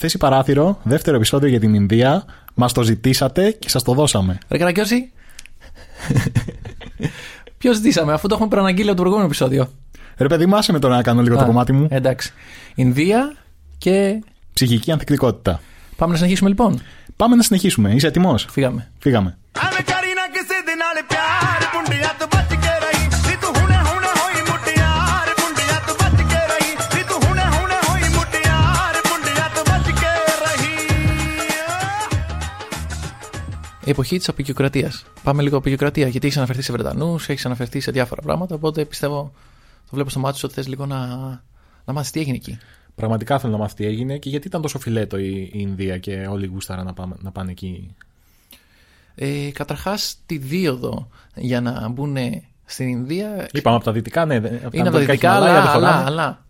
Θέση παράθυρο, δεύτερο επεισόδιο για την Ινδία. Μας το ζητήσατε και σας το δώσαμε. Ρε Καρακιώση. Ποιος ζητήσαμε, αφού το έχουμε προαναγγείλει από το προηγούμενο επεισόδιο. Ρε παιδί, μου, άσε με τώρα να κάνω λίγο το Α, κομμάτι μου. Εντάξει. Ινδία και. Ψυχική ανθεκτικότητα. Πάμε να συνεχίσουμε λοιπόν. Πάμε να συνεχίσουμε. Είσαι έτοιμος; Φύγαμε. Φύγαμε. Εποχή της απεικιοκρατίας. Πάμε λίγο απεικιοκρατία, γιατί έχεις αναφερθεί σε Βρετανούς, έχεις αναφερθεί σε διάφορα πράγματα. Οπότε πιστεύω, το βλέπω στο μάτι σου ότι θες λίγο να, να μάθεις τι έγινε εκεί. Πραγματικά θέλω να μάθω τι έγινε και γιατί ήταν τόσο φιλέτο η, η Ινδία και όλοι γούσταραν να, πάμε, να πάνε εκεί. Ε, Καταρχάς, τη δίωδο για να μπουν στην Ινδία Είπαμε από τα δυτικά, ναι. δε- Από είναι από τα δυτικά, Χιμαλάια, αλλά, δεν αλλά, χωράνε. αλλά.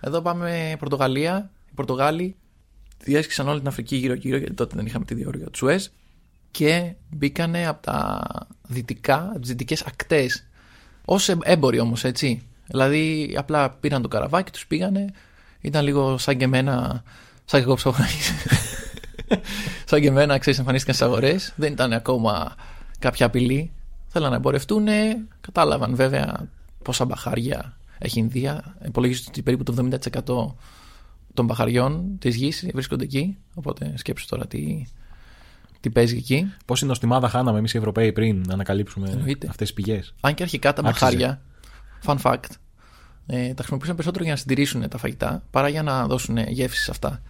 Εδώ πάμε Πορτογαλία. Οι Πορτογάλοι διέσχισαν όλη την Αφρική γύρω-γύρω, γιατί τότε δεν είχαμε τη διόρυγα του Σουέζ. Και μπήκανε από τα δυτικά, από τις δυτικές ακτές. Ω έμποροι όμως, έτσι. Δηλαδή, απλά πήραν το καραβάκι, τους πήγανε. Ήταν λίγο σαν και εμένα. Σαν και εγώ ψωγραφής. σαν και εμένα, ξέρεις, εμφανίστηκαν στις αγορές. Δεν ήταν ακόμα κάποια απειλή. Θέλαν να εμπορευτούν. Κατάλαβαν βέβαια πόσα μπαχάρια έχει η Ινδία. Υπολογίζεται ότι περίπου το 70% των μπαχαριών της γης βρίσκονται εκεί. Οπότε σκέψου τώρα τι, τι παίζει εκεί; Πόση νοστιμάδα χάναμε εμείς οι Ευρωπαίοι πριν να ανακαλύψουμε Εννοείται. αυτές τις πηγές; Αν και αρχικά τα Άξιζε. μπαχάρια, fun fact, ε, τα χρησιμοποιούσαν περισσότερο για να συντηρήσουν τα φαγητά παρά για να δώσουν γεύση σε αυτά.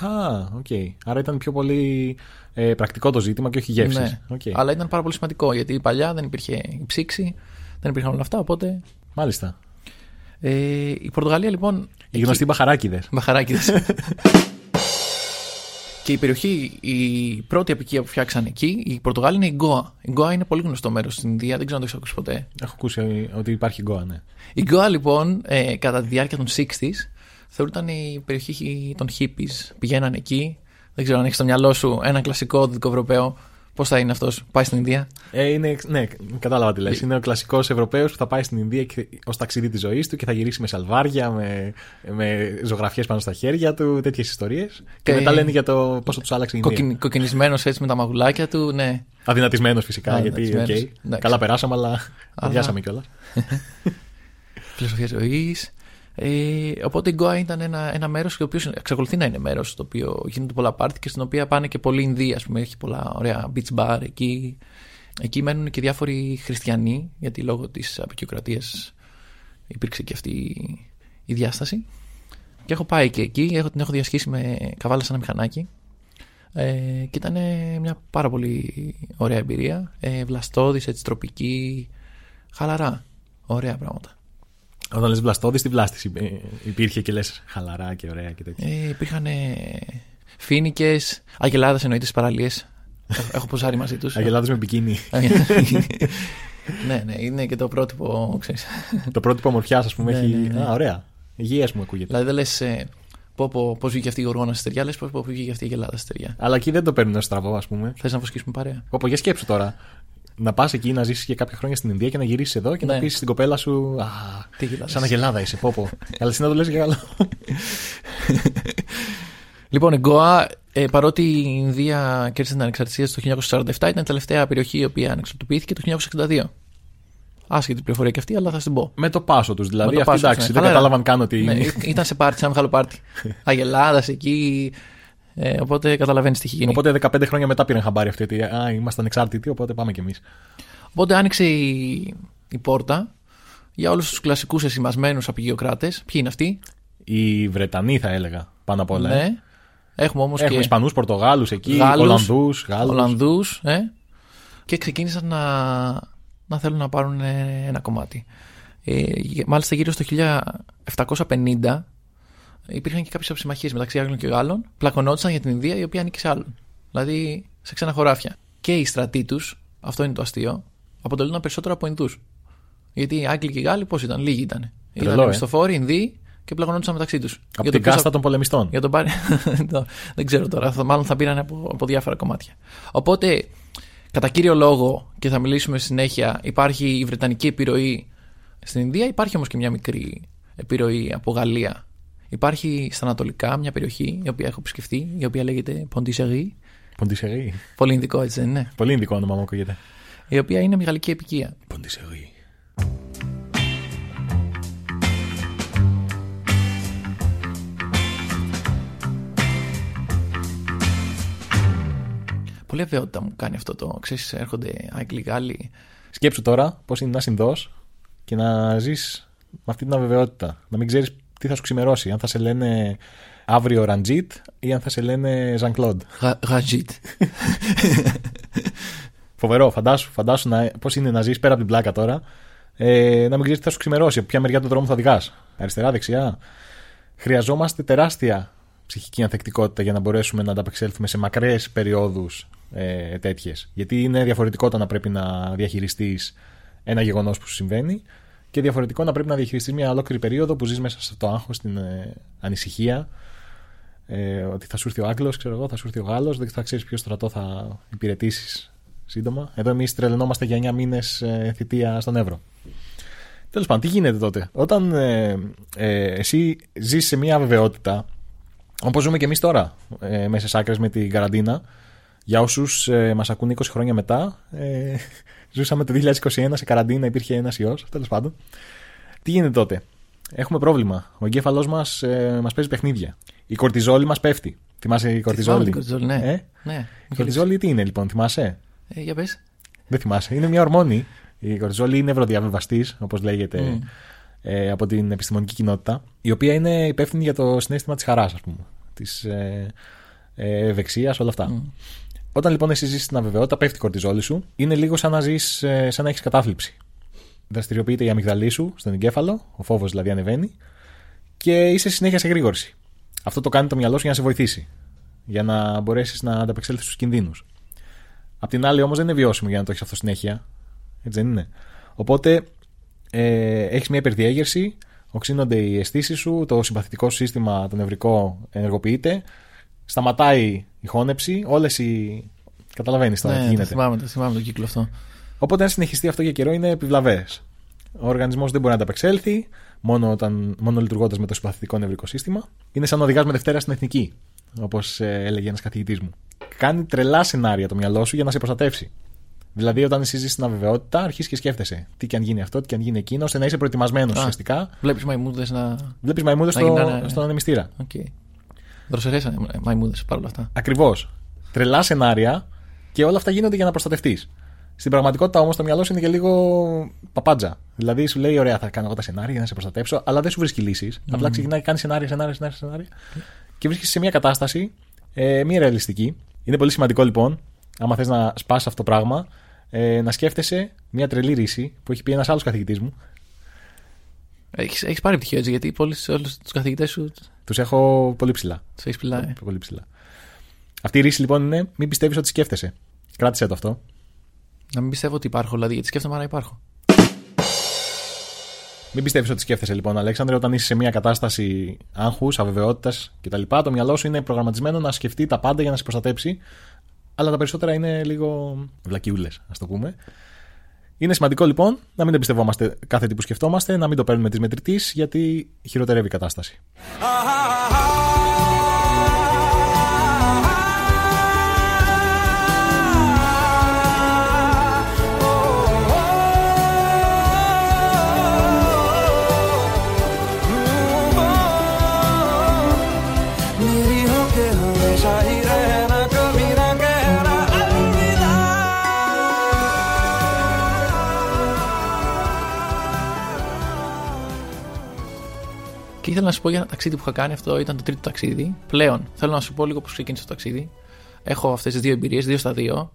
Α, οκ. Άρα ήταν πιο πολύ ε, πρακτικό το ζήτημα και όχι γεύσεις. Ναι. Αλλά ήταν πάρα πολύ σημαντικό γιατί παλιά δεν υπήρχε η ψύξη, δεν υπήρχαν όλα αυτά. Οπότε. Μάλιστα. Ε, η Πορτογαλία λοιπόν. Οι γνωστοί μπαχαράκιδες. Μπαχαράκιδες. και η περιοχή, η πρώτη απικία που φτιάξαν εκεί, η Πορτογάλη είναι η Γκόα. Η Γκόα είναι πολύ γνωστό μέρος στην Ινδία, δεν ξέρω αν το έχεις ακούσει ποτέ. Έχω ακούσει ότι υπάρχει γκοa, ναι. Η Γκόα λοιπόν, ε, κατά τη διάρκεια των 60s, θεωρούταν η περιοχή των hippies. Πηγαίναν εκεί. Δεν ξέρω αν έχεις στο μυαλό σου ένα κλασικό δυτικοευρωπαίο. Πώς θα είναι αυτός, πάει στην Ινδία; Ε, είναι, ναι, κατάλαβα τι Ε, λες. Είναι ο κλασικός Ευρωπαίος που θα πάει στην Ινδία ως ταξίδι της ζωής του και θα γυρίσει με σαλβάρια, με, με ζωγραφιές πάνω στα χέρια του, τέτοιες ιστορίες. Και, Και- μετά λένε για το πόσο τους άλλαξε η Ινδία. Κοκκιν, Κοκκινισμένος έτσι με τα μαγουλάκια του, ναι. Αδυνατισμένος φυσικά, Α, γιατί οκ, αδυνατισμένος. Εντάξει. καλά περάσαμε, αλλά Αλλά- αδειάσαμε κιόλας. Φιλοσοφία ζωής. Ε, οπότε η Γκόα ήταν ένα, ένα μέρος το οποίο εξακολουθεί να είναι μέρος στο οποίο γίνονται πολλά πάρτι και στην οποία πάνε και πολλοί Ινδοί. Ας πούμε, έχει πολλά ωραία beach bar εκεί. Εκεί μένουν και διάφοροι χριστιανοί, γιατί λόγω της απεικιοκρατίας υπήρξε και αυτή η διάσταση. Και έχω πάει και εκεί, έχω, την έχω διασχίσει με καβάλα σε ένα μηχανάκι. Ε, και ήταν μια πάρα πολύ ωραία εμπειρία. Ε, βλαστόδης, έτσι τροπική, χαλαρά. Ωραία πράγματα. Όταν λες βλαστόδης, τι βλάστηση ε, υπήρχε και λες χαλαρά και ωραία και τέτοια. Ε, υπήρχαν φίνικες, αγελάδες εννοείται στις παραλίες. Έχω ποζάρει μαζί τους. Αγελάδες με μπικίνι. ναι, ναι, είναι και το πρότυπο, ξέρεις. το πρότυπο ομορφιάς, ας πούμε, Ναι, έχει. ναι, ναι. Α, ωραία. Υγεία μου ακούγεται. δηλαδή δεν λες πω, πω, πώς βγήκε αυτή η γοργόνα στεριά, λε πώς πω, βγήκε αυτή η αγελάδα στεριά. Αλλά εκεί δεν το παίρνουν ως στραβό, ας πούμε. Θες να βοσκήσουμε παρέα; Όπω για σκέψου τώρα. Να πας εκεί να ζήσεις για κάποια χρόνια στην Ινδία και να γυρίσεις εδώ και να Ναι. πεις στην κοπέλα σου. Α, Τι γελάδες. σαν αγελάδα είσαι, πόπο. Αλλά εσύ να το λες για καλό. Λοιπόν, η Γκοά, ε, παρότι η Ινδία κέρδισε την ανεξαρτησία της το 1947, ήταν η τελευταία περιοχή η οποία ανεξαρτητοποιήθηκε το 1962. Άσχετη πληροφορία και αυτή, αλλά θα την πω. Με το πάσο τους. Δηλαδή, Με το αυτοί πάσο τους, εντάξει, ναι. δεν Καλά, κατάλαβαν καν ότι. Ναι, ήταν σε πάρτι, σε ένα μεγάλο πάρτι. Αγελάδας εκεί. Ε, οπότε καταλαβαίνεις τι έχει γίνει. Οπότε 15 χρόνια μετά πήραν χαμπάρι αυτή ότι α, είμαστε ανεξάρτητοι, οπότε πάμε κι εμείς. Οπότε άνοιξε η, η πόρτα για όλους τους κλασικούς εσημασμένους απειγειοκράτε. Ποιοι είναι αυτοί, Οι Βρετανοί θα έλεγα πάνω απ' όλα. ε. Ναι. Έχουμε όμως Έχουμε και Ισπανούς, Πορτογάλους εκεί, Γάλλους, Ολλανδούς, Γάλλους. Ολλανδούς, ε, και ξεκίνησαν να, να θέλουν να πάρουν ε, ένα κομμάτι. Ε, γε- μάλιστα γύρω στο 1750 υπήρχαν και κάποιες αψημαχίε μεταξύ Άγγλων και Γάλλων. Πλακωνόντουσαν για την Ινδία η οποία ανήκει σε άλλον. Δηλαδή σε ξένα χωράφια. Και οι στρατοί τους, αυτό είναι το αστείο, αποτελούνταν περισσότερο από Ινδούς. Γιατί οι Άγγλοι και οι Γάλλοι πώς ήταν, λίγοι ήταν. Τρελό, Ήταν ε. μισθοφόροι Ινδοί και πλακωνόντουσαν μεταξύ τους. Από την κάστα των πολεμιστών. Για τον πάρει. Το- δεν ξέρω τώρα. Θα, μάλλον θα πήραν από, από διάφορα κομμάτια. Οπότε, κατά κύριο λόγο, και θα μιλήσουμε στη συνέχεια, υπάρχει η Βρετανική επιρροή στην Ινδία. Υπάρχει όμως και μια μικρή επιρροή από Γαλλία Υπάρχει στα Ανατολικά μια περιοχή η οποία έχω επισκεφτεί, η οποία λέγεται Pondichéry. Ποντισερή. Πολύ ειδικό έτσι δεν είναι; Πολύ ειδικό όνομα μου ακούγεται. Η οποία είναι μια γαλλική επικία. Ποντισερή. Πολύ αβεβαιότητα μου κάνει αυτό το. Ξέρεις, έρχονται Άγγλοι, Γάλλοι. Σκέψου τώρα πώς είναι να συνδό και να ζεις με αυτή την αβεβαιότητα. Να μην ξέρεις τι θα σου ξημερώσει. Αν θα σε λένε αύριο Ραντζίτ ή αν θα σε λένε Ζαν Κλοντ. Ραζίτ. Φοβερό, φαντάσου, φαντάσου να, πώς είναι να ζεις πέρα από την πλάκα τώρα. Ε, να μην ξέρεις τι θα σου ξημερώσει, από ποια μεριά του δρόμου θα οδηγάς. Αριστερά, δεξιά. Χρειαζόμαστε τεράστια ψυχική ανθεκτικότητα για να μπορέσουμε να ανταπεξέλθουμε σε μακρές περιόδους ε, τέτοιες. Γιατί είναι διαφορετικό το να πρέπει να διαχειριστείς ένα γεγονός που σου συμβαίνει και διαφορετικό να πρέπει να διαχειριστείς μια ολόκληρη περίοδο που ζεις μέσα σε το άγχος, στην ε, ανησυχία. Ε, ότι θα σου έρθει ο Άγγλος, ξέρω εγώ, θα σου έρθει ο Γάλλος, δεν θα ξέρεις ποιο στρατό θα υπηρετήσεις σύντομα. Εδώ εμείς τρελαινόμαστε για 9 μήνες ε, θητεία στον Εύρο. Τέλος πάντων, τι γίνεται τότε; Όταν ε, ε, εσύ ζεις σε μια αβεβαιότητα, όπως ζούμε και εμείς τώρα, ε, μέσα στις άκρες με την καραντίνα, για όσους ε, μας ακούν 20 χρόνια μετά, ε, ζούσαμε το 2021 σε καραντίνα, υπήρχε ένας ιός. Τέλος πάντων. Τι γίνεται τότε; Έχουμε πρόβλημα. Ο εγκέφαλός μας ε, μας παίζει παιχνίδια. Η κορτιζόλη μας πέφτει. Θυμάσαι η κορτιζόλη; την κορτιζόλη, ναι. Ε; ναι. Η κορτιζόλη τι είναι λοιπόν, θυμάσαι; Ε, για πες. Δεν θυμάσαι. Είναι μια ορμόνη. Η κορτιζόλη είναι ευρωδιαβιβαστής, όπως λέγεται ε, από την επιστημονική κοινότητα, η οποία είναι υπεύθυνη για το συνέστημα της χαράς, ας πούμε. Της ε, ε, ευεξίας, όλα αυτά. Όταν λοιπόν εσύ ζει στην αβεβαιότητα, πέφτει η κορτιζόλη σου, είναι λίγο σαν να ζεις, ε, σαν να έχεις κατάθλιψη. Δραστηριοποιείται η αμυγδαλή σου στον εγκέφαλο, ο φόβος δηλαδή ανεβαίνει, και είσαι συνέχεια σε γρήγορση. Αυτό το κάνει το μυαλό σου για να σε βοηθήσει. Για να μπορέσεις να ανταπεξέλθεις στους κινδύνους. Απ' την άλλη, όμως, δεν είναι βιώσιμο για να το έχεις αυτό συνέχεια. Έτσι δεν είναι. Οπότε, ε, έχεις μια υπερδιέγερση, οξύνονται οι αισθήσεις σου, το συμπαθητικό σου σύστημα, το νευρικό, ενεργοποιείται, σταματάει η χώνεψη, όλες οι. Καταλαβαίνεις τώρα τι Ναι, το γίνεται. θυμάμαι, το θυμάμαι το κύκλο αυτό. Οπότε, αν συνεχιστεί αυτό για καιρό, είναι επιβλαβές. Ο οργανισμός δεν μπορεί να ανταπεξέλθει, μόνο, όταν, μόνο λειτουργώντας με το συμπαθητικό νευρικό σύστημα. Είναι σαν να οδηγάς με Δευτέρα στην εθνική, όπως έλεγε ένας καθηγητής μου. Κάνει τρελά σενάρια το μυαλό σου για να σε προστατεύσει. Δηλαδή, όταν εσύ ζεις στην αβεβαιότητα, αρχίζει και σκέφτεσαι τι και αν γίνει αυτό, τι και αν γίνει εκείνο, ώστε να είσαι προετοιμασμένος ουσιαστικά. Βλέπεις μαϊμούδες να. Βλέπεις μαϊμούδες Να στο, γυρνάνε- στον ανεμιστήρα. Οκ. Δροσερές μαϊμούδες παρόλα αυτά. Ακριβώς. Τρελά σενάρια και όλα αυτά γίνονται για να προστατευτείς. Στην πραγματικότητα όμως το μυαλό σου είναι και λίγο παπάντζα. Δηλαδή σου λέει: Ωραία, θα κάνω εγώ τα σενάρια για να σε προστατέψω, αλλά δεν σου βρίσκει λύσεις. Απλά ξεκινάει να κάνει σενάρια, σενάρια, σενάρια, σενάρια. Και βρίσκεσαι σε μια κατάσταση ε, μη ρεαλιστική. Είναι πολύ σημαντικό λοιπόν, άμα θες να σπάσεις αυτό το πράγμα, ε, να σκέφτεσαι μια τρελή ρίση που έχει πει ένας άλλος καθηγητής μου. Έχεις έχεις πάρει πτυχίο έτσι, γιατί όλους τους καθηγητές σου Τους έχω πολύ ψηλά. τους έχεις πιλάει. Πολύ ψηλά. Αυτή η ρίση λοιπόν είναι μην πιστεύεις ότι σκέφτεσαι. Κράτησε το αυτό. Να μην πιστεύω ότι υπάρχω, δηλαδή, γιατί σκέφτομαι να υπάρχω. Μην πιστεύεις ότι σκέφτεσαι λοιπόν, Αλέξανδρε, όταν είσαι σε μια κατάσταση άγχους, αβεβαιότητας κτλ. Το μυαλό σου είναι προγραμματισμένο να σκεφτεί τα πάντα για να σε προστατέψει. Αλλά τα περισσότερα είναι λίγο βλακιούλες, ας το πούμε. Είναι σημαντικό λοιπόν να μην εμπιστευόμαστε κάθε τι που σκεφτόμαστε, να μην το παίρνουμε της μετρητής, γιατί χειροτερεύει η κατάσταση. Και ήθελα να σου πω για ένα ταξίδι που είχα κάνει. Αυτό ήταν το τρίτο ταξίδι. Πλέον θέλω να σου πω λίγο πώς ξεκίνησε το ταξίδι. Έχω αυτές τις δύο εμπειρίες, δύο στα δύο,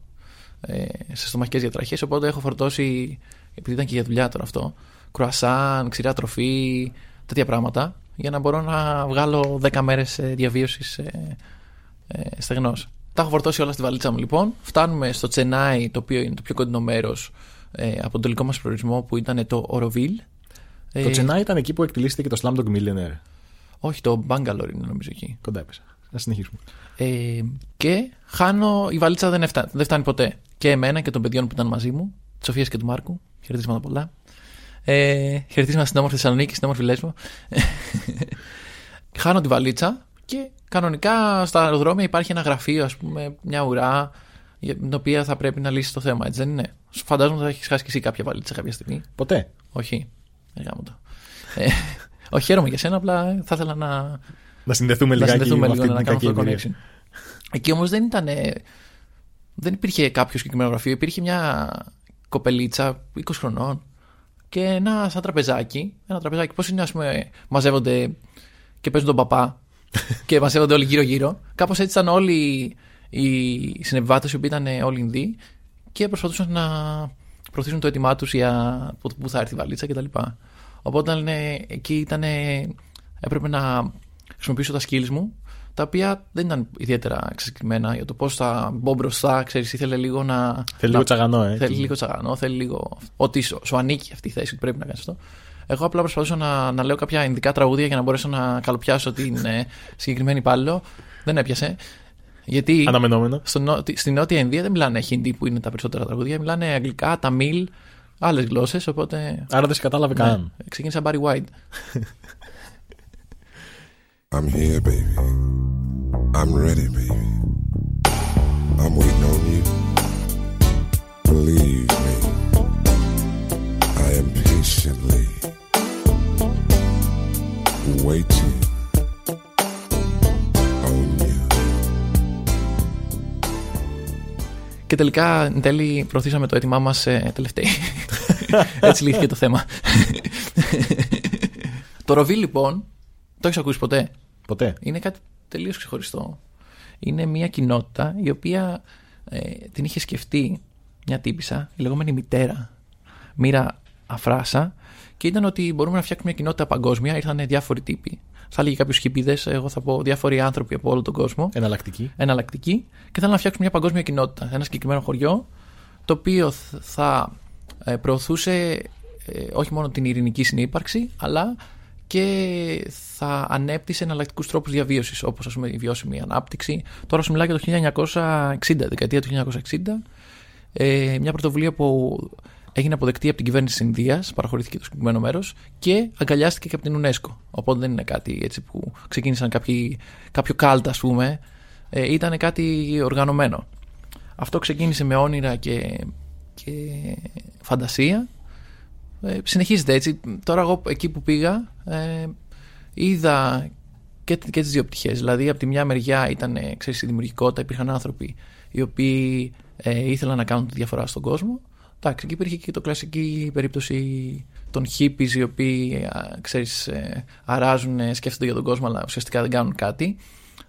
ε, σε στομαχικές διατραχές. Οπότε έχω φορτώσει, επειδή ήταν και για δουλειά τώρα αυτό, κρουασάν, ξηρά τροφή, τέτοια πράγματα, για να μπορώ να βγάλω 10 μέρες διαβίωσης ε, ε, στεγνός. Τα έχω φορτώσει όλα στη βαλίτσα μου λοιπόν. Φτάνουμε στο Τσενάι, το οποίο είναι το πιο κοντινό μέρος ε, από τον τελικό μας προορισμό που ήταν το Οροβίλ. Ε, Το Τσενάι ήταν εκεί που εκτελήσεται και το Slumdog Millionaire. Όχι, το Bangalore είναι νομίζω εκεί. Κοντά έπεσα. Να συνεχίσουμε. Ε, και χάνω, η βαλίτσα δεν, εφτά, δεν φτάνει ποτέ. Και εμένα και των παιδιών που ήταν μαζί μου, της Σοφίας και του Μάρκου. Χαιρετίσματα πολλά. Ε, χαιρετίσματα στην όμορφη Θεσσαλονίκη, στην όμορφη Λέσβο. χάνω τη βαλίτσα και κανονικά στα αεροδρόμια υπάρχει ένα γραφείο, ας πούμε, μια ουρά, για την οποία θα πρέπει να λύσεις το θέμα, έτσι δεν είναι; Φαντάζομαι ότι θα έχεις χάσει και εσύ κάποια βαλίτσα κάποια στιγμή. Ποτέ. Όχι. Ε, γάμο το. Ε, όχι, χαίρομαι για σένα, απλά θα ήθελα να, Να συνδεθούμε να λιγάκι συνδεθούμε με λίγο αυτή να την κάνουμε κακή αυτό το εμπειρία. connection. Εκεί όμως δεν ήταν. ε, Δεν υπήρχε κάποιο συγκεκριμένο γραφείο. Υπήρχε μια κοπελίτσα 20 χρονών και ένα σαν τραπεζάκι. Ένα τραπεζάκι. Πώς είναι, ας πούμε, μαζεύονται και παίζουν τον παπά και μαζεύονται όλοι γύρω-γύρω. Κάπως έτσι ήταν όλοι οι συνεβάτες, οι οποίοι ήταν όλοι Ινδοί και προσπαθούσαν να προωθήσουν το έτοιμά τους για πού- πού θα έρθει η βαλίτσα κτλ. Οπότε ε, εκεί ήταν. Έπρεπε να χρησιμοποιήσω τα skills μου, τα οποία δεν ήταν ιδιαίτερα εξασκημένα για το πώς θα μπω μπροστά. Ξέρεις, ήθελε λίγο να. Θέλει να- λίγο τσαγανό, ε. Θέλει λίγο τσαγανό, θέλει λίγο. Ότι σου, σου ανήκει αυτή η θέση που πρέπει να κάνεις αυτό. Εγώ απλά προσπαθούσα να, να λέω κάποια ειδικά τραγούδια για να μπορέσω να καλοπιάσω την ε, συγκεκριμένη υπάλληλο. Δεν έπιασε. Γιατί Αναμενόμενο. στο νο- στη Νότια Ινδία δεν μιλάνε Hindi που είναι τα περισσότερα τραγούδια. Μιλάνε Αγγλικά, Ταμίλ, άλλες γλώσσες. Οπότε. Άρα δεν σε κατάλαβε καν. Ναι, ξεκίνησα Barry White. I'm here, baby. I'm ready, baby. I'm waiting on you. Believe me, I am patiently waiting Και τελικά εν τέλει προωθήσαμε το έτοιμά μας ε, τελευταίοι. Έτσι λύθηκε το θέμα. το ροβί λοιπόν, το έχεις ακούσει ποτέ; Ποτέ. Είναι κάτι τελείως ξεχωριστό. Είναι μια κοινότητα η οποία ε, την είχε σκεφτεί μια τύπησα, η λεγόμενη μητέρα, Μοίρα Αφράσα, και ήταν ότι μπορούμε να φτιάξουμε μια κοινότητα παγκόσμια. Ήρθαν διάφοροι τύποι. Θα έλεγε κάποιου χιπίδες, εγώ θα πω διάφοροι άνθρωποι από όλο τον κόσμο Εναλλακτική. εναλλακτική και θέλουν να φτιάξουν μια παγκόσμια κοινότητα. Ένα συγκεκριμένο χωριό το οποίο θ- θα ε, προωθούσε ε, όχι μόνο την ειρηνική συνύπαρξη αλλά και θα ανέπτυσε εναλλακτικούς τρόπους διαβίωσης, όπως ας πούμε η βιώσιμη ανάπτυξη. Τώρα σου μιλάω για το 1960, δεκαετία του 1960. Ε, μια πρωτοβουλία που έγινε αποδεκτή από την κυβέρνηση της Ινδίας, παραχωρήθηκε το συγκεκριμένο μέρος και αγκαλιάστηκε και από την UNESCO. Οπότε δεν είναι κάτι έτσι που ξεκίνησαν κάποιοι, κάποιο κάλτ, ας πούμε. Ε, ήταν κάτι οργανωμένο. Αυτό ξεκίνησε με όνειρα και, και φαντασία. Ε, συνεχίζεται έτσι. Τώρα εγώ εκεί που πήγα ε, είδα και, και τις δύο πτυχές. Δηλαδή από τη μια μεριά ήταν ε, ξέρεις, η δημιουργικότητα, υπήρχαν άνθρωποι οι οποίοι ε, ήθελαν να κάνουν τη διαφορά στον κόσμο. Εντάξει, εκεί υπήρχε και το κλασική περίπτωση των hippies οι οποίοι α, ξέρεις, ε, αράζουν, ε, σκέφτονται για τον κόσμο αλλά ουσιαστικά δεν κάνουν κάτι.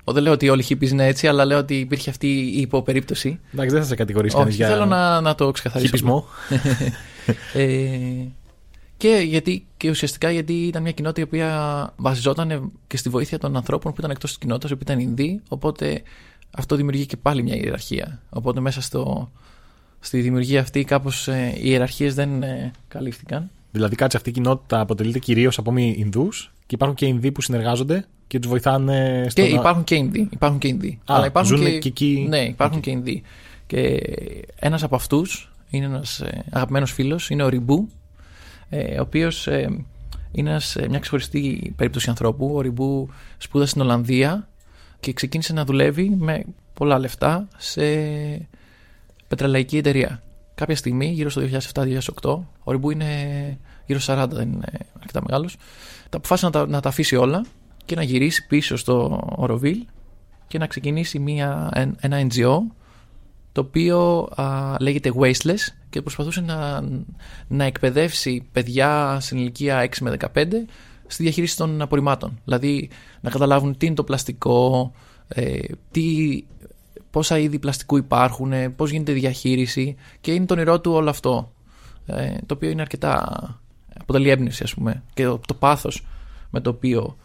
Εγώ δεν λέω ότι όλοι οι hippies είναι έτσι, αλλά λέω ότι υπήρχε αυτή η υποπερίπτωση. Εντάξει, δεν θα σε κατηγορήσει κανείς Όχι, για θέλω να, να το ξεκαθαρίσω. χιπισμό. Ε, και, γιατί, και ουσιαστικά γιατί ήταν μια κοινότητα η οποία βασιζόταν και στη βοήθεια των ανθρώπων που ήταν εκτός της κοινότητας, που ήταν Ινδοί. Οπότε αυτό δημιουργεί και πάλι μια ιεραρχία. Οπότε μέσα στο, στη δημιουργία αυτή κάπως ε, οι ιεραρχίες δεν ε, καλύφθηκαν. Δηλαδή, κάτσε αυτή η κοινότητα αποτελείται κυρίως από μη Ινδούς και υπάρχουν και Ινδοί που συνεργάζονται και τους βοηθάνε στο. Και να- υπάρχουν και Ινδοί. Υπάρχουν και Ινδοί. Α, αλλά υπάρχουν ζουν και, και εκεί. Ναι, υπάρχουν και Ινδοί. Και ένας από αυτούς είναι ένας αγαπημένος φίλος, είναι ο Ριμπού, ε, ο οποίος είναι ένας, ε, μια ξεχωριστή περίπτωση ανθρώπου. Ο Ριμπού σπούδασε στην Ολλανδία και ξεκίνησε να δουλεύει με πολλά λεφτά σε πετρελαϊκή εταιρεία. Κάποια στιγμή, γύρω στο 2007-2008, ο Ριμπού είναι γύρω στο 40, δεν είναι αρκετά μεγάλος. Τα αποφάσισε να τα, να τα αφήσει όλα και να γυρίσει πίσω στο Οροβίλ και να ξεκινήσει μια, εν- ένα NGO το οποίο α, λέγεται Wasteless και προσπαθούσε να, να εκπαιδεύσει παιδιά στην ηλικία 6 με 15 στη διαχείριση των απορριμμάτων. Δηλαδή να καταλάβουν τι είναι το πλαστικό, ε, τι, πόσα είδη πλαστικού υπάρχουν, ε, πώς γίνεται η διαχείριση και είναι το όνειρό του όλο αυτό. Ε, το οποίο είναι αρκετά αποτελεί έμπνευση ας πούμε και το, το πάθος με το οποίο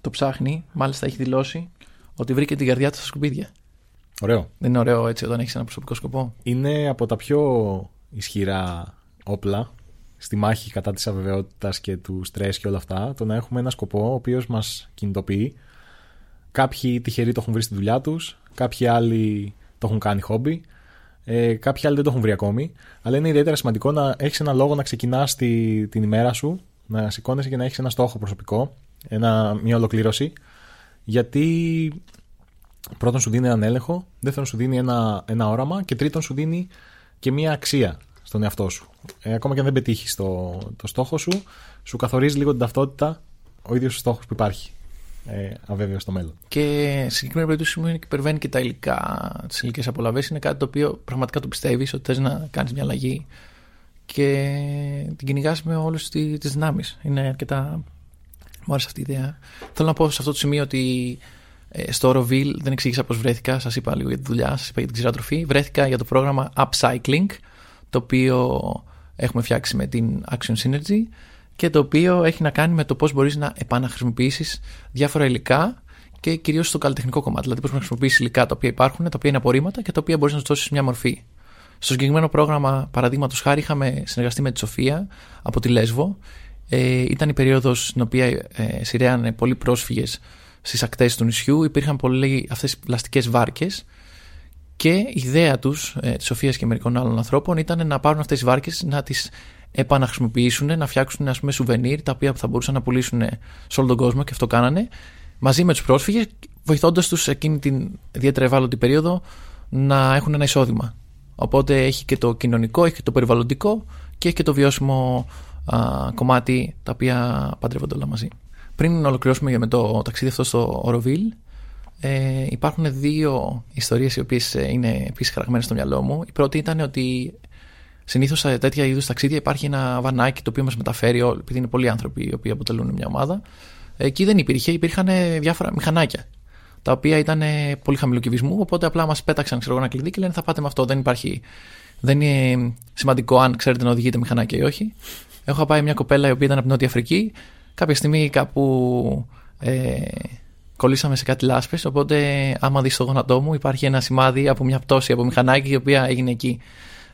το ψάχνει μάλιστα έχει δηλώσει ότι βρήκε την καρδιά του στα σκουπίδια. Ωραίο. Δεν είναι ωραίο έτσι όταν έχεις ένα προσωπικό σκοπό. Είναι από τα πιο ισχυρά όπλα στη μάχη κατά της αβεβαιότητας και του στρες και όλα αυτά το να έχουμε ένα σκοπό ο οποίος μας κινητοποιεί κάποιοι τυχεροί το έχουν βρει στη δουλειά τους κάποιοι άλλοι το έχουν κάνει χόμπι ε, κάποιοι άλλοι δεν το έχουν βρει ακόμη αλλά είναι ιδιαίτερα σημαντικό να έχεις ένα λόγο να ξεκινάς τη, την ημέρα σου να σηκώνεσαι και να έχεις ένα στόχο προσωπικό ένα, μια ολοκλήρωση γιατί πρώτον σου δίνει έναν έλεγχο, δεύτερον σου δίνει ένα, ένα όραμα και τρίτον σου δίνει και μία αξία στον εαυτό σου. Ε, ακόμα και αν δεν πετύχεις το, το στόχο σου, σου καθορίζει λίγο την ταυτότητα ο ίδιος ο στόχος που υπάρχει. Ε, αβέβαιο στο μέλλον. Και σε συγκεκριμένη περίπτωση μου είναι και υπερβαίνει και τα υλικά, τις υλικές απολαυέ. Είναι κάτι το οποίο πραγματικά το πιστεύεις ότι θες να κάνεις μια αλλαγή και την κυνηγάς με όλες τις δυνάμεις. Είναι αρκετά. Μου άρεσε αυτή η ιδέα. Θέλω να πω σε αυτό το σημείο ότι ε, στο Oroville δεν εξήγησα πώς βρέθηκα. Σας είπα λίγο για τη δουλειά, σας είπα για την ξηράτροφη. Βρέθηκα για το πρόγραμμα Upcycling, το οποίο έχουμε φτιάξει με την Action Synergy και το οποίο έχει να κάνει με το πώς μπορείς να επαναχρησιμοποιήσεις διάφορα υλικά και κυρίως στο καλλιτεχνικό κομμάτι. Δηλαδή, πώς να χρησιμοποιήσεις υλικά τα οποία υπάρχουν, τα οποία είναι απορρίμματα και τα οποία μπορείς να τους δώσεις μια μορφή. Στο συγκεκριμένο πρόγραμμα, παραδείγματος χάρη, είχαμε συνεργαστεί με τη Σοφία από τη Λέσβο. Ε, ήταν η περίοδος στην οποία ε, σειραίανε πολλοί πρόσφυγες στις ακτές του νησιού. Υπήρχαν πολλοί αυτές οι πλαστικές βάρκες. Και η ιδέα τους, ε, της Σοφίας και μερικών άλλων ανθρώπων, ήταν να πάρουν αυτές τις βάρκες, να τις επαναχρησιμοποιήσουν, να φτιάξουν ας πούμε σουβενίρ τα οποία θα μπορούσαν να πουλήσουν σε όλο τον κόσμο και αυτό κάνανε μαζί με τους πρόσφυγες βοηθώντας τους εκείνη την ιδιαίτερα ευάλωτη περίοδο να έχουν ένα εισόδημα. Οπότε έχει και το κοινωνικό, έχει και το περιβαλλοντικό και έχει και το βιώσιμο α, κομμάτι τα οποία παντρεύονται όλα μαζί. Πριν ολοκληρώσουμε με το ταξίδι αυτό στο Οροβίλ, ε, υπάρχουν δύο ιστορίες οι οποίες ε, είναι επίσης χαραγμένες στο μυαλό μου. Η πρώτη ήταν ότι Συνήθως σε τέτοια είδους ταξίδια υπάρχει ένα βανάκι το οποίο μας μεταφέρει, όλοι, επειδή είναι πολλοί άνθρωποι οι οποίοι αποτελούν μια ομάδα. Εκεί δεν υπήρχε, υπήρχαν διάφορα μηχανάκια τα οποία ήταν πολύ χαμηλού κυβισμού. Οπότε απλά μας πέταξαν ξέρω, ένα κλειδί και λένε θα πάτε με αυτό. Δεν υπάρχει. Δεν είναι σημαντικό αν ξέρετε να οδηγείτε μηχανάκια ή όχι. Έχω πάει μια κοπέλα η οποία ήταν από την Νότια Αφρική. Κάποια στιγμή κάπου ε, κολλήσαμε σε κάτι λάσπες. Οπότε, άμα δεις το γόνατό μου, υπάρχει ένα σημάδι από μια πτώση από μηχανάκι η οποία έγινε εκεί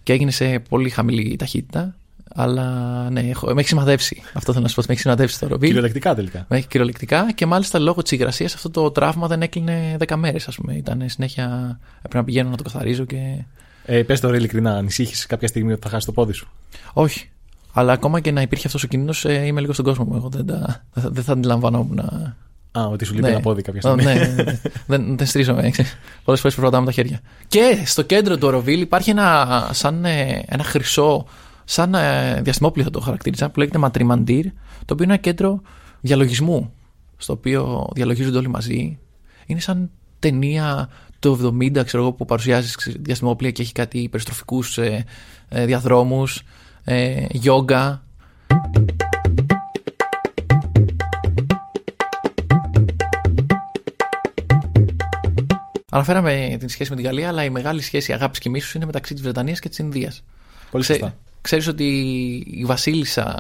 και έγινε σε πολύ χαμηλή ταχύτητα. Αλλά ναι, έχω, με έχει σημαδέψει. Αυτό θέλω να σου πω. Με έχει σημαδέψει το ροβίλ. Κυριολεκτικά τελικά. Με έχει κυριολεκτικά και μάλιστα λόγω της υγρασίας αυτό το τραύμα δεν έκλεινε 10 μέρες, ας πούμε. Ήταν συνέχεια. Έπρεπε να πηγαίνω να το καθαρίζω και. Ε, Πες τώρα ειλικρινά, ανησύχεις κάποια στιγμή ότι θα χάσει το πόδι σου; Όχι. Αλλά ακόμα και να υπήρχε αυτός ο κίνδυνος, ε, είμαι λίγο στον κόσμο μου. Εγώ δεν, τα, δεν θα αντιλαμβανόμουν Α, ότι σου λείπει Ναι. ένα πόδι κάποια στιγμή. Ναι, ναι, ναι. δεν, δεν στρίζομαι. Πολλές φορές προφροντάμε τα χέρια. Και στο κέντρο του Οροβίλ υπάρχει ένα, σαν, ε, ένα χρυσό, σαν ε, διαστημόπλιο θα το χαρακτήριζα, που λέγεται Ματριμαντήρ, το οποίο είναι ένα κέντρο διαλογισμού, στο οποίο διαλογίζονται όλοι μαζί. Είναι σαν ταινία του 70, ξέρω εγώ, που παρουσιάζει ξέρεις, διαστημόπλια και έχει κάτι περιστροφικού ε, ε, διαδρόμους, ε, γιόγκα. Αναφέραμε την σχέση με την Γαλλία, αλλά η μεγάλη σχέση αγάπης και μίσους είναι μεταξύ της Βρετανίας και της Ινδίας. Πολύ σωστά. Ξέρεις ότι η Βασίλισσα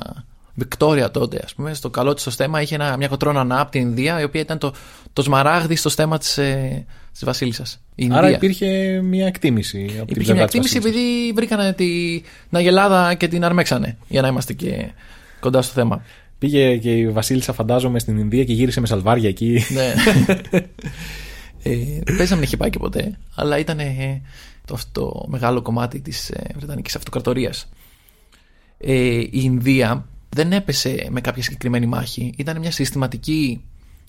Βικτόρια τότε, ας πούμε, στο καλό της το στέμα είχε ένα, μια κοτρόνα από την Ινδία, η οποία ήταν το, το σμαράγδι στο στέμα της ε, της Βασίλισσας. Άρα υπήρχε μια εκτίμηση. Από την Υπήρχε πλευρά μια της εκτίμηση Βασίλισσας. επειδή βρήκανε τη- την Αγελάδα και την αρμέξανε, για να είμαστε και κοντά στο θέμα. Πήγε και η Βασίλισσα, φαντάζομαι, στην Ινδία και γύρισε με σαλβάρια εκεί. ναι. ε, πες να μην είχε πάει και ποτέ, αλλά ήταν ε, το, αυτό μεγάλο κομμάτι της ε, Βρετανικής Αυτοκρατορίας. Ε, η Ινδία δεν έπεσε με κάποια συγκεκριμένη μάχη. Ήταν μια συστηματική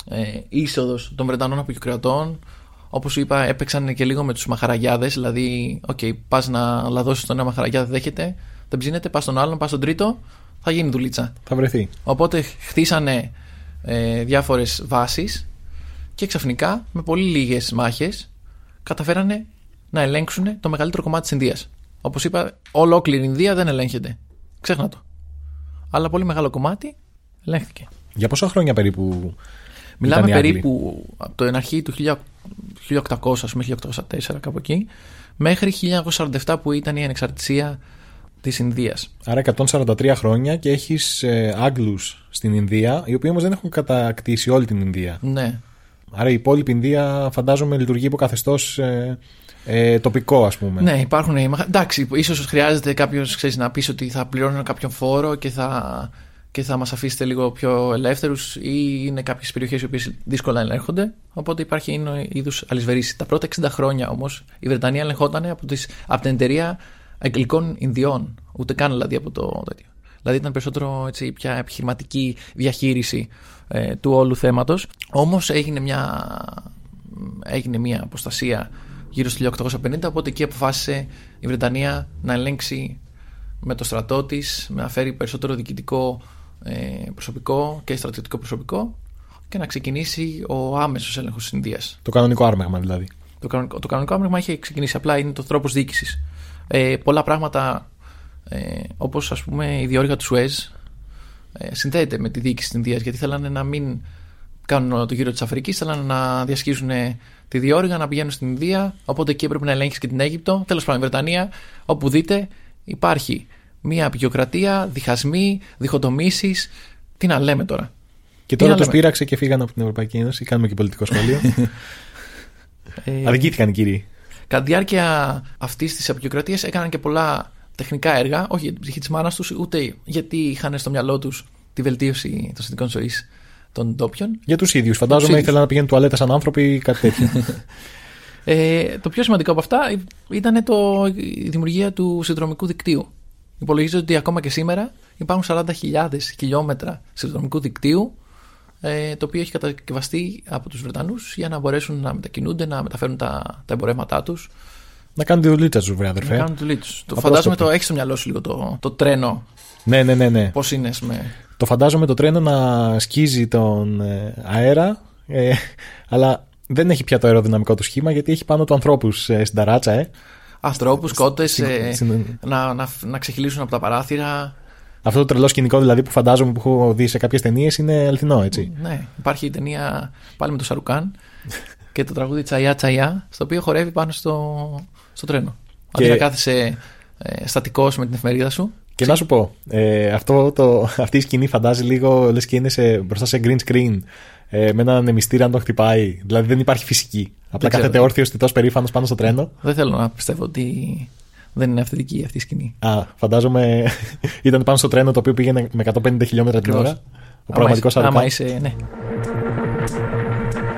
ε, είσοδος των Βρετανών αποικιοκρατών. Όπως σου είπα, έπαιξαν και λίγο με τους μαχαραγιάδες. Δηλαδή, οκ, πας να λαδώσεις τον ένα μαχαραγιά, δεν δέχεται, δεν ψήνεται, πας στον άλλον, πας στον τρίτο, θα γίνει δουλίτσα. Θα βρεθεί. Οπότε χτίσανε ε, διάφορες βάσεις και ξαφνικά με πολύ λίγες μάχες καταφέρανε να ελέγξουν το μεγαλύτερο κομμάτι της Ινδίας. Όπως είπα, ολόκληρη η Ινδία δεν ελέγχεται. Ξέχνα το. Αλλά πολύ μεγάλο κομμάτι ελέγχθηκε. Για πόσα χρόνια περίπου. Μιλάμε ήταν οι Άγγλοι; περίπου από το αρχή του 1000 1800, ας πούμε 1804 κάπου εκεί, μέχρι 1947 που ήταν η ανεξαρτησία της Ινδίας. Άρα 143 χρόνια και έχεις ε, Άγγλους στην Ινδία, οι οποίοι όμως δεν έχουν κατακτήσει όλη την Ινδία. Ναι. Άρα η υπόλοιπη Ινδία φαντάζομαι λειτουργεί υπό καθεστώς ε, ε, τοπικό, ας πούμε. Ναι, υπάρχουν. οι μαχα- Εντάξει, ίσως χρειάζεται κάποιος να πεις ότι θα πληρώνω κάποιον φόρο και θα, και θα μας αφήσετε λίγο πιο ελεύθερους, ή είναι κάποιες περιοχές οι οποίες δύσκολα ελέγχονται. Οπότε υπάρχει είδους αλυσβερίση. Τα πρώτα 60 χρόνια όμως η Βρετανία ελεγχόταν από, τις, από την εταιρεία Αγγλικών Ινδιών. Ούτε καν δηλαδή από το τέτοιο. Δηλαδή ήταν περισσότερο έτσι, πια επιχειρηματική διαχείριση ε, του όλου θέματος. Όμως έγινε μια, έγινε μια αποστασία γύρω στο 1850, οπότε εκεί αποφάσισε η Βρετανία να ελέγξει με το στρατό της, να φέρει περισσότερο διοικητικό ε, προσωπικό και στρατιωτικό προσωπικό και να ξεκινήσει ο άμεσος έλεγχος της Ινδίας. Το κανονικό άρμεγμα δηλαδή. Το κανονικό, το κανονικό άμεγμα είχε ξεκινήσει, απλά είναι το τρόπος διοίκησης. Ε, πολλά πράγματα, ε, όπως ας πούμε η διόρυγα του Σουέζ, ε, συνδέεται με τη διοίκηση της Ινδίας, γιατί θέλανε να μην κάνουν το γύρο της Αφρικής, θέλανε να διασχίζουν τη διόρυγα, να πηγαίνουν στην Ινδία, οπότε εκεί έπρεπε να ελέγξει και την Αίγυπτο. Τέλος πάντων, η Βρετανία, όπου δείτε, υπάρχει μια απεικιοκρατία, διχασμοί, διχοτομήσεις, τι να λέμε τώρα; Και Τι τώρα να τους λέμε; πείραξε και φύγανε από την Ευρωπαϊκή Ένωση. Κάνουμε και πολιτικό σχόλιο. Ε, Αδικήθηκαν οι κύριοι. Κατά τη διάρκεια αυτής της απεικιοκρατίας έκαναν και πολλά τεχνικά έργα, όχι για την ψυχή της μάνας τους, ούτε γιατί είχαν στο μυαλό τους τη βελτίωση των συνθηκών ζωής των ντόπιων. Για τους ίδιους. Φαντάζομαι ίδιους. ήθελαν να πηγαίνουν τουαλέτα σαν άνθρωποι ή κάτι τέτοιο. Ε, το πιο σημαντικό από αυτά ήταν το, η δημιουργία του συνδρομικού δικτύου. Υπολογίζεται ότι ακόμα και σήμερα υπάρχουν 40.000 χιλιόμετρα συνδρομικού δικτύου ε, το οποίο έχει κατασκευαστεί από τους Βρετανούς για να μπορέσουν να μετακινούνται, να μεταφέρουν τα, τα εμπορεύματά τους να κάνουν τη δουλίτσα του, βρε αδερφέ. να κάνουν το λίτ τους. Το Απρόσκοπτο. φαντάζομαι το έχεις στο μυαλό σου λίγο το, το τρένο Ναι, ναι, ναι, ναι. πώς είναι με... Το φαντάζομαι το τρένο να σκίζει τον ε, αέρα, ε, αλλά δεν έχει πια το αεροδυναμικό του σχήμα γιατί έχει πάνω του ανθρώπους στην ταράτσα, ε. ανθρώπους, κότες στην- ε, στην- να, να, να ξεχυλήσουν από τα παράθυρα Αυτό το τρελό σκηνικό δηλαδή που φαντάζομαι που έχω δει σε κάποιες ταινίες είναι αληθινό, έτσι. Ναι, υπάρχει η ταινία πάλι με τον Σαρουκάν και το τραγούδι Τσαϊά Τσαϊά, στο οποίο χορεύει πάνω στο, στο τρένο. Αντί Και- να κάθεσαι ε, στατικός με την εφημερίδα σου. Και να σου πω, ε, αυτό το, αυτή η σκηνή φαντάζει λίγο λες και είναι σε, μπροστά σε green screen ε, με έναν εμιστήρα να τον χτυπάει. Δηλαδή δεν υπάρχει φυσική. Απλά ξέρω. κάθεται όρθιος τιτός περήφανος πάνω στο τρένο. Δεν θέλω να πιστεύω ότι δεν είναι αυθεντική αυτή η σκηνή. Α, φαντάζομαι ήταν πάνω στο τρένο το οποίο πήγαινε με 150 χιλιόμετρα την Ακριβώς. ώρα. Ο πραγματικός άμα, άμα Σαρουκάν. είσαι, ναι.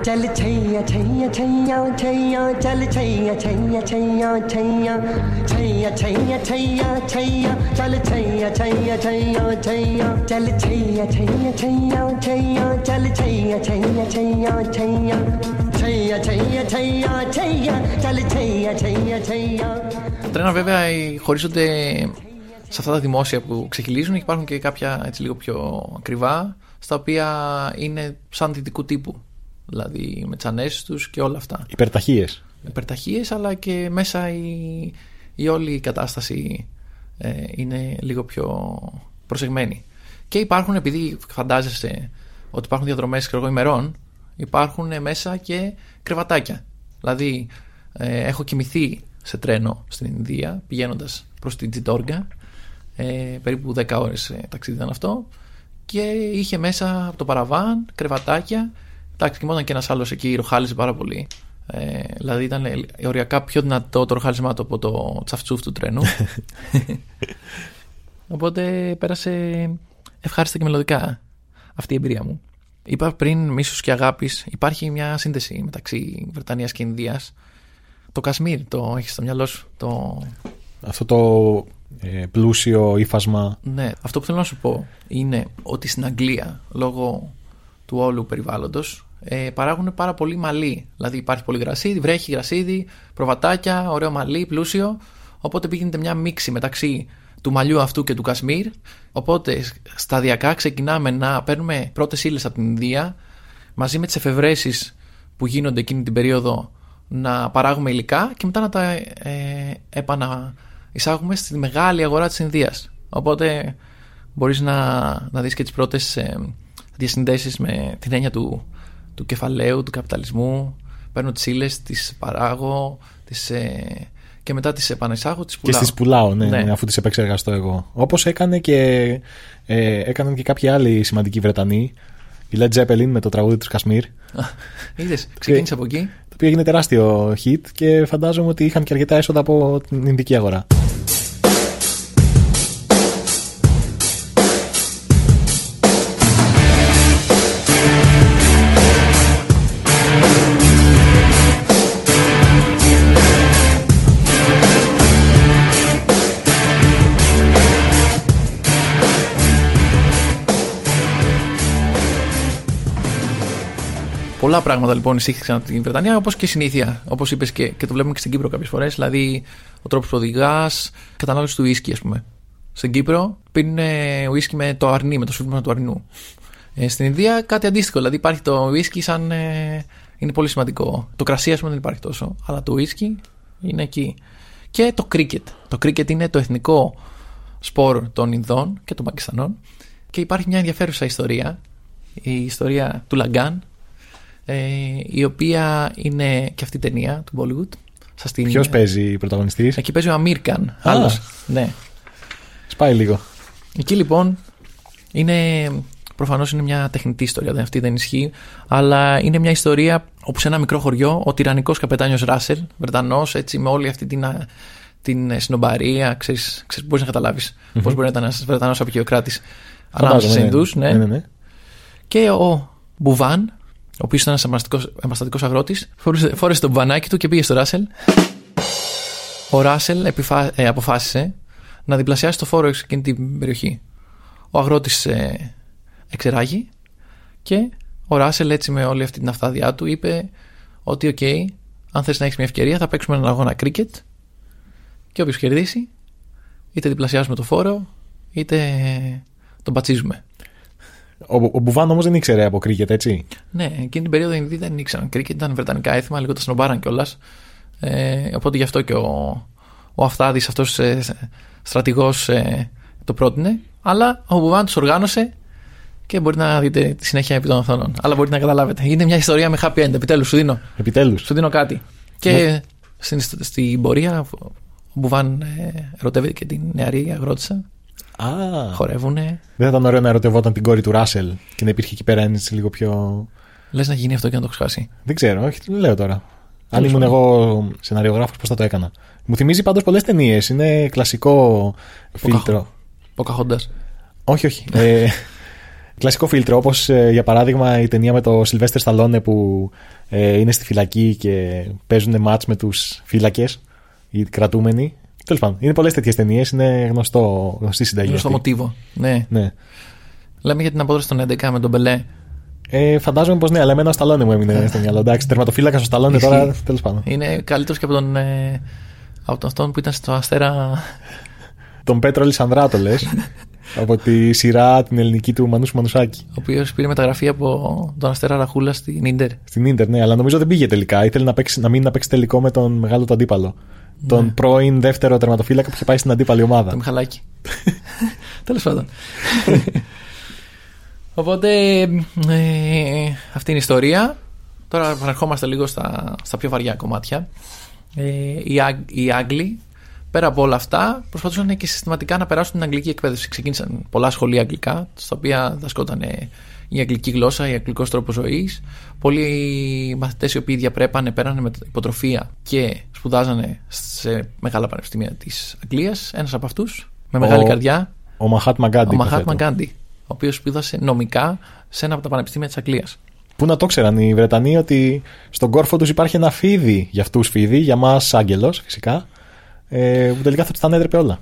चल छैया छैया छैया छैया चल छैया छैया छैया छैया छैया छैया छैया छैया चल छैया छैया छैया छैया चल छैया छैया छैया छैया चल छैया छैया छैया छैया छैया छैया छैया छैया चल छैया छैया छैया Τα τρένα βέβαια ε, χωρίζονται σε αυτά τα δημόσια που ξεχυλίζουν και υπάρχουν και κάποια έτσι λίγο πιο ακριβά στα οποία είναι σαν δυτικού τύπου. Δηλαδή με τις ανέσεις τους και όλα αυτά. Υπερταχίε. υπερταχείες αλλά και μέσα η, η όλη η κατάσταση ε, είναι λίγο πιο προσεγμένη. Και υπάρχουν, επειδή φαντάζεσαι ότι υπάρχουν διαδρομές ξέρω εγώ, ημερών, υπάρχουν μέσα και κρεβατάκια. Δηλαδή, ε, έχω κοιμηθεί σε τρένο στην Ινδία πηγαίνοντας προς την Τζιτόργκα, ε, περίπου 10 ώρες ε, ταξίδι ήταν αυτό, και είχε μέσα από το παραβάν κρεβατάκια. Εντάξει, κοιμόταν και ένας άλλος εκεί, ροχάλιζε πάρα πολύ. Ε, δηλαδή ήταν ε, οριακά πιο δυνατό το ροχάλισμά του από το τσαφτσούφ του τρένου. Οπότε πέρασε ευχάριστα και μελλοντικά αυτή η εμπειρία μου. Είπα πριν μίσος και αγάπης, υπάρχει μια σύνδεση μεταξύ Βρετανίας και Ινδίας. Το Κασμίρ το έχεις στο μυαλό σου. Το... Αυτό το ε, πλούσιο ύφασμα. Ναι, αυτό που θέλω να σου πω είναι ότι στην Αγγλία, λόγω του όλου περιβάλλοντος, ε, παράγουν πάρα πολύ μαλλί. Δηλαδή υπάρχει πολύ γρασίδι, βρέχει γρασίδι, προβατάκια, ωραίο μαλλί, πλούσιο. Οπότε πήγαινε μια μίξη μεταξύ του μαλλιού αυτού και του Κασμίρ. Οπότε σταδιακά ξεκινάμε να παίρνουμε πρώτες ύλες από την Ινδία μαζί με τις εφευρέσεις που γίνονται εκείνη την περίοδο να παράγουμε υλικά και μετά να τα ε, επαναεισάγουμε στη μεγάλη αγορά της Ινδίας. Οπότε μπορείς να, να δεις και τις πρώτες ε, διασυνδέσεις με την έννοια του, του κεφαλαίου, του καπιταλισμού. Παίρνω τις ύλες, τις παράγω τις, ε, και μετά τις επανεισάγω, τις Και πουλάω. στις πουλάω, ναι, Ναι. ναι, αφού τις επεξεργαστώ εγώ. Όπως έκανε και, ε, έκαναν και κάποιοι άλλοι σημαντικοί Βρετανοί. Η Led Zeppelin με το τραγούδι του Κασμίρ. Το Είδες, ξεκίνησε από εκεί. οποίο έγινε τεράστιο hit και φαντάζομαι ότι είχαν και αρκετά έσοδα από την Ινδική αγορά. Πολλά πράγματα λοιπόν εισήχθηκαν από την Βρετανία, όπως και συνήθεια. Όπως είπες και, και το βλέπουμε και στην Κύπρο κάποιες φορές. Δηλαδή, ο τρόπος που οδηγάς, κατανάλωση του ουίσκι, ας πούμε. Στην Κύπρο πίνουν ουίσκι με το αρνί, με το σφίγμα του αρνού. Ε, στην Ινδία κάτι αντίστοιχο. Δηλαδή, υπάρχει το ουίσκι σαν. Ε, είναι πολύ σημαντικό. Το κρασί, ας πούμε, δεν υπάρχει τόσο. Αλλά το ουίσκι είναι εκεί. Και το κρίκετ. Το κρίκετ είναι το εθνικό σπορ των Ινδών και των Πακιστανών. Και υπάρχει μια ενδιαφέρουσα ιστορία. Η ιστορία του Λαγκάν, ε, η οποία είναι και αυτή η ταινία του Bollywood. Σας την... Ποιος παίζει πρωταγωνιστής; Εκεί παίζει ο Αμίρκαν. Άλλος. Ναι. Σπάει λίγο. Εκεί λοιπόν είναι. Προφανώς είναι μια τεχνητή ιστορία, δεν αυτή δεν ισχύει. Αλλά είναι μια ιστορία όπου σε ένα μικρό χωριό ο τυραννικός καπετάνιος Ράσελ, Βρετανός, έτσι με όλη αυτή την, α, την συνομπαρία, ξέρεις, μπορείς να καταλάβεις πώς μπορεί να ήταν ένας Βρετανός απεικιοκράτης ανάμεσα σε Φαντάζομαι, Ινδούς. Ναι. ναι, ναι. Και ο Μπουβάν, ο οποίος ήταν ένας επαναστατικός αγρότης, φόρεσε, φόρεσε το μπουβανάκι του και πήγε στο Ράσελ. Ο Ράσελ επιφα... ε, αποφάσισε να διπλασιάσει το φόρο σε εκείνη την περιοχή. Ο αγρότης ε, εξερράγη και ο Ράσελ έτσι με όλη αυτή την αυθάδειά του είπε ότι οκ, αν θες να έχεις μια ευκαιρία θα παίξουμε έναν αγώνα κρίκετ και όποιος κερδίσει είτε διπλασιάζουμε το φόρο είτε τον πατσίζουμε. Ο, ο Μπουβάν όμως δεν ήξερε από κρίκετ, έτσι; Ναι, εκείνη την περίοδο οι Ινδοί δεν ήξεραν κρίκετ, ήταν βρετανικά έθιμα, λίγο τα σνομπάραν κιόλας. Ε, οπότε γι' αυτό και ο, ο Αφτάδη, αυτός ε, στρατηγός, ε, το πρότεινε. Αλλά ο Μπουβάν τους οργάνωσε και μπορεί να δείτε τη συνέχεια επί των οθόνων. Αλλά μπορείτε να καταλάβετε. Είναι μια ιστορία με happy end. Επιτέλους, σου δίνω. Επιτέλους. Σου δίνω κάτι. Και στην, στην πορεία ο Μπουβάν ε, ερωτεύεται και την νεαρή αγρότησα. Α, Χορεύουνε. δεν θα ήταν ωραίο να ερωτευόταν την κόρη του Ράσελ και να υπήρχε εκεί πέρα έτσι λίγο πιο. Λες να γίνει αυτό και να το έχω χάσει. Δεν ξέρω, όχι, το λέω τώρα. Αν Τέλος ήμουν πάντων. εγώ σεναριογράφος, πώς θα το έκανα. Μου θυμίζει πάντως πολλές ταινίες. Είναι κλασικό φίλτρο. Ποκαχόντα. Όχι, όχι. Ε, κλασικό φίλτρο, όπως για παράδειγμα η ταινία με το Σιλβέστερ Σταλόνε που ε, είναι στη φυλακή και παίζουν μάτς με τους φύλακες, οι κρατούμενοι. Τέλος πάντων, είναι πολλές τέτοιες ταινίες, είναι γνωστό, γνωστή συνταγή. Είναι στο αυτή. μοτίβο. Ναι. Ναι. Λέμε για την απόδοση των 11 με τον Μπελέ. Ε, φαντάζομαι πως ναι, αλλά εμένα ο Σταλόνε μου έμεινε στο μυαλό. Εντάξει, τερματοφύλακας ο Σταλόνε Ισχύει. τώρα, τέλος πάντων. Είναι καλύτερος και από τον. Ε, από τον αυτόν που ήταν στο Αστέρα. Τον Πέτρο Λισανδράτο λες. από τη σειρά την ελληνική του Μανούσου Μανουσάκη. Ο οποίος πήρε μεταγραφή από τον Αστέρα Ραχούλα στην ντερ. Στην ντερ, ναι, αλλά νομίζω δεν πήγε τελικά. Ήθελε να, παίξει, να μείνει να παίξει τελικό με τον μεγάλο του αντίπαλο. Τον πρώην δεύτερο τερματοφύλακα που είχε πάει στην αντίπαλη ομάδα. Το Μιχαλάκη. Τέλος πάντων. Οπότε ε, αυτή είναι η ιστορία. Τώρα επαναρχόμαστε λίγο στα, στα πιο βαριά κομμάτια. Ε, οι, Άγ- οι Άγγλοι, πέρα από όλα αυτά, προσπαθούσαν και συστηματικά να περάσουν την αγγλική εκπαίδευση. Ξεκίνησαν πολλά σχολεία αγγλικά, στα οποία δασκόταν η αγγλική γλώσσα, η αγγλικός τρόπος ζωής. Πολλοί μαθητές οι οποίοι διαπρέπανε, πέρανε με υποτροφία και σπουδάζανε σε μεγάλα πανεπιστήμια της Αγγλίας. Ένας από αυτούς, με μεγάλη Ο- καρδιά, Ο Μαχάτ Μαγκάντι. ο Μαχάτμα υποθέτω. Γκάντι, ο οποίος σπούδασε νομικά σε ένα από τα πανεπιστήμια της Αγγλίας. Πού να το ξέραν οι Βρετανοί ότι στον κόρφο τους υπάρχει ένα φίδι για αυτούς φίδι, για μας άγγελος φυσικά, ε, που τελικά θα τους τα ανέτρεπε όλα.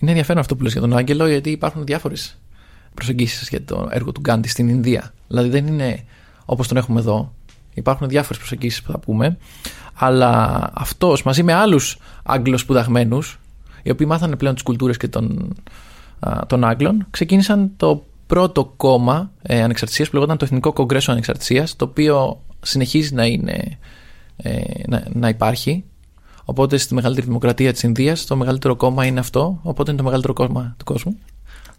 Είναι ενδιαφέρον αυτό που λες για τον Άγγελο, γιατί υπάρχουν διάφορες προσεγγίσεις για το έργο του Γκάντι στην Ινδία. Δηλαδή δεν είναι όπως τον έχουμε εδώ. Υπάρχουν διάφορες προσεγγίσεις που θα πούμε. Αλλά αυτός μαζί με άλλους Άγγλους σπουδαγμένους, οι οποίοι μάθανε πλέον τις κουλτούρες και των, α, των Άγγλων, ξεκίνησαν το πρώτο κόμμα ε, ανεξαρτησίας που λεγόταν το Εθνικό Κογκρέσο Ανεξαρτησίας, το οποίο συνεχίζει να, είναι, ε, να, να υπάρχει. Οπότε στη μεγαλύτερη δημοκρατία της Ινδίας το μεγαλύτερο κόμμα είναι αυτό, οπότε είναι το μεγαλύτερο κόμμα του κόσμου.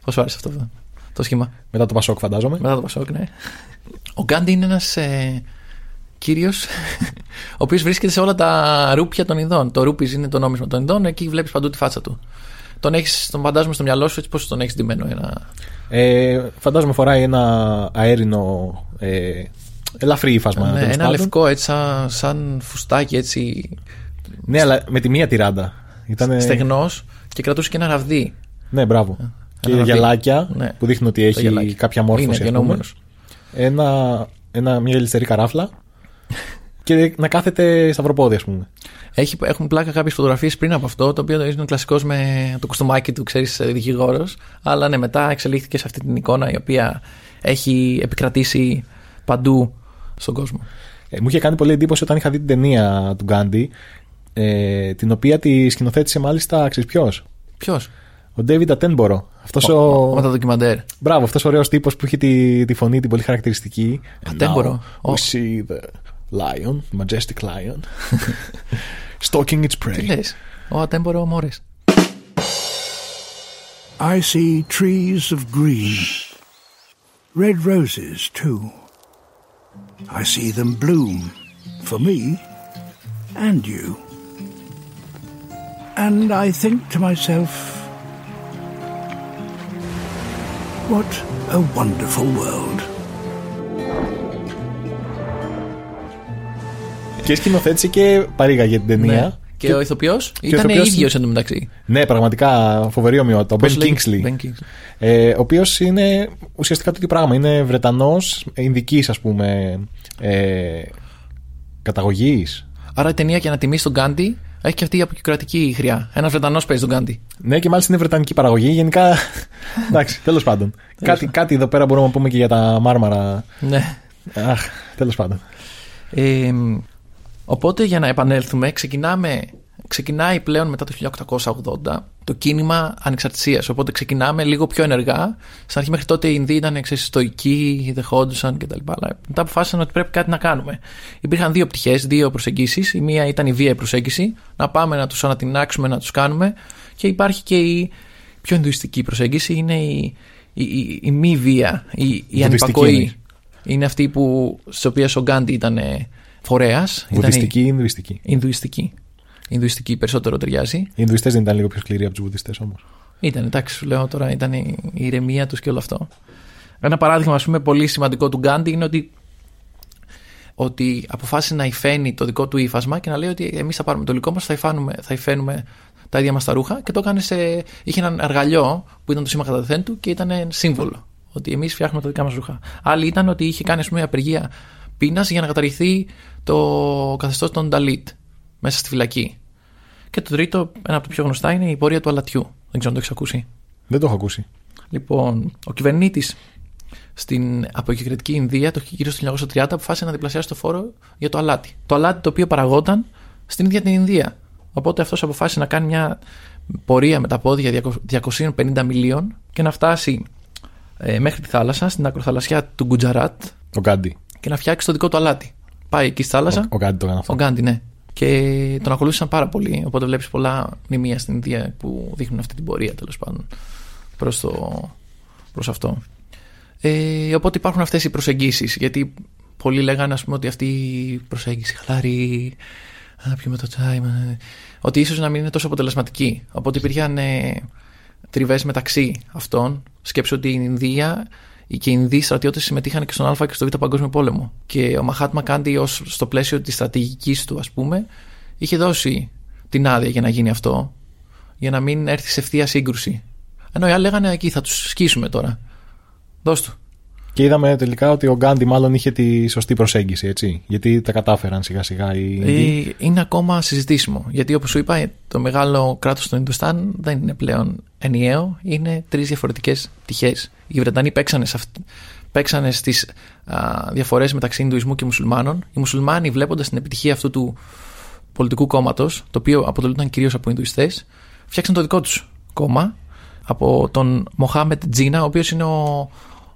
Πώς σου άρεσε αυτό το σχήμα. Μετά το Πασόκ, φαντάζομαι. Μετά το Πασόκ, ναι. Ο Γκάντι είναι ένας ε, κύριος, ο οποίος βρίσκεται σε όλα τα ρούπια των Ινδών. Το ρούπις είναι το νόμισμα των Ινδών, εκεί βλέπεις παντού τη φάτσα του. Τον, έχεις, τον φαντάζομαι στο μυαλό σου έτσι πώς τον έχεις ντυμένο. Ένα... Ε, φαντάζομαι φοράει ένα αέρινο ε, ελαφρύ ύφασμα. ναι, τέλος ένα πάντων. λευκό έτσι, σαν, σαν φουστάκι έτσι Ναι, αλλά με τη μία τυράντα. Ήτανε... στεγνός και κρατούσε και ένα ραβδί. Ναι, μπράβο. Και ραβδί. γυαλάκια Ναι. που δείχνουν ότι Το έχει γυαλάκι. κάποια μόρφωση. Είναι ας πούμε. γεννόμενος. Ένα, ένα, μια ελιστερή καράφλα και να κάθεται σταυροπόδι, ας πούμε. Έχει, έχουν πλάκα κάποιες φωτογραφίες πριν από αυτό, το οποίο είναι κλασικός με το κουστούμάκι του, ξέρεις, δικηγόρος. Αλλά ναι, μετά εξελίχθηκε σε αυτή την εικόνα η οποία έχει επικρατήσει παντού στον κόσμο. Ε, μου είχε κάνει πολύ εντύπωση όταν είχα δει την ταινία του Γκάντι, ε, την οποία τη σκηνοθέτησε μάλιστα, ξέρεις ποιος; Ποιος; Ο David Attenborough. Αυτός ο, Με τα ντοκιμαντέρ. Μπράβο, αυτό ο ωραίο τύπο που έχει τη, τη φωνή την πολύ χαρακτηριστική. And Attenborough. now We Oh. see the lion, the majestic lion, stalking its Τι prey. λε. Ο Ατέμπορο Μόρε. I see trees of green, red roses too. I see them bloom for me and you. And I think to myself, what a wonderful world. Και σκηνοθέτησε και παρήγαγε την ταινία. Ναι. Και ο ηθοποιός; ήταν ηθοποιός- ίδιος εντωμεταξύ. Ναι, πραγματικά φοβερή ομοιότητα. Ο Ben Πώς λέγεται; Kingsley. Ben Kingsley. Ε, ο οποίος είναι ουσιαστικά το ίδιο πράγμα. Είναι Βρετανός, Ινδικής ας πούμε ε, καταγωγής. Άρα η ταινία για να τιμήσει τον Γκάντι έχει και αυτή η αποκυκρατική χρειά. Ένας Βρετανός παίζει τον Γκάντι. Ναι, και μάλιστα είναι βρετανική παραγωγή. Γενικά. εντάξει, τέλος πάντων. κάτι, κάτι εδώ πέρα μπορούμε να πούμε και για τα μάρμαρα. Ναι. Αχ, τέλος πάντων. Ε, οπότε για να επανέλθουμε, ξεκινάμε, ξεκινάει πλέον μετά το 1880 το κίνημα ανεξαρτησίας. Οπότε ξεκινάμε λίγο πιο ενεργά. Στην αρχή μέχρι τότε οι Ινδοί ήταν ξέρεις, στοικοί, δεχόντουσαν κτλ. Αλλά μετά αποφάσισαν ότι πρέπει κάτι να κάνουμε. Υπήρχαν δύο πτυχές, δύο προσεγγίσεις. Η μία ήταν η βία προσέγγιση, να πάμε να τους ανατινάξουμε, να τους κάνουμε. Και υπάρχει και η πιο ενδουιστική προσέγγιση, είναι η, η, η, η μη βία, η, η Βουδιστική ανυπακοή. εννοείς. Είναι αυτή που, στις οποίες ο Γκάντι ήταν φορέας. Βουδιστική ή Ινδουιστική; Ινδουιστική. Ινδουιστική περισσότερο ταιριάζει. Οι Ινδουιστές δεν ήταν λίγο πιο σκληροί από τους Βουδιστές όμως. Ήταν, εντάξει, σου λέω τώρα, ήταν η η ηρεμία τους και όλο αυτό. Ένα παράδειγμα, ας πούμε, πολύ σημαντικό του Γκάντι είναι ότι, ότι αποφάσισε να υφαίνει το δικό του ύφασμα και να λέει ότι εμείς θα πάρουμε το υλικό μας, θα, υφάνουμε- θα υφαίνουμε τα ίδια μας τα ρούχα και το έκανε σε. είχε έναν αργαλιό που ήταν το σήμα κατά τεθέν του και ήταν σύμβολο. Ότι εμείς φτιάχνουμε τα δικά μας ρούχα. Άλλοι ήταν ότι είχε κάνει, ας πούμε, απεργία πείνας για να καταργηθεί το καθεστώς των Νταλίτ μέσα στη φυλακή. Και το τρίτο, ένα από τα πιο γνωστά, είναι η πορεία του αλατιού. Δεν ξέρω αν το έχεις ακούσει. Δεν το έχω ακούσει. Λοιπόν, ο κυβερνήτης στην αποκεντρωτική Ινδία το γύρω στο 1930 αποφάσισε να διπλασιάσει το φόρο για το αλάτι. Το αλάτι το οποίο παραγόταν στην ίδια την Ινδία. Οπότε αυτός αποφάσισε να κάνει μια πορεία με τα πόδια 250 μιλίων και να φτάσει ε, μέχρι τη θάλασσα, στην ακροθαλασσιά του Γκουτζαράτ Ο Γκάντι. και να φτιάξει το δικό του αλάτι. Πάει εκεί στη θάλασσα. Ο, ο Γκάντι το έκανε αυτό. Ο Γκάντι, ναι. Και τον ακολούθησαν πάρα πολύ. Οπότε βλέπεις πολλά μνημεία στην Ινδία που δείχνουν αυτή την πορεία τέλος πάντων προς προς αυτό. Ε, οπότε υπάρχουν αυτές οι προσεγγίσεις. Γιατί πολλοί λέγανε ας πούμε, ότι αυτή η προσέγγιση χαλαρή, α, πιούμε το τσάι, μα, ότι ίσως να μην είναι τόσο αποτελεσματική. Οπότε υπήρχαν ε, τριβές μεταξύ αυτών. Σκέψω ότι η Ινδία και οι Ινδοί στρατιώτε συμμετείχαν και στον Α και στο Β Παγκόσμιο Πόλεμο. Και ο Μαχάτμα Κάντι, ως, στο πλαίσιο της στρατηγικής του, ας πούμε, είχε δώσει την άδεια για να γίνει αυτό, για να μην έρθει σε ευθεία σύγκρουση. Ενώ οι άλλοι λέγανε εκεί, θα τους σκίσουμε τώρα. Δώσ' του. Και είδαμε τελικά ότι ο Γκάντι μάλλον είχε τη σωστή προσέγγιση, έτσι. Γιατί τα κατάφεραν σιγά σιγά οι Ινδοί. Ε, είναι ακόμα συζητήσιμο. Γιατί όπως σου είπα, το μεγάλο κράτος του Ινδουστάν δεν είναι πλέον ενιαίο. Είναι τρεις διαφορετικές πτυχές. Οι Βρετανοί παίξανε, σε αυτ... παίξανε στις διαφορές μεταξύ Ινδουισμού και Μουσουλμάνων. Οι Μουσουλμάνοι, βλέποντας την επιτυχία αυτού του πολιτικού κόμματος, το οποίο αποτελούνταν κυρίως από Ινδουιστές, φτιάξαν το δικό τους κόμμα από τον Μοχάμετ Τζίνα, ο οποίος είναι ο,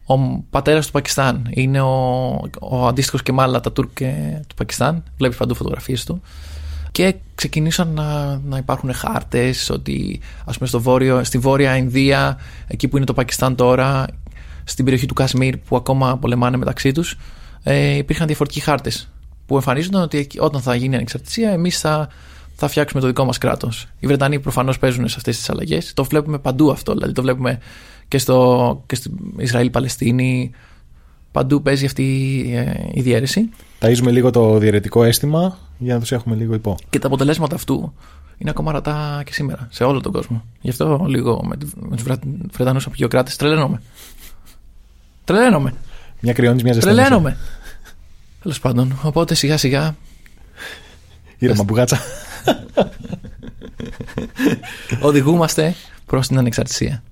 ο πατέρας του Πακιστάν. Είναι ο, ο αντίστοιχος Κεμάλ Τουρκ του Πακιστάν. Βλέπει παντού φωτογραφίες του. Και ξεκινήσαν να, να υπάρχουν χάρτες ότι, ας πούμε, στο βόρειο, στη βόρεια Ινδία, εκεί που είναι το Πακιστάν τώρα, στην περιοχή του Κασμίρ που ακόμα πολεμάνε μεταξύ τους, ε, υπήρχαν διαφορετικοί χάρτες που εμφανίζονταν ότι όταν θα γίνει ανεξαρτησία, εμείς θα, θα φτιάξουμε το δικό μας κράτος. Οι Βρετανοί προφανώς παίζουν σε αυτές τις αλλαγές. Το βλέπουμε παντού αυτό. Δηλαδή το βλέπουμε και στο, και στο Ισραήλ-Παλαιστίνη. Παντού παίζει αυτή ε, η διαίρεση. Ταΐζουμε λίγο το διαιρετικό αίσθημα για να τους έχουμε λίγο υπό. Και τα αποτελέσματα αυτού είναι ακόμα ρατά και σήμερα σε όλο τον κόσμο. Γι' αυτό λίγο με, με τους Βρετανούς απεικιοκράτε τρελαίνομαι. Τρελαίνομαι. Μια κρυώνεις, μια ζεστή. Τρελαίνομαι. Τέλος πάντων. Οπότε σιγά σιγά Ήρεμα μπουγάτσα. οδηγούμαστε προς την ανεξαρτησία.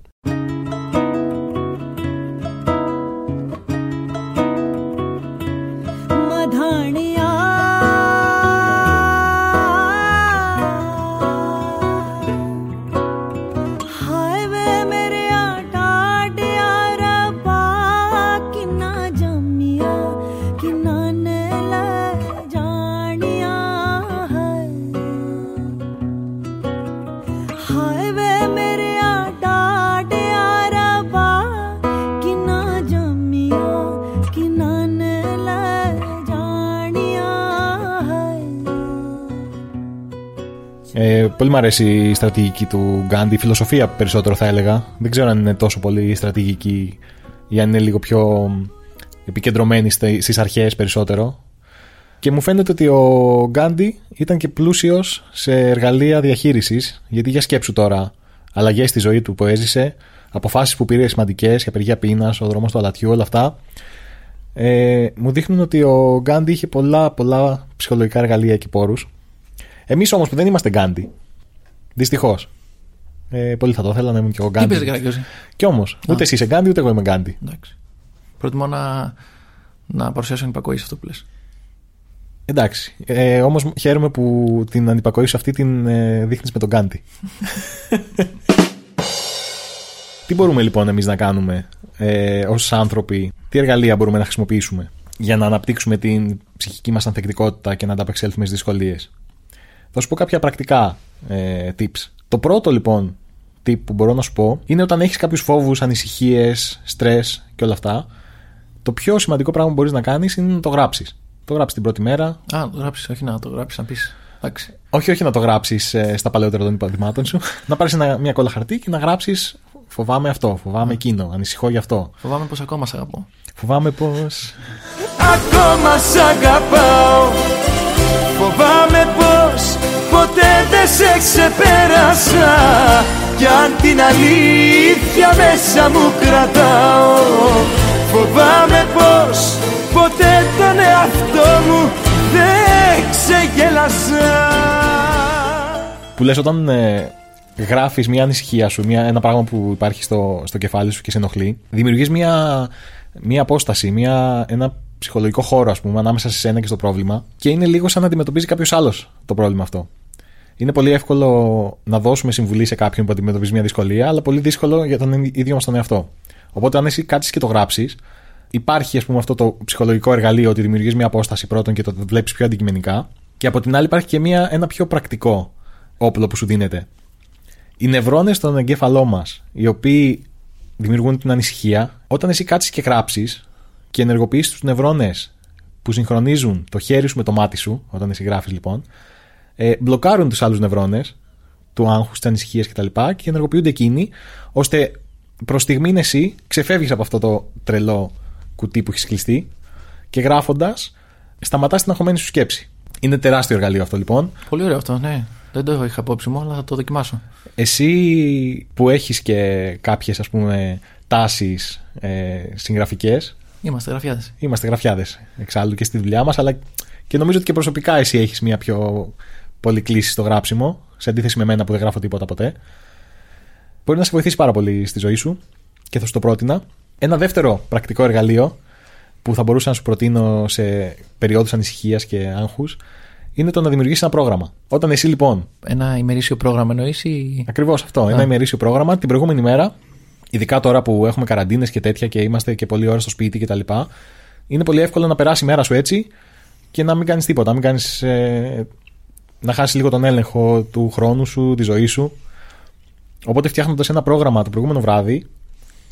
Πολύ μου αρέσει η στρατηγική του Γκάντι, η φιλοσοφία περισσότερο θα έλεγα. Δεν ξέρω αν είναι τόσο πολύ στρατηγική ή αν είναι λίγο πιο επικεντρωμένη στις αρχές περισσότερο. Και μου φαίνεται ότι ο Γκάντι ήταν και πλούσιος σε εργαλεία διαχείρισης, γιατί για σκέψου τώρα αλλαγές στη ζωή του που έζησε, αποφάσεις που πήρε σημαντικές για απεργία πείνας, ο δρόμος του αλατιού, όλα αυτά. Ε, μου δείχνουν ότι ο Γκάντι είχε πολλά, πολλά ψυχολογικά εργαλεία και πόρους. Εμείς όμως που δεν είμαστε Γκάντι, δυστυχώς. Ε, πολύ θα το ήθελα να ήμουν και εγώ Τι πες, Γκάντι. Γκάγκη. Κι όμως, ούτε εσύ είσαι Γκάντι, ούτε εγώ είμαι Γκάντι. Εντάξει. Προτιμώ να, να παρουσιάσω ανυπακοή σε αυτό που λες. Εντάξει. Ε, Όμως χαίρομαι που την αντιπακοή σου αυτή την ε, δείχνεις με τον Γκάντι. τι μπορούμε λοιπόν εμείς να κάνουμε ε, ως άνθρωποι, τι εργαλεία μπορούμε να χρησιμοποιήσουμε για να αναπτύξουμε την ψυχική μας ανθεκτικότητα και να ανταπεξέλθουμε στις δυσκολίες; Θα σου πω κάποια πρακτικά ε, tips. Το πρώτο λοιπόν tip που μπορώ να σου πω είναι όταν έχεις κάποιους φόβους, ανησυχίες, στρες και όλα αυτά. Το πιο σημαντικό πράγμα που μπορείς να κάνεις είναι να το γράψεις. Το γράψεις την πρώτη μέρα, Α, να το γράψεις, όχι να το γράψεις, να πεις. Εντάξει. όχι, όχι να το γράψεις στα παλαιότερα των υποδημάτων σου. να πάρεις μια κόλλα χαρτί και να γράψεις Φοβάμαι αυτό, φοβάμαι εκείνο, ανησυχώ γι' αυτό. Φοβάμαι πως ακόμα σε αγαπώ. Φοβάμαι πως. Ακόμα σ' αγαπάω Φοβάμαι πως ποτέ δεν σε ξεπέρασα Κι αν την αλήθεια μέσα μου κρατάω Φοβάμαι πως ποτέ τον εαυτό μου δεν ξεγέλασα Που λες όταν ε, γράφεις μια ανησυχία σου, μια, ένα πράγμα που υπάρχει στο, στο κεφάλι σου και σε ενοχλεί, δημιουργείς μια, μια απόσταση, μια, ένα ψυχολογικό χώρο, ας πούμε, ανάμεσα σε σένα και στο πρόβλημα και είναι λίγο σαν να αντιμετωπίζει κάποιος άλλος το πρόβλημα αυτό. Είναι πολύ εύκολο να δώσουμε συμβουλή σε κάποιον που αντιμετωπίζει μια δυσκολία, αλλά πολύ δύσκολο για τον ίδιο μας τον εαυτό. Οπότε, αν εσύ κάτσεις και το γράψεις, υπάρχει ας πούμε, αυτό το ψυχολογικό εργαλείο ότι δημιουργείς μια απόσταση πρώτον και το βλέπεις πιο αντικειμενικά. Και από την άλλη, υπάρχει και μια, ένα πιο πρακτικό όπλο που σου δίνεται. Οι νευρώνες στον εγκέφαλό μας, οι οποίοι δημιουργούν την ανησυχία, όταν εσύ κάτσεις και γράψεις και ενεργοποιήσει τους νευρώνες που συγχρονίζουν το χέρι σου με το μάτι σου, όταν εσύ γράφεις λοιπόν, ε, μπλοκάρουν τους άλλους νευρώνες του άγχους, τη ανησυχία κτλ. Και, και ενεργοποιούνται εκείνοι, ώστε προς στιγμήν εσύ ξεφεύγεις από αυτό το τρελό κουτί που έχεις κλειστεί και γράφοντας, σταματάς την αγχωμένη σου σκέψη. Είναι τεράστιο εργαλείο αυτό λοιπόν. Πολύ ωραίο αυτό, ναι. Δεν το είχα υπόψη μου, αλλά θα το δοκιμάσω. Εσύ που έχεις και κάποιες ας πούμε τάσεις ε, συγγραφικές Είμαστε γραφιάδε. Είμαστε γραφιάδες εξάλλου και στη δουλειά μας αλλά και νομίζω ότι και προσωπικά εσύ έχεις μια πιο πολύ κλίση στο γράψιμο σε αντίθεση με μένα που δεν γράφω τίποτα ποτέ Μπορεί να σε βοηθήσει πάρα πολύ στη ζωή σου και θα σου το πρότεινα. Ένα δεύτερο πρακτικό εργαλείο που θα μπορούσα να σου προτείνω σε περιόδους ανησυχίας και άγχους είναι το να δημιουργήσεις ένα πρόγραμμα. Όταν εσύ λοιπόν Ένα ημερήσιο πρόγραμμα εννοείς ή. Ακριβώς αυτό. Ένα ημερήσιο πρόγραμμα την προηγούμενη μέρα, ειδικά τώρα που έχουμε καραντίνες και τέτοια και είμαστε και πολλή ώρα στο σπίτι κτλ. Είναι πολύ εύκολο να περάσει η μέρα σου έτσι και να μην κάνεις τίποτα. Να, μην κάνεις, ε, να χάσεις λίγο τον έλεγχο του χρόνου σου, τη ζωή σου. Οπότε φτιάχνοντας ένα πρόγραμμα το προηγούμενο βράδυ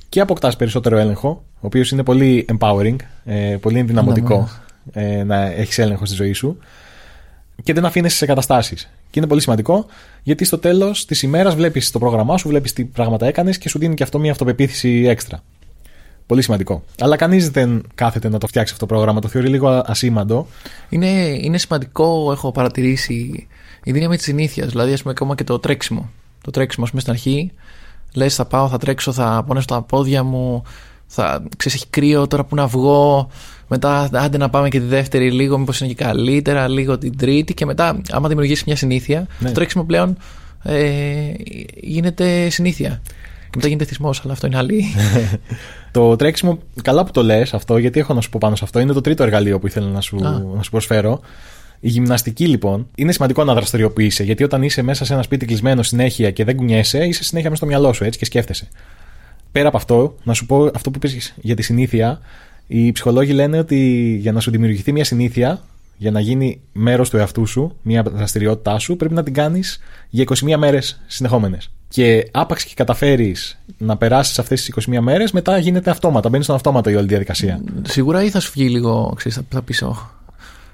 και αποκτάς περισσότερο έλεγχο, ο οποίος είναι πολύ empowering, ε, πολύ ενδυναμωτικό ε, να έχεις έλεγχο στη ζωή σου και δεν αφήνεσαι σε καταστάσεις. Και είναι πολύ σημαντικό γιατί στο τέλος της ημέρας βλέπεις το πρόγραμμά σου, βλέπεις τι πράγματα έκανες και σου δίνει και αυτό μια αυτοπεποίθηση έξτρα. Πολύ σημαντικό. Αλλά κανείς δεν κάθεται να το φτιάξει αυτό το πρόγραμμα, το θεωρεί λίγο ασήμαντο. Είναι, είναι σημαντικό, έχω παρατηρήσει, η δύναμη της συνήθειας. Δηλαδή, ας πούμε, ακόμα και το τρέξιμο. Το τρέξιμο, ας πούμε, στην αρχή, λες, θα πάω, θα τρέξω, θα πονέσω τα πόδια μου, θα ξέρεις, έχει κρύο τώρα που να βγω. Μετά, άντε να πάμε και τη δεύτερη λίγο, μήπως είναι και καλύτερα, λίγο την τρίτη. Και μετά, άμα δημιουργήσει μια συνήθεια, Ναι. το τρέξιμο πλέον ε, γίνεται συνήθεια. Και μετά γίνεται θυσμός, αλλά αυτό είναι άλλη. Το τρέξιμο, καλά που το λες αυτό, γιατί έχω να σου πω πάνω σε αυτό, είναι το τρίτο εργαλείο που ήθελα να σου, Α. να σου προσφέρω. Η γυμναστική λοιπόν είναι σημαντικό να δραστηριοποιείσαι, γιατί όταν είσαι μέσα σε ένα σπίτι κλεισμένο συνέχεια και δεν κουνιέσαι, είσαι συνέχεια μέσα στο μυαλό σου έτσι και σκέφτεσαι. Πέρα από αυτό, να σου πω αυτό που πες για τη συνήθεια, οι ψυχολόγοι λένε ότι για να σου δημιουργηθεί μια συνήθεια, για να γίνει μέρος του εαυτού σου, μια δραστηριότητά σου, πρέπει να την κάνεις για 21 μέρες συνεχόμενες. Και άπαξ και καταφέρεις να περάσεις αυτές τις 21 μέρες, μετά γίνεται αυτόματα. Μπαίνει στον αυτόματο η όλη διαδικασία. Σίγουρα ή θα σου βγει λίγο, ξέρεις, θα, θα πεις, «Ωχ,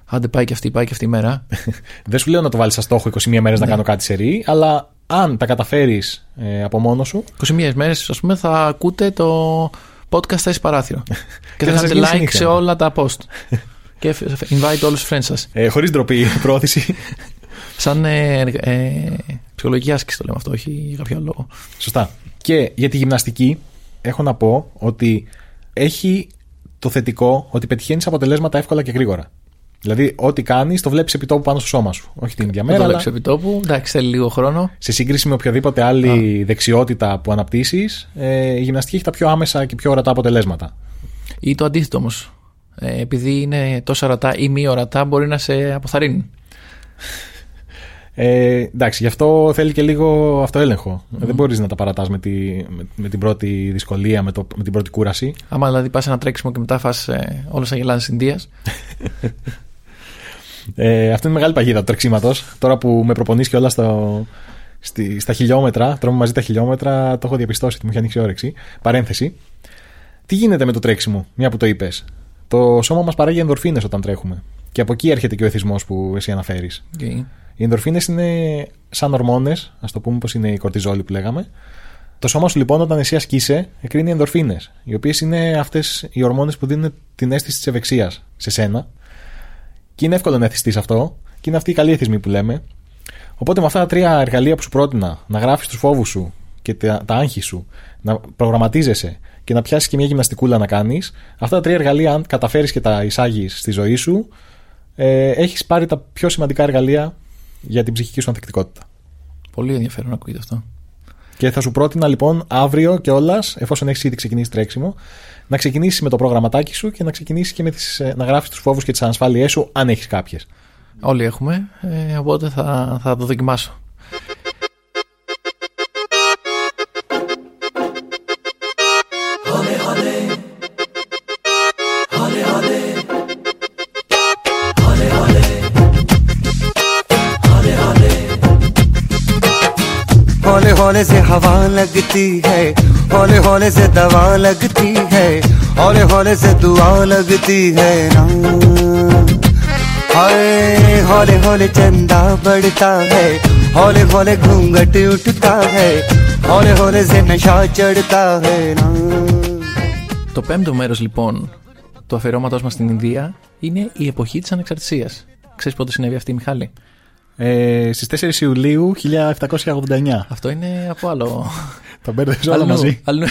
Άντε πάει και αυτή, πάει και αυτή η μέρα. Δεν σου λέω να το βάλεις σαν στόχο 21 μέρες να κάνω κάτι σε ρί, αλλά αν τα καταφέρεις ε, από μόνος σου. 21 μέρες, ας πούμε, θα ακούτε το podcast θέσει παράθυρο. και θα θα σας κάνετε γίνει like συνήθεια. σε όλα τα post. και invite όλους τους friends σας. Ε, Χωρίς ντροπή πρόθεση. Σαν ε, ε, ψυχολογική άσκηση το λέμε αυτό, όχι για κάποιο άλλο λόγο. Σωστά. Και για τη γυμναστική έχω να πω ότι έχει το θετικό ότι πετυχαίνεις αποτελέσματα εύκολα και γρήγορα. Δηλαδή, ό,τι κάνεις, το βλέπεις επιτόπου πάνω στο σώμα σου. Όχι την ίδια Δεν μέρα, το αλλά βλέπει επί τόπου. Εντάξει, θέλει λίγο χρόνο. σε σύγκριση με οποιαδήποτε άλλη δεξιότητα που αναπτύσσεις, ε, η γυμναστική έχει τα πιο άμεσα και πιο ορατά αποτελέσματα. Ή το αντίθετο όμως. Ε, επειδή είναι τόσο ορατά ή μη ορατά, μπορεί να σε αποθαρρύνει. Ε, εντάξει, γι' αυτό θέλει και λίγο αυτοέλεγχο. Δεν μπορείς να τα παρατάς με, τη, με, με την πρώτη δυσκολία, με, το, με την πρώτη κούραση. Άμα δηλαδή πας ένα τρέξιμο και μετά φας ε, όλε τι αγελάδε Ινδίας. Ε, αυτό είναι μεγάλη παγίδα του τρεξίματος. Τώρα που με προπονείς και όλα στο, στη, στα χιλιόμετρα, τρώμε μαζί τα χιλιόμετρα, το έχω διαπιστώσει ότι μου έχει ανοίξει η όρεξη. Παρένθεση. Τι γίνεται με το τρέξιμο, μια που το είπες; Το σώμα μας παράγει ενδορφίνες όταν τρέχουμε. Και από εκεί έρχεται και ο εθισμός που εσύ αναφέρεις. Okay. Οι ενδορφίνες είναι σαν ορμόνες, ας το πούμε πως είναι η κορτιζόλη που λέγαμε. Το σώμα σου λοιπόν, όταν εσύ ασκείσαι, εκρίνει ενδορφίνες, οι οποίες είναι αυτές οι ορμόνες που δίνουν την αίσθηση της ευεξίας σε σένα. Και είναι εύκολο να εθιστείς αυτό, και είναι αυτή η καλή εθισμή που λέμε. Οπότε με αυτά τα τρία εργαλεία που σου πρότεινα, να γράφεις τους φόβους σου και τα, τα άγχη σου, να προγραμματίζεσαι και να πιάσεις και μια γυμναστικούλα να κάνεις, αυτά τα τρία εργαλεία, αν καταφέρεις και τα εισάγεις στη ζωή σου, ε, έχεις πάρει τα πιο σημαντικά εργαλεία για την ψυχική σου ανθεκτικότητα. Πολύ ενδιαφέρον να ακούγεται αυτό. Και θα σου πρότεινα λοιπόν αύριο κιόλας, εφόσον έχεις ήδη ξεκινήσει τρέξιμο, να ξεκινήσει με το προγραμματάκι σου και να ξεκινήσει και με τις, ε, να γράφεις τους φόβους και τις ανασφάλειές σου, αν έχεις κάποιες. Όλοι έχουμε, ε, οπότε θα, θα το δοκιμάσω. हौले हौले से हवा लगती है हौले हौले से दवा लगती है हौले हौले से दुआ लगती है ना हाय हौले हौले चंदा बढ़ता है हौले हौले घूंघट उठता है हौले हौले से नशा चढ़ता है ना Το πέμπτο μέρο λοιπόν του αφιερώματό μα στην Ινδία είναι η εποχή τη ανεξαρτησία. Ξέρει πότε συνέβη αυτή, Μιχάλη. Ε, Στις 4 Ιουλίου 1789. Αυτό είναι από άλλο. Τα μπέρδεψε όλα Αλλού- μαζί. αλλού-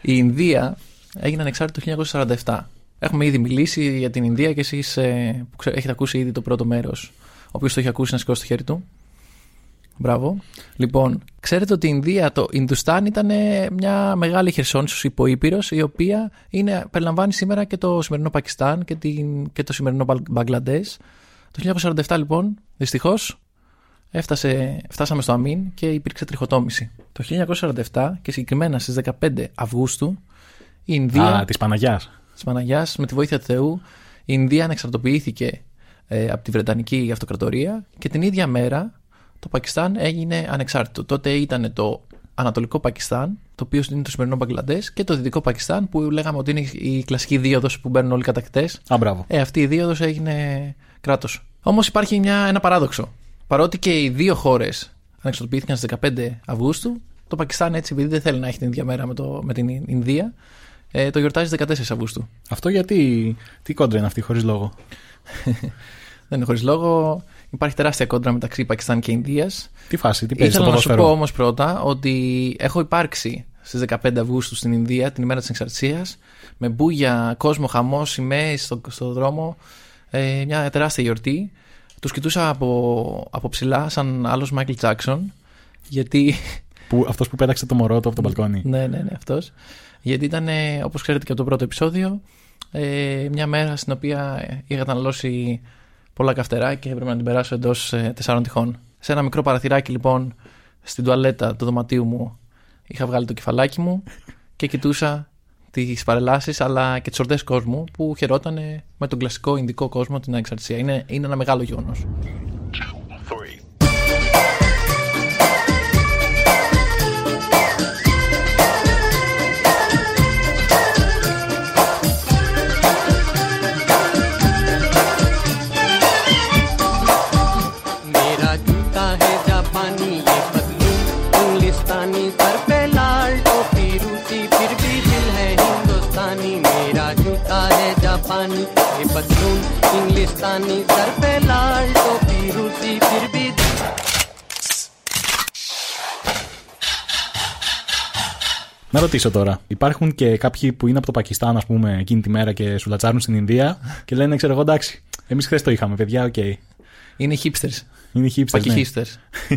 η Ινδία έγινε ανεξάρτητη το 1947. Έχουμε ήδη μιλήσει για την Ινδία και εσείς που ξέ- έχετε ακούσει ήδη το πρώτο μέρος. Ο οποίος το έχει ακούσει να σηκώσει το χέρι του. Μπράβο. Λοιπόν, ξέρετε ότι η Ινδία, το Ινδουστάν ήταν ε, μια μεγάλη χερσόνησος υποήπειρος η οποία είναι, περιλαμβάνει σήμερα και το σημερινό Πακιστάν και, την, και το σημερινό Μπαγ- Μπαγκλαντές. Το 1947 λοιπόν, δυστυχώς, έφτασε, φτάσαμε στο Αμίν και υπήρξε τριχοτόμηση. Το 1947 και συγκεκριμένα στις 15 Αυγούστου η Ινδία Α, της Παναγιάς. της Παναγιάς με τη βοήθεια του Θεού η Ινδία ανεξαρτοποιήθηκε ε, από τη Βρετανική Αυτοκρατορία και την ίδια μέρα το Πακιστάν έγινε ανεξάρτητο. Τότε ήταν το Ανατολικό Πακιστάν, το οποίο είναι το σημερινό Μπαγκλαντές και το Δυτικό Πακιστάν που λέγαμε ότι είναι η κλασική δίωδος που μπαίνουν όλοι οι κατακτητές. Α, μπράβο. Ε, αυτή η δίωδος έγινε κράτος. Όμως υπάρχει μια, ένα παράδοξο. Παρότι και οι δύο χώρες ανεξαρτοποιήθηκαν στις 15 Αυγούστου, το Πακιστάν έτσι επειδή δεν θέλει να έχει την ίδια μέρα με, το, με την Ινδία, ε, το γιορτάζει 14 Αυγούστου. Αυτό γιατί. Τι κόντρα είναι αυτή, χωρίς λόγο; Δεν είναι χωρίς λόγο. Υπάρχει τεράστια κόντρα μεταξύ Πακιστάν και Ινδίας. Τι φάση, τι παίζει στο Ήθελα να σου ποδόσφαιρο; πω όμως πρώτα ότι έχω υπάρξει στις 15 Αυγούστου στην Ινδία, την ημέρα της εξαρτησίας, με μπούγια, κόσμο, χαμός, σημαίες στο, στο δρόμο. Ε, μια τεράστια γιορτή. Τους κοιτούσα από, από ψηλά, σαν άλλος Μάικλ Τζάξον. Γιατί. Που, αυτός που πέταξε το μωρό του από το μπαλκόνι. ναι, ναι, ναι, αυτός. Γιατί ήταν, όπως ξέρετε και από το πρώτο επεισόδιο, ε, μια μέρα στην οποία ε, είχα καταναλώσει πολλά καυτερά και έπρεπε να την περάσω εντός ε, τεσσάρων τυχών. Σε ένα μικρό παραθυράκι λοιπόν στην τουαλέτα του δωματίου μου είχα βγάλει το κεφαλάκι μου και κοιτούσα τις παρελάσεις αλλά και τις ορδές κόσμου που χαιρόταν με τον κλασικό Ινδικό κόσμο την ανεξαρτησία. Είναι, είναι ένα μεγάλο γεγονός. Α ναι Να ρωτήσω τώρα. Υπάρχουν και κάποιοι που είναι από το Πακιστάν, ας πούμε, εκείνη τη μέρα και σου λατσάρουν στην Ινδία και λένε, ξέρω εγώ, εντάξει. Εμείς χθες το είχαμε, παιδιά, OK. Okay. Είναι hipsters. Είναι hipsters. Ναι.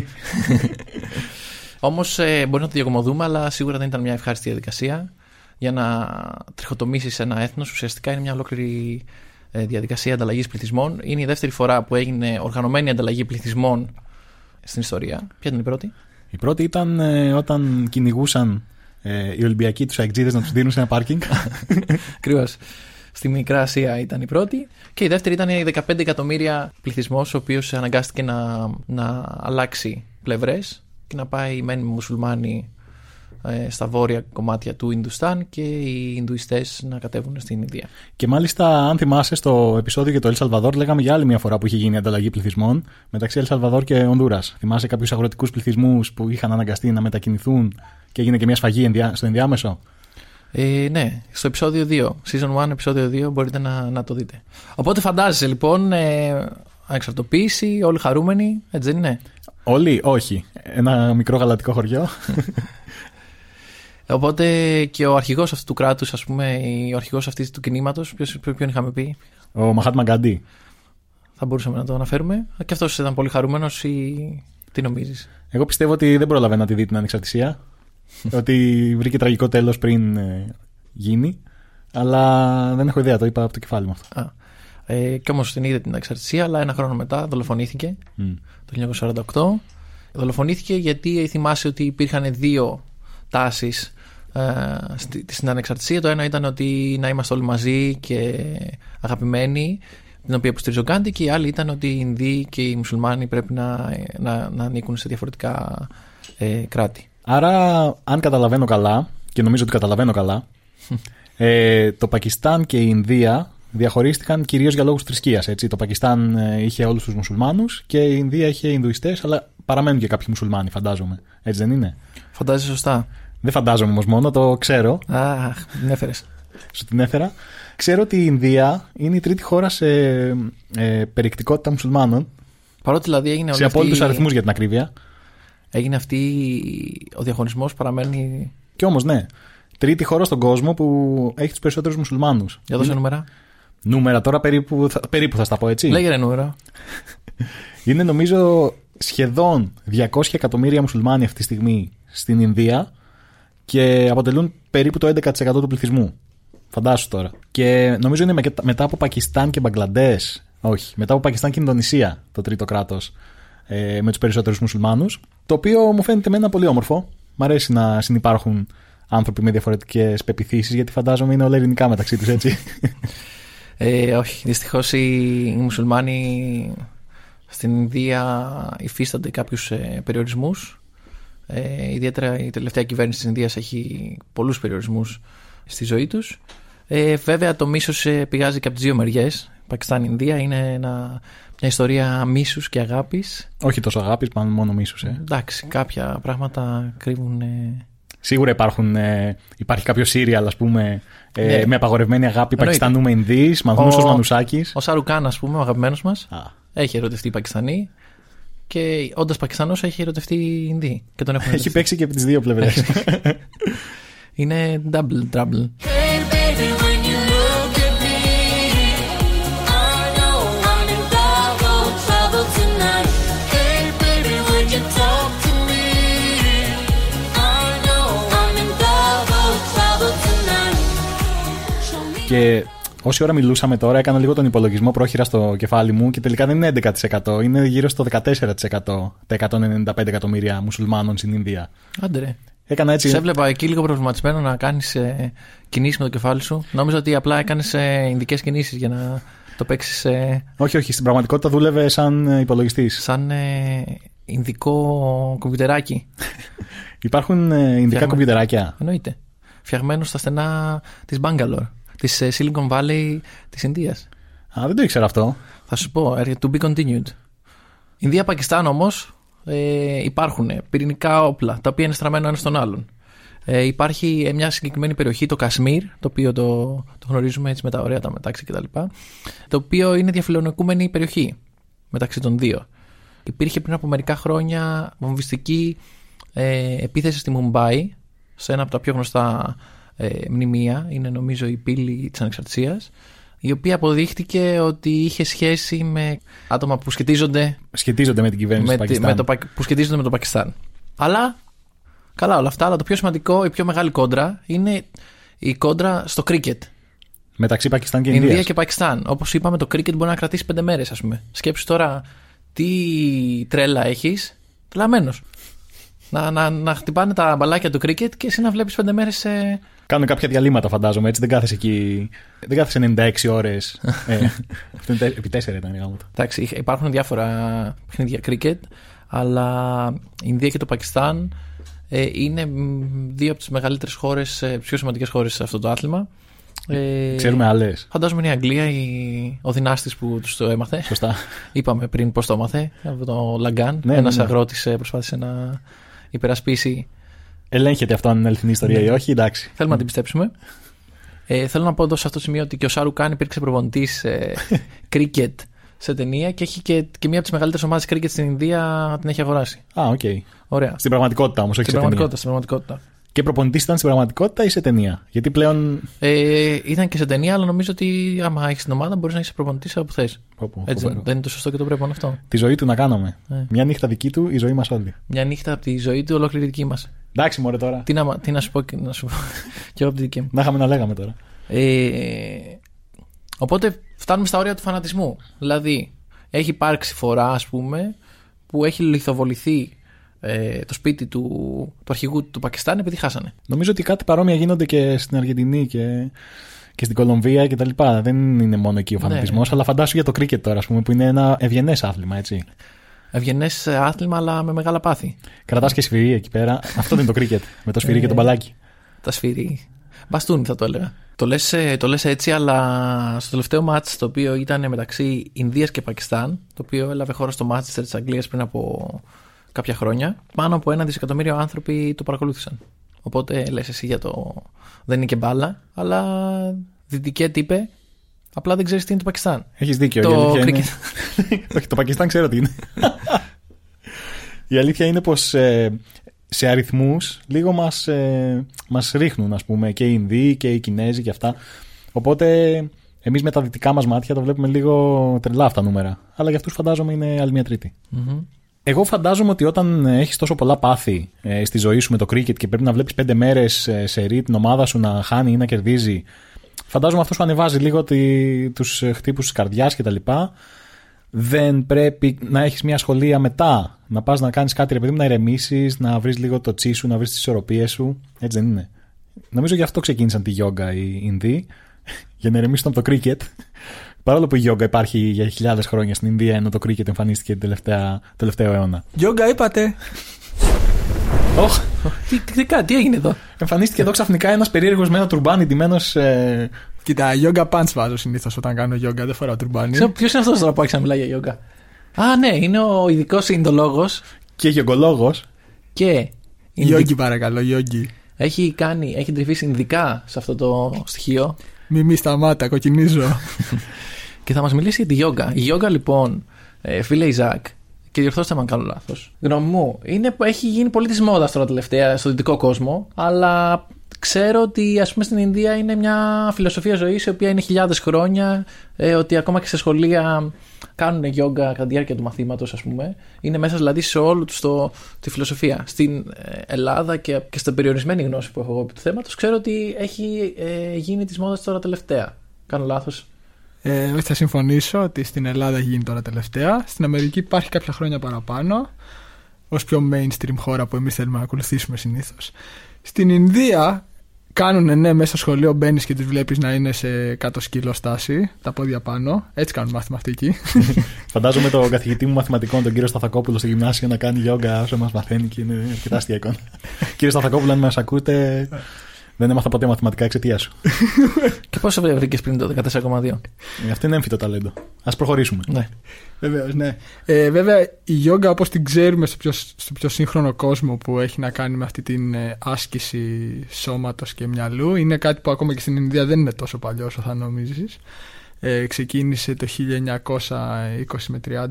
Όμως ε, μπορεί να το διακομωδούμε, αλλά σίγουρα δεν ήταν μια ευχάριστη διαδικασία. Για να τριχοτομήσεις ένα έθνος, ουσιαστικά είναι μια ολόκληρη διαδικασία ανταλλαγής πληθυσμών. Είναι η δεύτερη φορά που έγινε οργανωμένη ανταλλαγή πληθυσμών στην ιστορία. Ποια ήταν η πρώτη, Η πρώτη ήταν ε, όταν κυνηγούσαν ε, οι Ολυμπιακοί τους Αιγτζίδες να τους δίνουν σε ένα πάρκινγκ. Ακριβώς. Στη Μικρά Ασία ήταν η πρώτη. Και η δεύτερη ήταν οι 15 εκατομμύρια πληθυσμός, ο οποίος αναγκάστηκε να, να αλλάξει πλευρές και να πάει μεν μουσουλμάνοι ε, στα βόρεια κομμάτια του Ινδουστάν και οι Ινδουιστές να κατέβουν στην Ινδία. και μάλιστα, αν θυμάσαι, στο επεισόδιο για το Ελ Σαλβαδόρ, λέγαμε για άλλη μια φορά που είχε γίνει ανταλλαγή πληθυσμών μεταξύ Ελ Σαλβαδόρ και Ονδούρα. Θυμάσαι κάποιους αγροτικούς πληθυσμούς που είχαν αναγκαστεί να μετακινηθούν και έγινε και μια σφαγή ενδιά- στο ενδιάμεσο; Ε, ναι, στο επεισόδιο 2, season 1, επεισόδιο 2, μπορείτε να, να το δείτε. Οπότε φαντάζεσαι λοιπόν, ε, ανεξαρτοποίηση, όλοι χαρούμενοι, έτσι δεν είναι; Όλοι, όχι. Ένα μικρό γαλατικό χωριό. Οπότε και ο αρχηγός αυτού του κράτους, ας πούμε, ο αρχηγός αυτής του κινήματος, ποιον είχαμε πει, Ο Μαχάτ Γκαντί. θα μπορούσαμε να το αναφέρουμε. Και αυτός ήταν πολύ χαρούμενος ή τι νομίζεις; Εγώ πιστεύω ότι δεν πρόλαβε να τη δει την ανεξαρτησία. ότι βρήκε τραγικό τέλος πριν ε, γίνει. Αλλά δεν έχω ιδέα, το είπα από το κεφάλι μου αυτό. Α, ε, και όμως την είδε την εξαρτησία, αλλά ένα χρόνο μετά δολοφονήθηκε Μμ. το 1948. Δολοφονήθηκε γιατί θυμάσαι ότι υπήρχαν δύο τάσεις ε, στη- στην ανεξαρτησία. Το ένα ήταν ότι να είμαστε όλοι μαζί και αγαπημένοι, την οποία υποστηρίζει ο Γκάντι, και η άλλη ήταν ότι οι Ινδοί και οι Μουσουλμάνοι πρέπει να, να, να ανήκουν σε διαφορετικά ε, κράτη. Άρα, αν καταλαβαίνω καλά, και νομίζω ότι καταλαβαίνω καλά, ε, το Πακιστάν και η Ινδία διαχωρίστηκαν κυρίως για λόγους θρησκείας. Έτσι. Το Πακιστάν ε, είχε όλους τους μουσουλμάνους και η Ινδία είχε Ινδουιστές, αλλά παραμένουν και κάποιοι μουσουλμάνοι, φαντάζομαι. Έτσι δεν είναι; Φαντάζεσαι σωστά. Δεν φαντάζομαι όμως μόνο, το ξέρω, Αχ, την έφερες. σου την έφερα. Ξέρω ότι η Ινδία είναι η τρίτη χώρα σε ε, περιεκτικότητα μουσουλμάνων, Παρότι δηλαδή έγινε, όλη σε αυτή- απόλυτους αριθμούς για την ακρίβεια. έγινε αυτή ο διαχωρισμός παραμένει Και όμως ναι, τρίτη χώρα στον κόσμο που έχει τους περισσότερους μουσουλμάνους. για δώσε νούμερα. Νούμερα τώρα περίπου θα, περίπου θα στα πω έτσι. Λέγε ρε νούμερα. Είναι νομίζω σχεδόν 200 εκατομμύρια μουσουλμάνοι αυτή τη στιγμή στην Ινδία και αποτελούν περίπου το 11% του πληθυσμού. Φαντάσου τώρα. Και νομίζω είναι με- μετά από Πακιστάν και Μπαγκλαντές, όχι, μετά από Πακιστάν και Ινδονησία το τρίτο κράτος ε, με τους περισσότερους μουσουλμάνους, το οποίο μου φαίνεται εμένα πολύ όμορφο. Μ' αρέσει να συνεπάρχουν άνθρωποι με διαφορετικές πεπιθήσεις γιατί φαντάζομαι είναι όλα ελληνικά μεταξύ τους έτσι. Ε, όχι, δυστυχώς οι, οι μουσουλμάνοι στην Ινδία υφίστανται κάποιους ε, περιορισμούς. Ε, ιδιαίτερα η τελευταία κυβέρνηση της Ινδίας έχει πολλούς περιορισμούς στη ζωή τους. Ε, βέβαια το μίσος ε, πηγάζει και από τις δύο μεριές. Πακιστάν-Ινδία είναι ένα, μια ιστορία μίσους και αγάπης. όχι τόσο αγάπης, πάνω μόνο μίσους. Ε. Εντάξει, κάποια πράγματα κρύβουν... ε, Σίγουρα υπάρχουν, ε, υπάρχει κάποιο σύριαλ, ας πούμε, ε, Ναι. με απαγορευμένη αγάπη Εννοείται. Πακιστανού με Ινδύς, Μαγνούσος Ο- Μανουσάκης. Ο Σαρουκάν, ας πούμε, ο αγαπημένος μας, Α, έχει ερωτευτεί Πακιστανή και όντας Πακιστανός έχει ερωτευτεί Ινδί. Και τον έχουν έχει παίξει και από τις δύο πλευρές. Είναι double trouble. Και όση ώρα μιλούσαμε τώρα, έκανα λίγο τον υπολογισμό πρόχειρα στο κεφάλι μου και τελικά δεν είναι 11%, είναι γύρω στο 14% τα 195 εκατομμύρια μουσουλμάνων στην Ινδία. Άντε ρε. Έκανα έτσι. Σε έβλεπα εκεί λίγο προβληματισμένο να κάνεις ε, κινήσεις με το κεφάλι σου. Νόμιζα ότι απλά έκανες ε, ειδικέ κινήσεις για να το παίξεις ε, Όχι, όχι, στην πραγματικότητα δούλευε σαν υπολογιστής. σαν ε, ινδικό κομπιουτεράκι. Υπάρχουν ε, ινδικά Φτιάχνω. κομπιουτεράκια; Εννοείται. Φτιαγμένο στα στενά της Bangalore, της Silicon Valley της Ινδίας. Α, δεν το ήξερα αυτό. Θα σου πω, ε, to be continued. Ινδία-Πακιστάν όμως ε, υπάρχουν πυρηνικά όπλα τα οποία είναι στραμμένα ένας στον άλλον. Ε, υπάρχει ε, μια συγκεκριμένη περιοχή, το Κασμίρ, το οποίο το, το γνωρίζουμε έτσι με τα ωραία τα μετάξια κτλ. Το οποίο είναι διαφιλονικούμενη περιοχή μεταξύ των δύο. Υπήρχε πριν από μερικά χρόνια βομβιστική ε, επίθεση στη Μουμπάι, σε ένα από τα πιο γνωστά ε, μνημεία, είναι νομίζω η πύλη της Ανεξαρτησίας, η οποία αποδείχτηκε ότι είχε σχέση με άτομα που σχετίζονται Σχετίζονται με την κυβέρνηση με, του τη- Πακιστάν. με το, Πακ- που σχετίζονται με το Πακιστάν. Αλλά, καλά όλα αυτά, αλλά το πιο σημαντικό, η πιο μεγάλη κόντρα είναι η κόντρα στο κρίκετ. Μεταξύ Πακιστάν και Ινδία Ινδίας. και Πακιστάν. Όπως είπαμε, το κρίκετ μπορεί να κρατήσει πέντε μέρες, ας πούμε. Σκέψου τώρα τι τρέλα έχεις. Τρελαμένο. Να, να, να χτυπάνε τα μπαλάκια του κρίκετ και εσύ να βλέπεις πέντε μέρες. Ε... Κάνουν κάποια διαλύματα, φαντάζομαι. Έτσι δεν κάθεσαι εκεί. Δεν κάθεσαι 96 ώρες. ε, αυτό είναι τε- επί 4 ήταν η γάμο του. Εντάξει, είχ- υπάρχουν διάφορα παιχνίδια κρίκετ, αλλά η Ινδία και το Πακιστάν ε, είναι μ, δύο από τις μεγαλύτερες χώρες, πιο σημαντικές χώρες σε αυτό το άθλημα. Ε, Ξέρουμε άλλες. Φαντάζομαι είναι η Αγγλία, η, ο δυνάστης που τους το έμαθε. Σωστά. Είπαμε πριν πώς το έμαθε, από το Λαγκάν. Ναι, Ένας ναι, ναι. αγρότη προσπάθησε να υπερασπίσει. Ελέγχεται αυτό αν είναι αληθινή ιστορία ή όχι. Εντάξει. Θέλουμε να την πιστέψουμε. Ε, θέλω να πω εδώ σε αυτό το σημείο ότι και ο Σάρουκ Καν υπήρξε προπονητής ε, κρίκετ σε ταινία και έχει και, και μία από τις μεγαλύτερες ομάδες κρίκετ στην Ινδία την έχει αγοράσει. Α, οκ. Ωραία. Στην πραγματικότητα όμως, όχι Στην σε ταινία. πραγματικότητα, στην πραγματικότητα. Και προπονητής ήταν στην πραγματικότητα ή σε ταινία; Γιατί πλέον. Ε, ήταν και σε ταινία, αλλά νομίζω ότι άμα έχεις την ομάδα μπορείς να είσαι προπονητής όπου θες. Πω, πω, Έτσι πω, δεν, πω. δεν είναι το σωστό και το πρέπει αυτό. Τη ζωή του να κάνουμε. Ναι. Μια νύχτα δική του, η ζωή μας όλη. Μια νύχτα από τη ζωή του, ολόκληρη δική μας. Εντάξει, μωρέ τώρα. Τι, να, τι να σου πω και να σου πω. και εγώ από τη δική μου. Να είχαμε να λέγαμε τώρα. Ε, οπότε φτάνουμε στα όρια του φανατισμού. Δηλαδή, έχει υπάρξει φορά, ας πούμε, που έχει λιθοβοληθεί ε, το σπίτι του, του αρχηγού του Πακιστάν επειδή χάσανε. Νομίζω ότι κάτι παρόμοια γίνονται και στην Αργεντινή και, και στην Κολομβία και τα λοιπά. Δεν είναι μόνο εκεί ο Ναι. φανατισμός, αλλά φαντάσου για το κρίκετ τώρα, ας πούμε, που είναι ένα ευγενές άθλημα, έτσι. Ευγενές άθλημα, αλλά με μεγάλα πάθη. Κρατάς και σφυρί εκεί πέρα. Αυτό δεν είναι το κρίκετ. Με το σφυρί Ε, και το μπαλάκι. Τα σφύρι. Μπαστούνι θα το έλεγα. Το λες, ε, το λες έτσι, αλλά στο τελευταίο μάτς το οποίο ήταν μεταξύ Ινδίας και Πακιστάν, το οποίο έλαβε χώρα στο Μάτσεστερ της Αγγλίας πριν από κάποια χρόνια, πάνω από ένα δισεκατομμύριο άνθρωποι το παρακολούθησαν. Οπότε λες εσύ για το... Δεν είναι και μπάλα, αλλά δυτικέ τύπε, απλά δεν ξέρεις τι είναι το Πακιστάν. Έχεις δίκιο. Το η αλήθεια κρίκετ. είναι... Όχι, το Πακιστάν ξέρω τι είναι. η αλήθεια είναι πως σε αριθμούς λίγο μας μας ρίχνουν, ας πούμε, και οι Ινδοί και οι Κινέζοι και αυτά. Οπότε εμείς με τα δυτικά μας μάτια το βλέπουμε λίγο τρελά αυτά νούμερα. Αλλά για αυτούς φαντάζομαι είναι άλλη μια τρίτη. Μμμ. Εγώ φαντάζομαι ότι όταν έχεις τόσο πολλά πάθη ε, στη ζωή σου με το κρίκετ και πρέπει να βλέπεις πέντε μέρες σε ρί την ομάδα σου να χάνει ή να κερδίζει, φαντάζομαι αυτό σου ανεβάζει λίγο τους χτύπους της καρδιάς κτλ. Δεν πρέπει να έχεις μια σχολεία μετά, να πας να κάνεις κάτι, ρε παιδί μου, να ηρεμήσεις, να βρεις λίγο το τσι σου, να βρεις τις ισορροπίες σου. Έτσι δεν είναι. Νομίζω γι' αυτό ξεκίνησαν τη γιόγκα οι Ινδοί, για να ηρεμήσουν από το κρίκετ. Παρόλο που η γιόγκα υπάρχει για χιλιάδες χρόνια στην Ινδία, ενώ το κρίκετ εμφανίστηκε την τελευταία, τελευταίο αιώνα. Γιόγκα είπατε. Οχ, τι, τι, τι, τι έγινε εδώ; εμφανίστηκε εδώ ξαφνικά ένας περίεργος με ένα τουρμπάνι ντυμένος. Ε, Κοίτα, γιόγκα pants βάζω συνήθως όταν κάνω γιόγκα, δεν φοράω τουρμπάνι. Ποιος είναι αυτός τώρα που άρχισε να μιλάει για γιόγκα. Α, ναι, είναι ο ειδικός Ινδολόγος και γεωγκολόγο. και Ινδι- Γιόγκι παρακαλώ, γιόγκι. Έχει, κάνει, έχει τρυφήσει ειδικά σε αυτό το στοιχείο Μη μη σταμάτα, κοκκινίζω. και θα μας μιλήσει για τη γιόγκα. Η γιόγκα, λοιπόν, ε, φίλε Ιζάκ, και διορθώστε με αν κάνω λάθος. Γνώμη μου, είναι, που έχει γίνει πολύ της μόδας τώρα τελευταία στο δυτικό κόσμο, αλλά ξέρω ότι ας πούμε στην Ινδία είναι μια φιλοσοφία ζωής η οποία είναι χιλιάδες χρόνια, ε, ότι ακόμα και σε σχολεία κάνουν γιόγκα κατά τη διάρκεια του μαθήματος, ας πούμε. Είναι μέσα δηλαδή σε όλη τους το, τη φιλοσοφία. Στην ε, Ελλάδα και, και στην περιορισμένη γνώση που έχω εγώ επί του θέματος, ξέρω ότι έχει ε, γίνει της μόδας τώρα τελευταία. Κάνω λάθος. Ε, όχι, θα συμφωνήσω ότι στην Ελλάδα έχει γίνει τώρα τελευταία. Στην Αμερική υπάρχει κάποια χρόνια παραπάνω. Ω πιο mainstream χώρα που εμείς θέλουμε να ακολουθήσουμε συνήθως. Στην Ινδία κάνουν ναι, μέσα στο σχολείο μπαίνεις και τους βλέπεις να είναι σε κάτω σκύλο στάση, τα πόδια πάνω. Έτσι κάνουν μάθημα αυτοί εκεί. Φαντάζομαι τον καθηγητή μου μαθηματικών, τον κύριο Σταθακόπουλο στο γυμνάσιο, να κάνει γιόγκα όσο μας μαθαίνει και είναι αρκετά αστεία εικόνα. Κύριε Σταθακόπουλο, αν μας ακούτε, Δεν έμαθα ποτέ μαθηματικά εξαιτίας σου. Και πόσο βρήκες πριν το 14,2. Ε, Αυτό είναι έμφυτο ταλέντο. Α προχωρήσουμε. Ναι. Βεβαίως, ναι. Ε, βέβαια, η γιόγκα όπως την ξέρουμε στο πιο, στο πιο σύγχρονο κόσμο που έχει να κάνει με αυτή την ε, άσκηση σώματος και μυαλού είναι κάτι που ακόμα και στην Ινδία δεν είναι τόσο παλιό όσο θα νομίζεις. Ε, ξεκίνησε το 1920 με 30.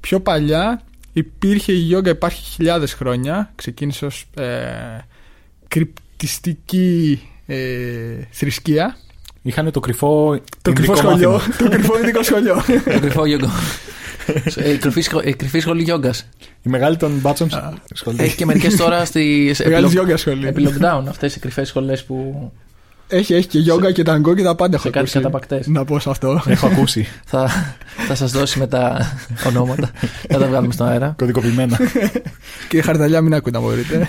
Πιο παλιά υπήρχε η γιόγκα, υπάρχει χιλιάδες χρόνια. Ξεκίνησε ως ε, κρυπτιστική ε, θρησκεία. Είχαν το κρυφό. Το κρυφό ινδικό σχολείο. μάθημα. το κρυφό ειδικό σχολείο. Το κρυφό γιόγκα. Ε, κρυφή σχο- ε, Κρυφή σχολή γιόγκας. Η μεγάλη των μπάτσων σχολή. Έχει και μερικές τώρα στη. σε Μεγάλης επι- γιόγκας σχολείο. Επί lockdown αυτές οι κρυφές σχολές που Έχει, έχει και γιόγκα και ταγκό και τα πάντα έχω σε κάτι ακούσει. καταπακτές. Να πω σε αυτό. Έχω ακούσει. θα θα σας δώσει μετά ονόματα. θα τα βγάλουμε στον αέρα. Κωδικοποιημένα. και χαρταλιά μην ακούτε να μπορείτε.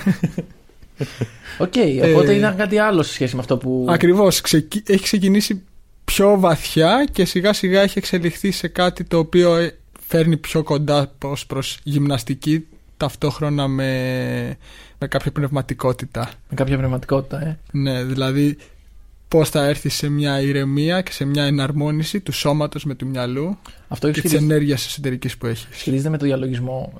Οκ, οπότε Ε, ήταν κάτι άλλο σε σχέση με αυτό που. Ακριβώς. Έχει ξεκινήσει πιο βαθιά και σιγά σιγά έχει εξελιχθεί σε κάτι το οποίο ε, φέρνει πιο κοντά ως προς γυμναστική ταυτόχρονα με, με κάποια πνευματικότητα. Με κάποια πνευματικότητα, ε. Ναι, δηλαδή πώς θα έρθει σε μια ηρεμία και σε μια εναρμόνιση του σώματος με του μυαλού Αυτό και της σχετίζεται, ενέργειας εσωτερικής που έχεις. σχετίζεται με το διαλογισμό.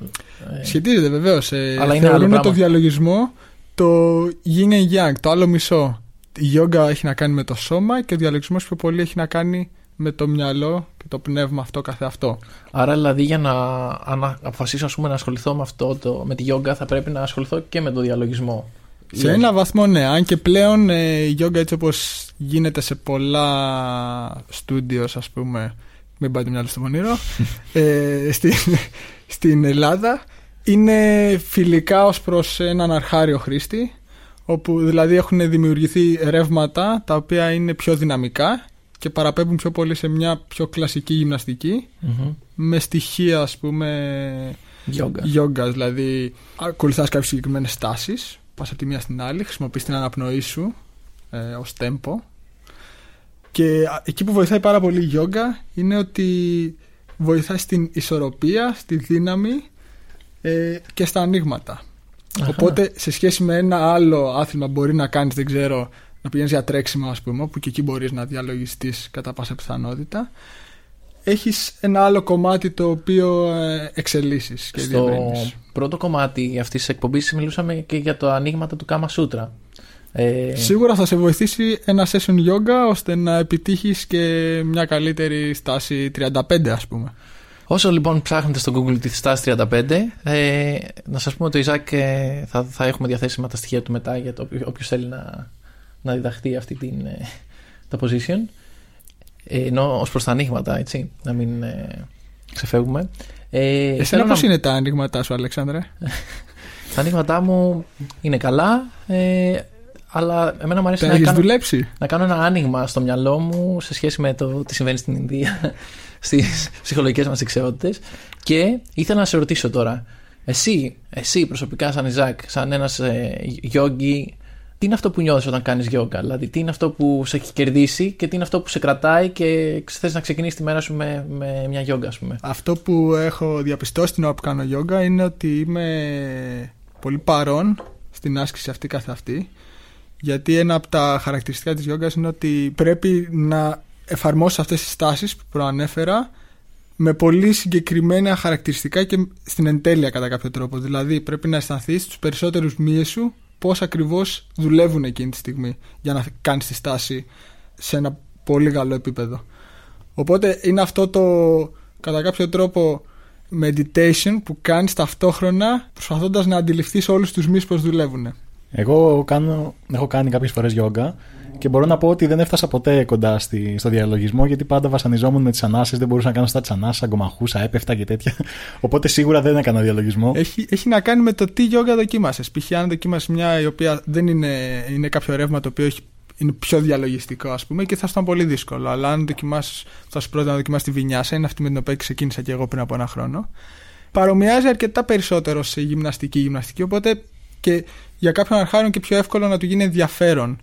Ε, Σχετίζεται βεβαίως. Ε, Αλλά είναι άλλο θεωρούν πράγμα. το διαλογισμό το yin and yang, το άλλο μισό. Η γιόγκα έχει να κάνει με το σώμα και ο διαλογισμός πιο πολύ έχει να κάνει με το μυαλό και το πνεύμα αυτό καθεαυτό. Άρα δηλαδή για να, αν αποφασίσω ας πούμε, να ασχοληθώ με αυτό το, με τη γιόγκα θα πρέπει να ασχοληθώ και με το διαλογισμό. Σε ένα βαθμό ναι, αν και πλέον ε, η γιόγκα έτσι όπως γίνεται σε πολλά στούντιος ας πούμε, μην πάτε μυαλό στο πονήρο, ε, στην, στην Ελλάδα είναι φιλικά ως προς έναν αρχάριο χρήστη όπου δηλαδή έχουν δημιουργηθεί ρεύματα τα οποία είναι πιο δυναμικά και παραπέμπουν πιο πολύ σε μια πιο κλασική γυμναστική Μμμ. με στοιχεία ας πούμε Γιόγκα. γιόγκα, δηλαδή ακολουθάς κάποιες συγκεκριμένες στάσεις, πας από τη μία στην άλλη, χρησιμοποιείς την αναπνοή σου ε, ως τέμπο και α, εκεί που βοηθάει πάρα πολύ η γιόγκα είναι ότι βοηθάει στην ισορροπία, στη δύναμη ε, και στα ανοίγματα. Αχα. Οπότε σε σχέση με ένα άλλο άθλημα μπορεί να κάνεις, δεν ξέρω, να πηγαίνεις για τρέξιμο ας πούμε, που και εκεί μπορείς να διαλογιστείς κατά πάσα πιθανότητα, έχεις ένα άλλο κομμάτι το οποίο ε, εξελίσσεις και Στο διευρύνεις. πρώτο κομμάτι αυτής της εκπομπής μιλούσαμε και για το ανοίγματα του Κάμα Σούτρα. Ε, Σίγουρα θα σε βοηθήσει ένα session yoga ώστε να επιτύχεις και μια καλύτερη στάση 35 ας πούμε. Όσο λοιπόν ψάχνετε στο Google τη στάση 35, ε, να σας πούμε ότι ο Ιζάκ ε, θα, θα έχουμε διαθέσιμα τα στοιχεία του μετά για το όποιο- όποιος θέλει να, να διδαχθεί αυτή την, ε, το position. Ε, ενώ ως προς τα ανοίγματα, έτσι, να μην ε, ξεφεύγουμε. Ε, Εσένα θέλω πώς να- είναι τα ανοίγματά σου Αλέξανδρε; Τα ανοίγματά μου είναι καλά, ε, αλλά εμένα μου αρέσει Τα να έχεις κάνω, δουλέψει; να κάνω ένα άνοιγμα στο μυαλό μου σε σχέση με το τι συμβαίνει στην Ινδία, στις ψυχολογικές μας δεξιότητες και ήθελα να σε ρωτήσω τώρα, εσύ, εσύ προσωπικά σαν Ιζάκ, σαν ένας ε, γιόγκι, τι είναι αυτό που νιώθεις όταν κάνεις γιόγκα, δηλαδή τι είναι αυτό που σε έχει κερδίσει και τι είναι αυτό που σε κρατάει και θες να ξεκινήσεις τη μέρα σου με, με μια γιόγκα ας πούμε; Αυτό που έχω διαπιστώσει την ώρα που κάνω yoga είναι ότι είμαι πολύ παρόν στην άσκηση αυτή καθ' αυτή γιατί ένα από τα χαρακτηριστικά της yoga είναι ότι πρέπει να εφαρμόσεις αυτές τις στάσεις που προανέφερα με πολύ συγκεκριμένα χαρακτηριστικά και στην εντέλεια κατά κάποιο τρόπο. Δηλαδή πρέπει να αισθανθείς τους περισσότερους μύες σου πώς ακριβώς δουλεύουν εκείνη τη στιγμή για να κάνεις τη στάση σε ένα πολύ καλό επίπεδο. Οπότε είναι αυτό το κατά κάποιο τρόπο meditation που κάνεις ταυτόχρονα προσπαθώντας να αντιληφθείς όλους τους μυς πώς δουλεύουν. Εγώ κάνω, έχω κάνει κάποιες φορές γιόγκα και μπορώ να πω ότι δεν έφτασα ποτέ κοντά στη, στο διαλογισμό γιατί πάντα βασανιζόμουν με τις ανάσες, δεν μπορούσα να κάνω στα τι ανάσες, αγκομαχούσα, έπεφτα και τέτοια. Οπότε σίγουρα δεν έκανα διαλογισμό. Έχει, έχει να κάνει με το τι γιόγκα δοκίμασες. Π.χ. αν δοκίμασες μια η οποία δεν είναι, είναι κάποιο ρεύμα το οποίο έχει, είναι πιο διαλογιστικό ας πούμε και θα σου ήταν πολύ δύσκολο. Αλλά αν δοκιμάσεις, θα σου πρότεινα να δοκιμάσεις τη βινιάσα, είναι αυτή με την οποία ξεκίνησα και εγώ πριν από ένα χρόνο. Παρομοιάζει αρκετά περισσότερο σε γυμναστική γυμναστική, οπότε και για κάποιον αρχάριο είναι και πιο εύκολο να του γίνει ενδιαφέρον.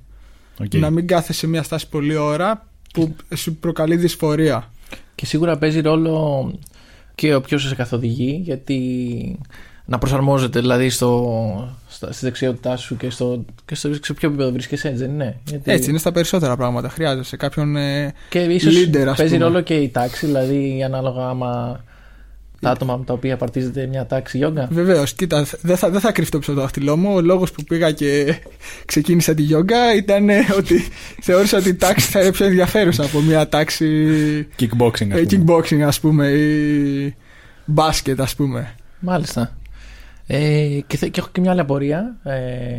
Οκ. Να μην κάθεσαι σε μια στάση πολύ ώρα που σου προκαλεί δυσφορία. Και σίγουρα παίζει ρόλο και ο ποιος σε καθοδηγεί, γιατί να προσαρμόζεται δηλαδή στο, στα, στη δεξιότητά σου και στο, και στο σε ποιο επίπεδο βρίσκεσαι, έτσι δεν είναι. Γιατί... Έτσι είναι στα περισσότερα πράγματα. Χρειάζεσαι κάποιον. ε, Και ίσως leader, ας παίζει πούμε. ρόλο και η τάξη, δηλαδή ανάλογα άμα τα άτομα με τα οποία παρτίζεται μια τάξη γιόγκα. Βεβαίως, κοίτα, δεν θα, δεν θα κρυφτώ πίσω από το δάχτυλό μου. Ο λόγος που πήγα και ξεκίνησα τη γιόγκα ήταν ε, ότι θεώρησα ότι η τάξη θα είναι πιο ενδιαφέρουσα από μια τάξη Kickboxing, ε, ας πούμε. kickboxing, ας πούμε, ή μπάσκετ, ας πούμε. Μάλιστα. Ε, και, θε- και έχω και μια άλλη απορία. Ε,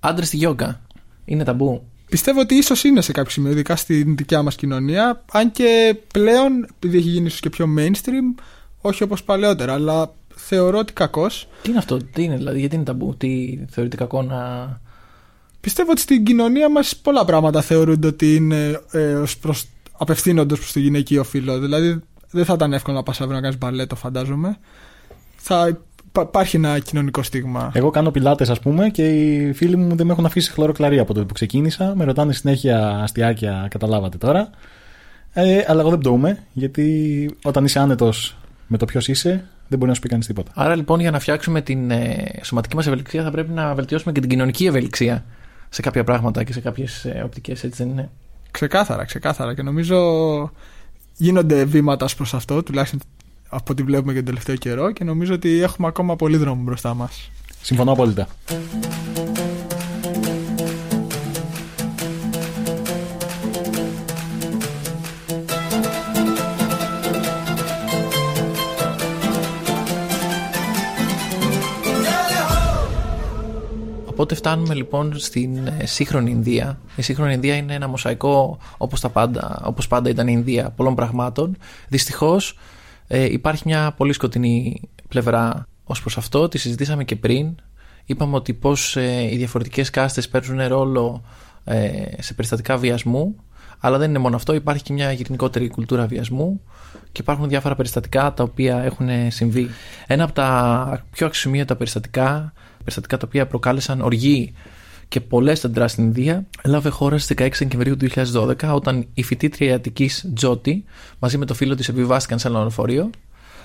Άντρες στη γιόγκα. Είναι ταμπού. Πιστεύω ότι ίσως είναι σε κάποιο σημείο, ειδικά στην δικιά μας κοινωνία. Αν και πλέον, επειδή έχει γίνει ίσως και πιο mainstream, όχι όπως παλαιότερα, αλλά θεωρώ ότι κακός. Τι είναι αυτό, τι είναι δηλαδή, γιατί είναι ταμπού, τι θεωρείται κακό να. Πιστεύω ότι στην κοινωνία μας πολλά πράγματα θεωρούνται ότι είναι ε, ως προς, απευθύνονται προς το γυναικείο φύλλο. Δηλαδή, δεν θα ήταν εύκολο να πας αύριο να κάνεις μπαλέτο, φαντάζομαι. Θα υπά- υπάρχει ένα κοινωνικό στίγμα. Εγώ κάνω πιλάτες, ας πούμε, και οι φίλοι μου δεν με έχουν αφήσει χλωροκλαρία από τότε που ξεκίνησα. Με ρωτάνε συνέχεια αστιάκια, καταλάβατε τώρα. Ε, αλλά εγώ δεν πτωούμε, γιατί όταν είσαι άνετος με το ποιος είσαι, δεν μπορεί να σου πει κανείς τίποτα. Άρα λοιπόν για να φτιάξουμε την ε, σωματική μας ευελιξία θα πρέπει να βελτιώσουμε και την κοινωνική ευελιξία σε κάποια πράγματα και σε κάποιες ε, οπτικές, έτσι δεν είναι; Ξεκάθαρα, ξεκάθαρα. Και νομίζω γίνονται βήματα προς αυτό, τουλάχιστον από ό,τι βλέπουμε και τον τελευταίο καιρό. Και νομίζω ότι έχουμε ακόμα πολύ δρόμο μπροστά μας. Συμφωνώ απόλυτα. Οπότε φτάνουμε λοιπόν στην ε, σύγχρονη Ινδία. Η σύγχρονη Ινδία είναι ένα μοσαϊκό όπως, τα πάντα, όπως πάντα ήταν η Ινδία πολλών πραγμάτων. Δυστυχώς ε, υπάρχει μια πολύ σκοτεινή πλευρά ως προς αυτό. Τη συζητήσαμε και πριν. Είπαμε ότι πώς ε, οι διαφορετικές κάστες παίζουν ρόλο ε, σε περιστατικά βιασμού. Αλλά δεν είναι μόνο αυτό, υπάρχει και μια γενικότερη κουλτούρα βιασμού και υπάρχουν διάφορα περιστατικά τα οποία έχουν συμβεί. Ένα από τα πιο αξιομείωτα περιστατικά, περιστατικά τα οποία προκάλεσαν οργή και πολλές τεντρά στην Ινδία, έλαβε χώρα στις 16 Δεκεμβρίου του 2012 όταν η φοιτήτρια Αττική Τζότι μαζί με το φίλο της επιβιβάστηκαν σε ένα λεωφορείο.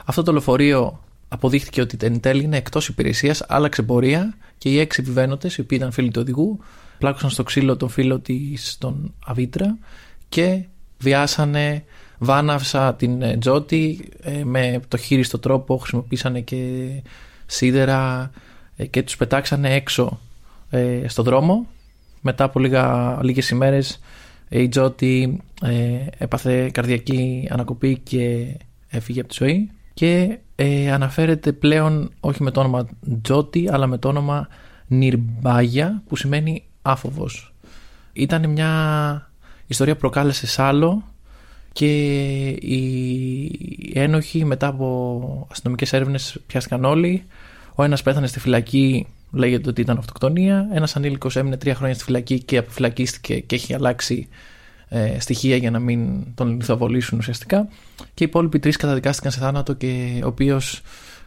Αυτό το λεωφορείο αποδείχθηκε ότι εν τέλει είναι εκτός υπηρεσίας, άλλαξε πορεία και οι έξι επιβαίνοντες, οι οποίοι ήταν φίλοι του οδηγού, πλάκωσαν στο ξύλο τον φίλο της, τον Αβίτρα και βιάσανε, βάναυσα την ε, Τζότι ε, με το χείριστο τρόπο, χρησιμοποίησανε και σίδερα ε, και τους πετάξανε έξω ε, στο δρόμο. Μετά από λίγα, λίγες ημέρες ε, η Τζότι ε, έπαθε καρδιακή ανακοπή και έφυγε από τη ζωή και ε, αναφέρεται πλέον όχι με το όνομα Τζότι αλλά με το όνομα Νιρμπάγια που σημαίνει άφοβος. Ήταν μια ιστορία που προκάλεσε σάλο και οι ένοχοι μετά από αστυνομικές έρευνες πιάστηκαν όλοι. Ο ένας πέθανε στη φυλακή, λέγεται ότι ήταν αυτοκτονία. Ένας ανήλικος έμεινε τρία χρόνια στη φυλακή και αποφυλακίστηκε και έχει αλλάξει ε, στοιχεία για να μην τον λιθοβολήσουν ουσιαστικά. Και οι υπόλοιποι τρεις καταδικάστηκαν σε θάνατο και ο οποίος,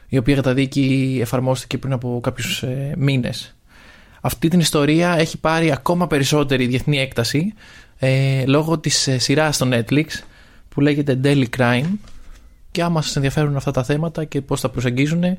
η οποία καταδίκη εφαρμόστηκε πριν από κάποιους ε, μήνες. Αυτή την ιστορία έχει πάρει ακόμα περισσότερη διεθνή έκταση ε, λόγω της ε, σειράς στο Netflix που λέγεται Daily Crime και άμα σας ενδιαφέρουν αυτά τα θέματα και πώς τα προσεγγίζουν ε,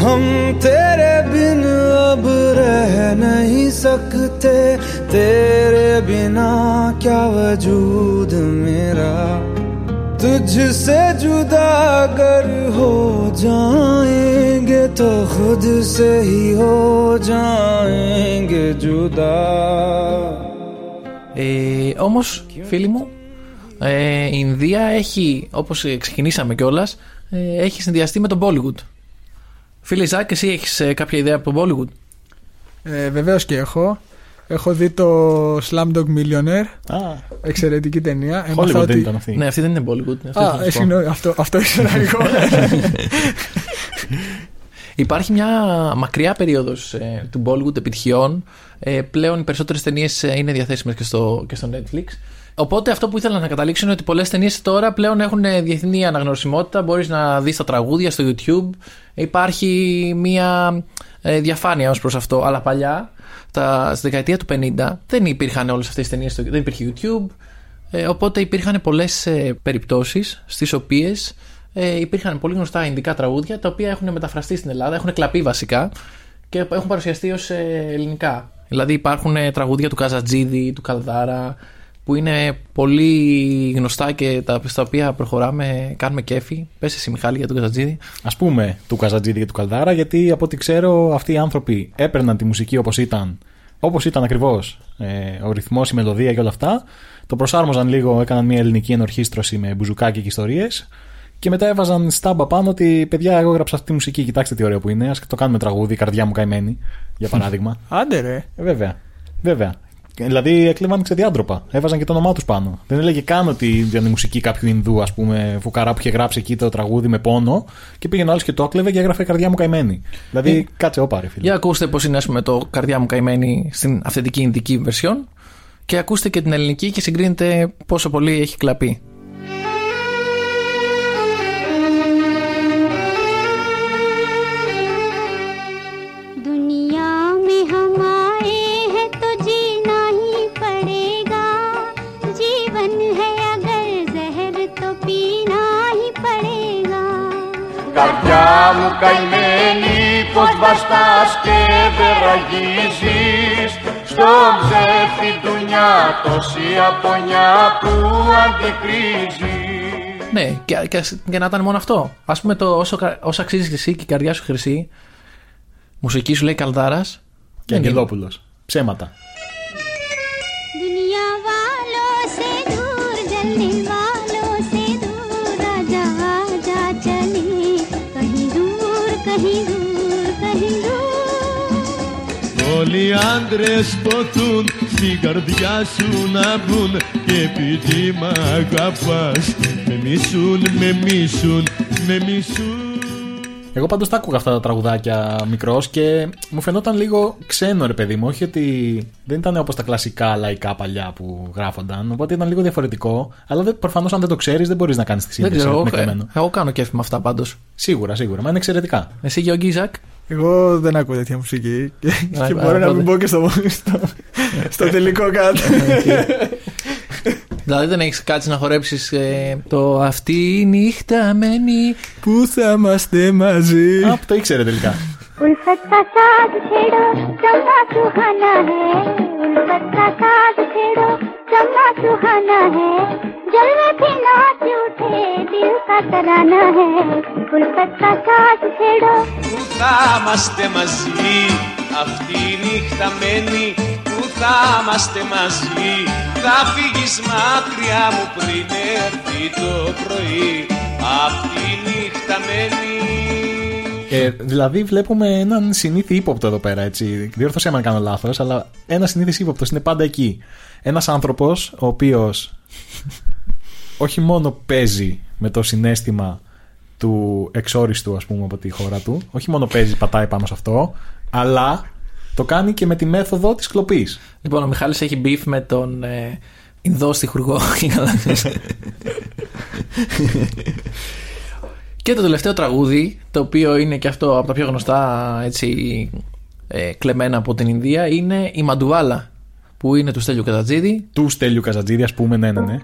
हम तेरे बिन अब रह नहीं सकते तेरे बिना क्या वजूद मेरा तुझसे जुदा अगर हो जाएंगे तो खुद से ही हो जाएंगे जुदा Ε, Όμω, φίλοι μου, ε, η Ινδία έχει, όπω ξεκινήσαμε κιόλα, ε, έχει συνδυαστεί με τον Bollywood. Φίλε Ζάκ, εσύ έχεις κάποια ιδέα από τον Bollywood; Ε, Βεβαίως και έχω. Έχω δει το Slumdog Millionaire. Α, Εξαιρετική ταινία. Έμαθα Hollywood ότι- δεν ήταν αυτή. Ναι, αυτή δεν είναι Bollywood. αυτό Α, ήθελα να ε, σου πω. συγγνώμη, αυτό, αυτό ήξερα εγώ. Υπάρχει μια μακριά περίοδος ε, του Bollywood επιτυχιών. Ε, πλέον οι περισσότερες ταινίες είναι διαθέσιμες και στο, και στο Netflix. Οπότε αυτό που ήθελα να καταλήξω είναι ότι πολλές ταινίες τώρα πλέον έχουν ε, διεθνή αναγνωρισιμότητα. Μπορείς να δεις τα τραγούδια στο YouTube. Υπάρχει μια ε, διαφάνεια ως προς αυτό. Αλλά παλιά, τα, στη δεκαετία του 50, δεν υπήρχαν όλες αυτές τι ταινίες. Δεν υπήρχε YouTube. Ε, οπότε υπήρχαν πολλές ε, περιπτώσεις στις οποίες ε, υπήρχαν πολύ γνωστά ινδικά τραγούδια τα οποία έχουν μεταφραστεί στην Ελλάδα, έχουν κλαπεί βασικά και έχουν παρουσιαστεί ως ελληνικά. Δηλαδή υπάρχουν ε, τραγούδια του Καζατζίδη, του Καλδάρα που είναι πολύ γνωστά και τα, στα οποία προχωράμε, κάνουμε κέφι. Πες εσύ Μιχάλη για τον Καζατζίδη. Α πούμε του Καζατζίδη και του Καλδάρα, γιατί από ό,τι ξέρω αυτοί οι άνθρωποι έπαιρναν τη μουσική όπως ήταν, όπως ήταν ακριβώς ε, ο ρυθμός, η μελωδία και όλα αυτά. Το προσάρμοζαν λίγο, έκαναν μια ελληνική ενορχίστρωση με μπουζουκάκι και ιστορίες. Και μετά έβαζαν στάμπα πάνω ότι παιδιά, εγώ έγραψα αυτή τη μουσική. Κοιτάξτε τι ωραίο που είναι. Α το κάνουμε τραγούδι, η καρδιά μου καημένη, για παράδειγμα. Άντε ρε. Ε, βέβαια. Βέβαια. Δηλαδή έκλεβαν ξεδιάντροπα. Έβαζαν και το όνομά τους πάνω. Δεν έλεγε καν ότι ήταν η μουσική κάποιου Ινδού, ας πούμε, φουκαρά που είχε γράψει εκεί το τραγούδι με πόνο. Και πήγαινε άλλος και το έκλεβε και έγραφε καρδιά μου καημένη. Δηλαδή, κάτσε όπα, ρε φίλε. Για ακούστε πώς είναι ας πούμε, το καρδιά μου καημένη στην αυθεντική ινδική version και ακούστε και την ελληνική και συγκρίνετε πόσο πολύ έχει κλαπεί. Καημένη πως βαστάς και δεν ραγίζεις Στον ψεύτη ντουνιά τόση απονιά που αντικρίζεις Ναι, και, και, ας- και να ήταν μόνο αυτό. Α πούμε το όσο, κα- όσο αξίζει εσύ και η καρδιά σου χρυσή, μουσική σου λέει Καλδάρας. Και Αγγελόπουλος. Ψέματα. Όλοι οι άντρες ποθούν στην καρδιά σου να μπουν και επειδή μ' αγαπάς με μισούν, με μισούν, με μισούν Εγώ πάντως τα άκουγα αυτά τα τραγουδάκια μικρός και μου φαινόταν λίγο ξένο ρε παιδί μου. Όχι ότι δεν ήταν όπως τα κλασικά λαϊκά παλιά που γράφονταν. Οπότε ήταν λίγο διαφορετικό. Αλλά προφανώς αν δεν το ξέρεις δεν μπορείς να κάνεις τη Δεν σύνδεση ξέρω, εγώ, με καημένο. εγώ κάνω κέφι με αυτά πάντως. Σίγουρα, σίγουρα. Μα είναι εξαιρετικά. Εσύ Γιώργη Ζακ; Εγώ δεν ακούω τέτοια μουσική και, Α, και α, μπορώ να τότε. μην μπω και στο, στο, στο τελικό κάτω. δηλαδή δεν έχει κάτσει να χορέψει το Αυτή η νύχτα μένει. Πού θα είμαστε μαζί. Α, που το ήξερε τελικά. उल्फत का साथ छेड़ो चम्मा सुहाना है उल्फत का साथ छेड़ो चम्मा सुहाना है जलवे भी नाच उठे दिल का तराना है उल्फत का साथ छेड़ो Πού θα είμαστε μαζί αυτή η νύχτα μένει Πού θα είμαστε μαζί Θα φύγεις μακριά μου πριν έρθει το πρωί Αυτή η νύχτα μένει Ε, δηλαδή βλέπουμε έναν συνήθι ύποπτο εδώ πέρα, έτσι. Διόρθωσέ με αν κάνω λάθος, αλλά ένα συνήθις ύποπτος είναι πάντα εκεί. Ένας άνθρωπος ο οποίος όχι μόνο παίζει με το συνέστημα του εξόριστου, ας πούμε, από τη χώρα του, όχι μόνο παίζει, πατάει πάνω σε αυτό, αλλά το κάνει και με τη μέθοδο της κλοπής. Λοιπόν, ο Μιχάλης έχει beef με τον ε, Ινδό στιχουργό. και το τελευταίο τραγούδι, το οποίο είναι και αυτό από τα πιο γνωστά έτσι, ε, κλεμμένα από την Ινδία, είναι η Μαντουβάλα, που είναι του Στέλιου Κατατζίδη. Του Στέλιου Καζατζίδη, ας πούμε, ναι, ναι, ναι.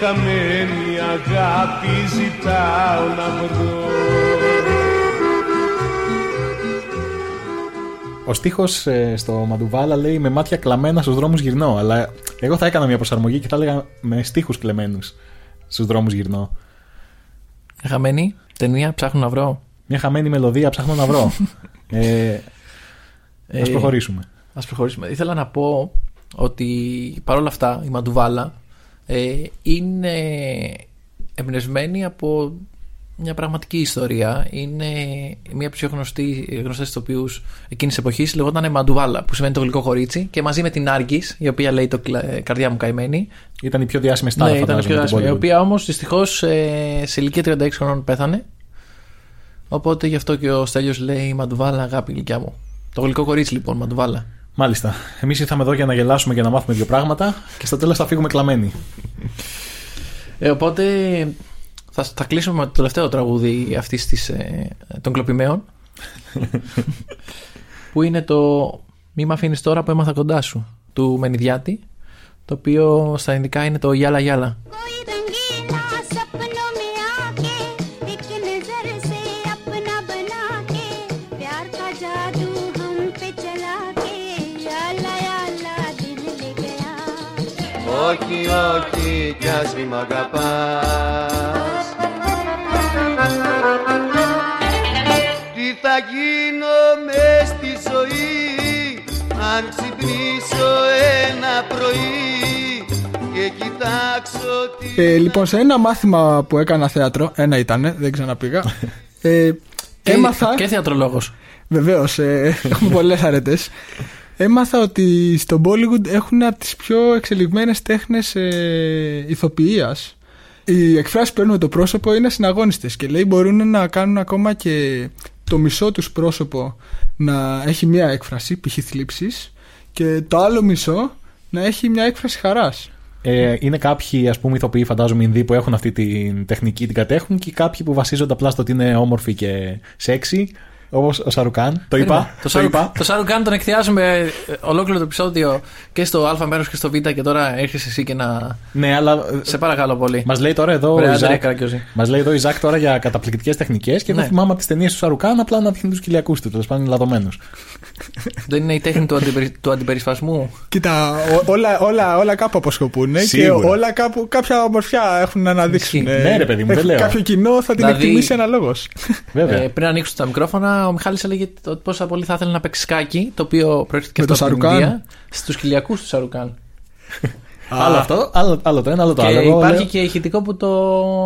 Χαμένη αγάπη ζητάω να βρω Ο στίχος στο Μαντουβάλα λέει με μάτια κλαμμένα στους δρόμους γυρνώ. Αλλά Εγώ θα έκανα μια προσαρμογή και θα έλεγα με στίχους κλεμμένους. Στους δρόμους γυρνώ. Μια χαμένη ταινία, ψάχνω να βρω. Μια χαμένη μελωδία ψάχνω να βρω. ε, Ε, ας προχωρήσουμε. Ας προχωρήσουμε. Ήθελα να πω ότι παρόλα αυτά η Μαντουβάλα ε, είναι εμπνευσμένη από μια πραγματική ιστορία. Είναι μια πιο γνωστή, γνωστές ηθοποιούς εκείνης της εποχής, λεγόταν Μαντουβάλα, που σημαίνει το γλυκό κορίτσι, και μαζί με την Άργης, η οποία λέει το κλα- ε, καρδιά μου καημένη. Ήταν η πιο διάσημη στάρα, Ναι, ήταν η φαντάζομαι, πιο του διάσημη, η Bollywood. οποία όμως δυστυχώς ε, σε ηλικία 36 χρόνων πέθανε. Οπότε γι' αυτό και ο Στέλιος λέει Μαντουβάλα, αγάπη γλυκιά μου. Το γλυκό κορίτσι λοιπόν, Μαντουβάλα. Μάλιστα. Εμείς ήρθαμε εδώ για να γελάσουμε και να μάθουμε δύο πράγματα και στο τέλος θα φύγουμε κλαμμένοι. Ε, οπότε θα, θα κλείσουμε με το τελευταίο τραγούδι αυτής της, ε, των κλοπημαίων που είναι το «Μη μ' αφήνεις τώρα που έμαθα κοντά σου» του Μενιδιάτη το οποίο στα ελληνικά είναι το «Γιάλα Γιάλα». Όχι, όχι, κι ας μη μ' αγαπάς Τι θα γίνω μες στη ζωή Αν ξυπνήσω ένα πρωί Και κοιτάξω τη Ε, λοιπόν, σε ένα μάθημα που έκανα θέατρο, ένα ήταν, δεν ξαναπήγα. Ε, Και, έμαθα. και θεατρολόγος. Βεβαίως, ε, έχουμε πολλές αρετές. Έμαθα ότι στο Bollywood έχουν από τις πιο εξελιγμένες τέχνες ε, ηθοποιίας. Οι εκφράσεις που παίρνουν με το πρόσωπο είναι συναγώνιστες και λέει μπορούν να κάνουν ακόμα και το μισό τους πρόσωπο να έχει μια έκφραση, π.χ. θλίψη, και το άλλο μισό να έχει μια έκφραση χαράς. Ε, είναι κάποιοι, ας πούμε, ηθοποιοί, φαντάζομαι, Ινδοί που έχουν αυτή την τεχνική, την κατέχουν και κάποιοι που βασίζονται απλά στο ότι είναι όμορφοι και σεξy, όπως ο Σάρουκ Καν. Το είπα. Το, Σάρου, το Σάρουκαν τον εκθιάζουμε ε, ολόκληρο το επεισόδιο και στο Α μέρος και στο Β και τώρα έρχεσαι εσύ και να. Ναι, αλλά. Σε παρακαλώ πολύ. Μας λέει τώρα εδώ Ωραία, ο Αντρέα Ιζάκ. Καρακιόζη. Μας λέει εδώ ο Ιζάκ τώρα για καταπληκτικές τεχνικές και εγώ Ναι. θυμάμαι από τις ταινίες του Σάρουκ Καν απλά να δείχνει τους κοιλιακούς του. Τέλος πάντων, λαδωμένους. Δεν είναι η τέχνη του, αντιπερι... του αντιπερισπασμού. Κοίτα, ό- όλα, όλα, όλα κάπου αποσκοπούν και Σίγουρα. όλα κάπου κάποια ομορφιά έχουν να αναδείξουν. Ισχύει. Ε, Ναι, ρε παιδί μου, δεν έχει λέω. Κάποιο κοινό θα την Δηλαδή- εκτιμήσει αναλόγως. Βέβαια. Ε, πριν ανοίξουν τα μικρόφωνα, ο Μιχάλης έλεγε ότι πόσα πολύ θα ήθελε να παίξει σκάκι, το οποίο προέρχεται Με και το από την Σαρουκάν. Ινδία, στους χιλιακούς του Σαρουκάν. άλλο αυτό, άλλο, άλλο το ένα, άλλο το και άλλο. Εγώ υπάρχει λέω- και ηχητικό που το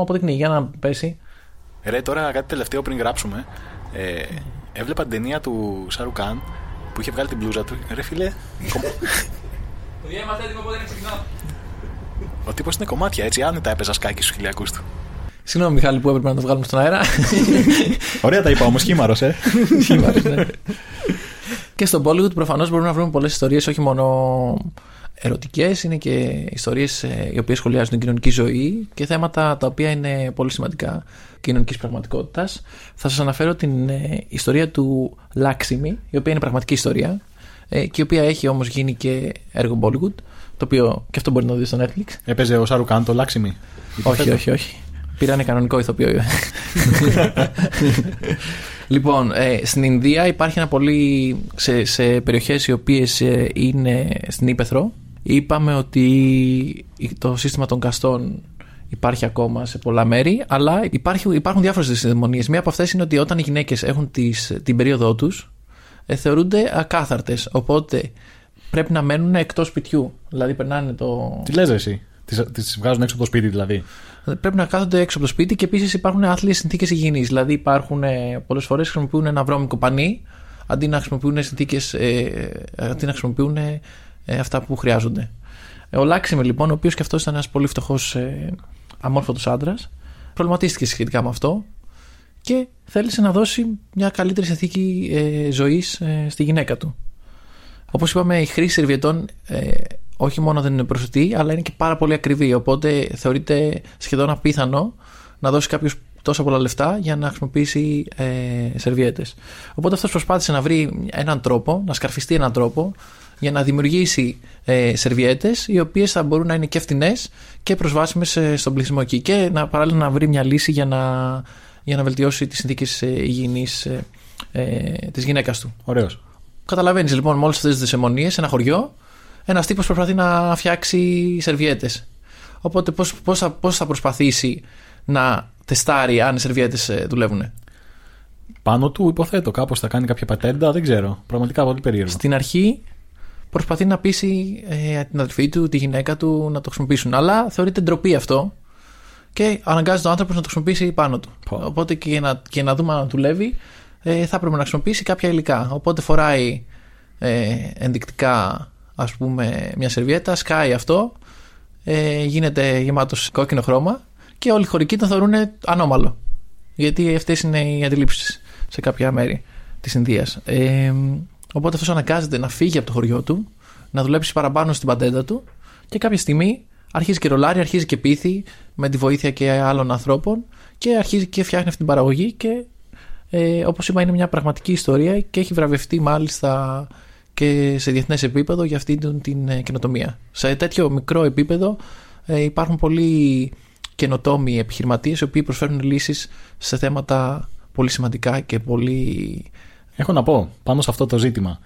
αποδεικνύει. Για να πέσει. Ρε, τώρα κάτι τελευταίο πριν γράψουμε. Ε, έβλεπα την ταινία του Σαρουκάν που είχε βγάλει την μπλούζα του. Ρε φίλε. κομ- Ο τύπος είναι κομμάτια έτσι, άνετα έπαιζα σκάκι στους χιλιακού του. Συγγνώμη, Μιχάλη, που έπρεπε να το βγάλουμε στον αέρα. Ωραία τα είπα όμως, χήμαρο, ε. Ναι. και στο Bollywood προφανώς μπορούμε να βρούμε πολλές ιστορίες, όχι μόνο ερωτικές, είναι και ιστορίες οι οποίες σχολιάζουν την κοινωνική ζωή και θέματα τα οποία είναι πολύ σημαντικά κοινωνικής πραγματικότητας. Θα σας αναφέρω την ε, ιστορία του Λάξιμη, η οποία είναι πραγματική ιστορία ε, και η οποία έχει όμως γίνει και έργο Bollywood, το οποίο και αυτό μπορεί να δεις στο Netflix. Έπαιζε ο Σαρουκάν το λάξιμι. Όχι, όχι, όχι. Πήρανε κανονικό ηθοποιό. λοιπόν, ε, στην Ινδία υπάρχει ένα πολύ. σε, σε περιοχές οι οποίες είναι στην Ήπεθρο. Είπαμε ότι το σύστημα των καστών υπάρχει ακόμα σε πολλά μέρη, αλλά υπάρχει, υπάρχουν διάφορες δυσδαιμονίες. Μία από αυτές είναι ότι όταν οι γυναίκες έχουν τις, την περίοδό τους, ε, θεωρούνται ακάθαρτες. Οπότε πρέπει να μένουν εκτός σπιτιού. Δηλαδή περνάνε το. Τι λες ρε, εσύ. Τις βγάζουν έξω από το σπίτι δηλαδή. Πρέπει να κάθονται έξω από το σπίτι και επίσης υπάρχουν άθλιες συνθήκες υγιεινής. Δηλαδή υπάρχουν πολλές φορές χρησιμοποιούν ένα βρώμικο πανί αντί να χρησιμοποιούν συνθήκες, ε, αντί να χρησιμοποιούν ε, αυτά που χρειάζονται. Ε, ο Λάξιμερ λοιπόν, ο οποίος και αυτός ήταν ένας πολύ φτωχός ε, αμόρφωτος άντρας, προβληματίστηκε σχετικά με αυτό και θέλησε να δώσει μια καλύτερη συνθήκη ε, ζωής ε, στη γυναίκα του. Όπως είπαμε, η χρήση σερβιετών ε, όχι μόνο δεν είναι προσιτή, αλλά είναι και πάρα πολύ ακριβή. Οπότε θεωρείται σχεδόν απίθανο να δώσει κάποιος τόσα πολλά λεφτά για να χρησιμοποιήσει ε, σερβιέτες. Οπότε αυτός προσπάθησε να βρει έναν τρόπο, να σκαρφιστεί έναν τρόπο για να δημιουργήσει ε, σερβιέτες οι οποίες θα μπορούν να είναι και φτηνές και προσβάσιμες στον πληθυσμό εκεί. Και να, παράλληλα να βρει μια λύση για να, για να βελτιώσει τις συνθήκες ε, υγιεινής ε, ε, της γυναίκας του. Ωραίος. Καταλαβαίνεις λοιπόν με όλε αυτέ τις δυσαιμονίε σε ένα χωριό ένας τύπος προσπαθεί να φτιάξει σερβιέτες. Οπότε πώς πώς θα, πώς θα προσπαθήσει να τεστάρει αν οι σερβιέτες δουλεύουν. Πάνω του υποθέτω κάπως θα κάνει κάποια πατέντα, δεν ξέρω. Πραγματικά πολύ περίεργο. Στην αρχή προσπαθεί να πείσει ε, την αδερφή του, τη γυναίκα του να το χρησιμοποιήσουν. Αλλά θεωρείται ντροπή αυτό και αναγκάζει τον άνθρωπος να το χρησιμοποιήσει πάνω του. Οπότε και για, να, και να δούμε αν δουλεύει, ε, θα έπρεπε να χρησιμοποιήσει κάποια υλικά. Οπότε φοράει ε, ενδεικτικά, ας πούμε, μια σερβιέτα, σκάει αυτό, ε, γίνεται γεμάτος κόκκινο χρώμα και όλοι οι χωρικοί τον θεωρούν ανώμαλο. Γιατί αυτές είναι οι αντιλήψεις σε κάποια μέρη της Ινδίας. Ε, οπότε αυτός αναγκάζεται να φύγει από το χωριό του, να δουλέψει παραπάνω στην παντέντα του και κάποια στιγμή αρχίζει και ρολάρει, αρχίζει και πείθει με τη βοήθεια και άλλων ανθρώπων και αρχίζει και φτιάχνει αυτή την παραγωγή και ε, όπως είπα είναι μια πραγματική ιστορία και έχει βραβευτεί μάλιστα και σε διεθνές επίπεδο για αυτή την, την ε, καινοτομία. Σε τέτοιο μικρό επίπεδο ε, υπάρχουν πολλοί καινοτόμοι επιχειρηματίες οι οποίοι προσφέρουν λύσεις σε θέματα πολύ σημαντικά και πολύ... Έχω να πω πάνω σε αυτό το ζήτημα.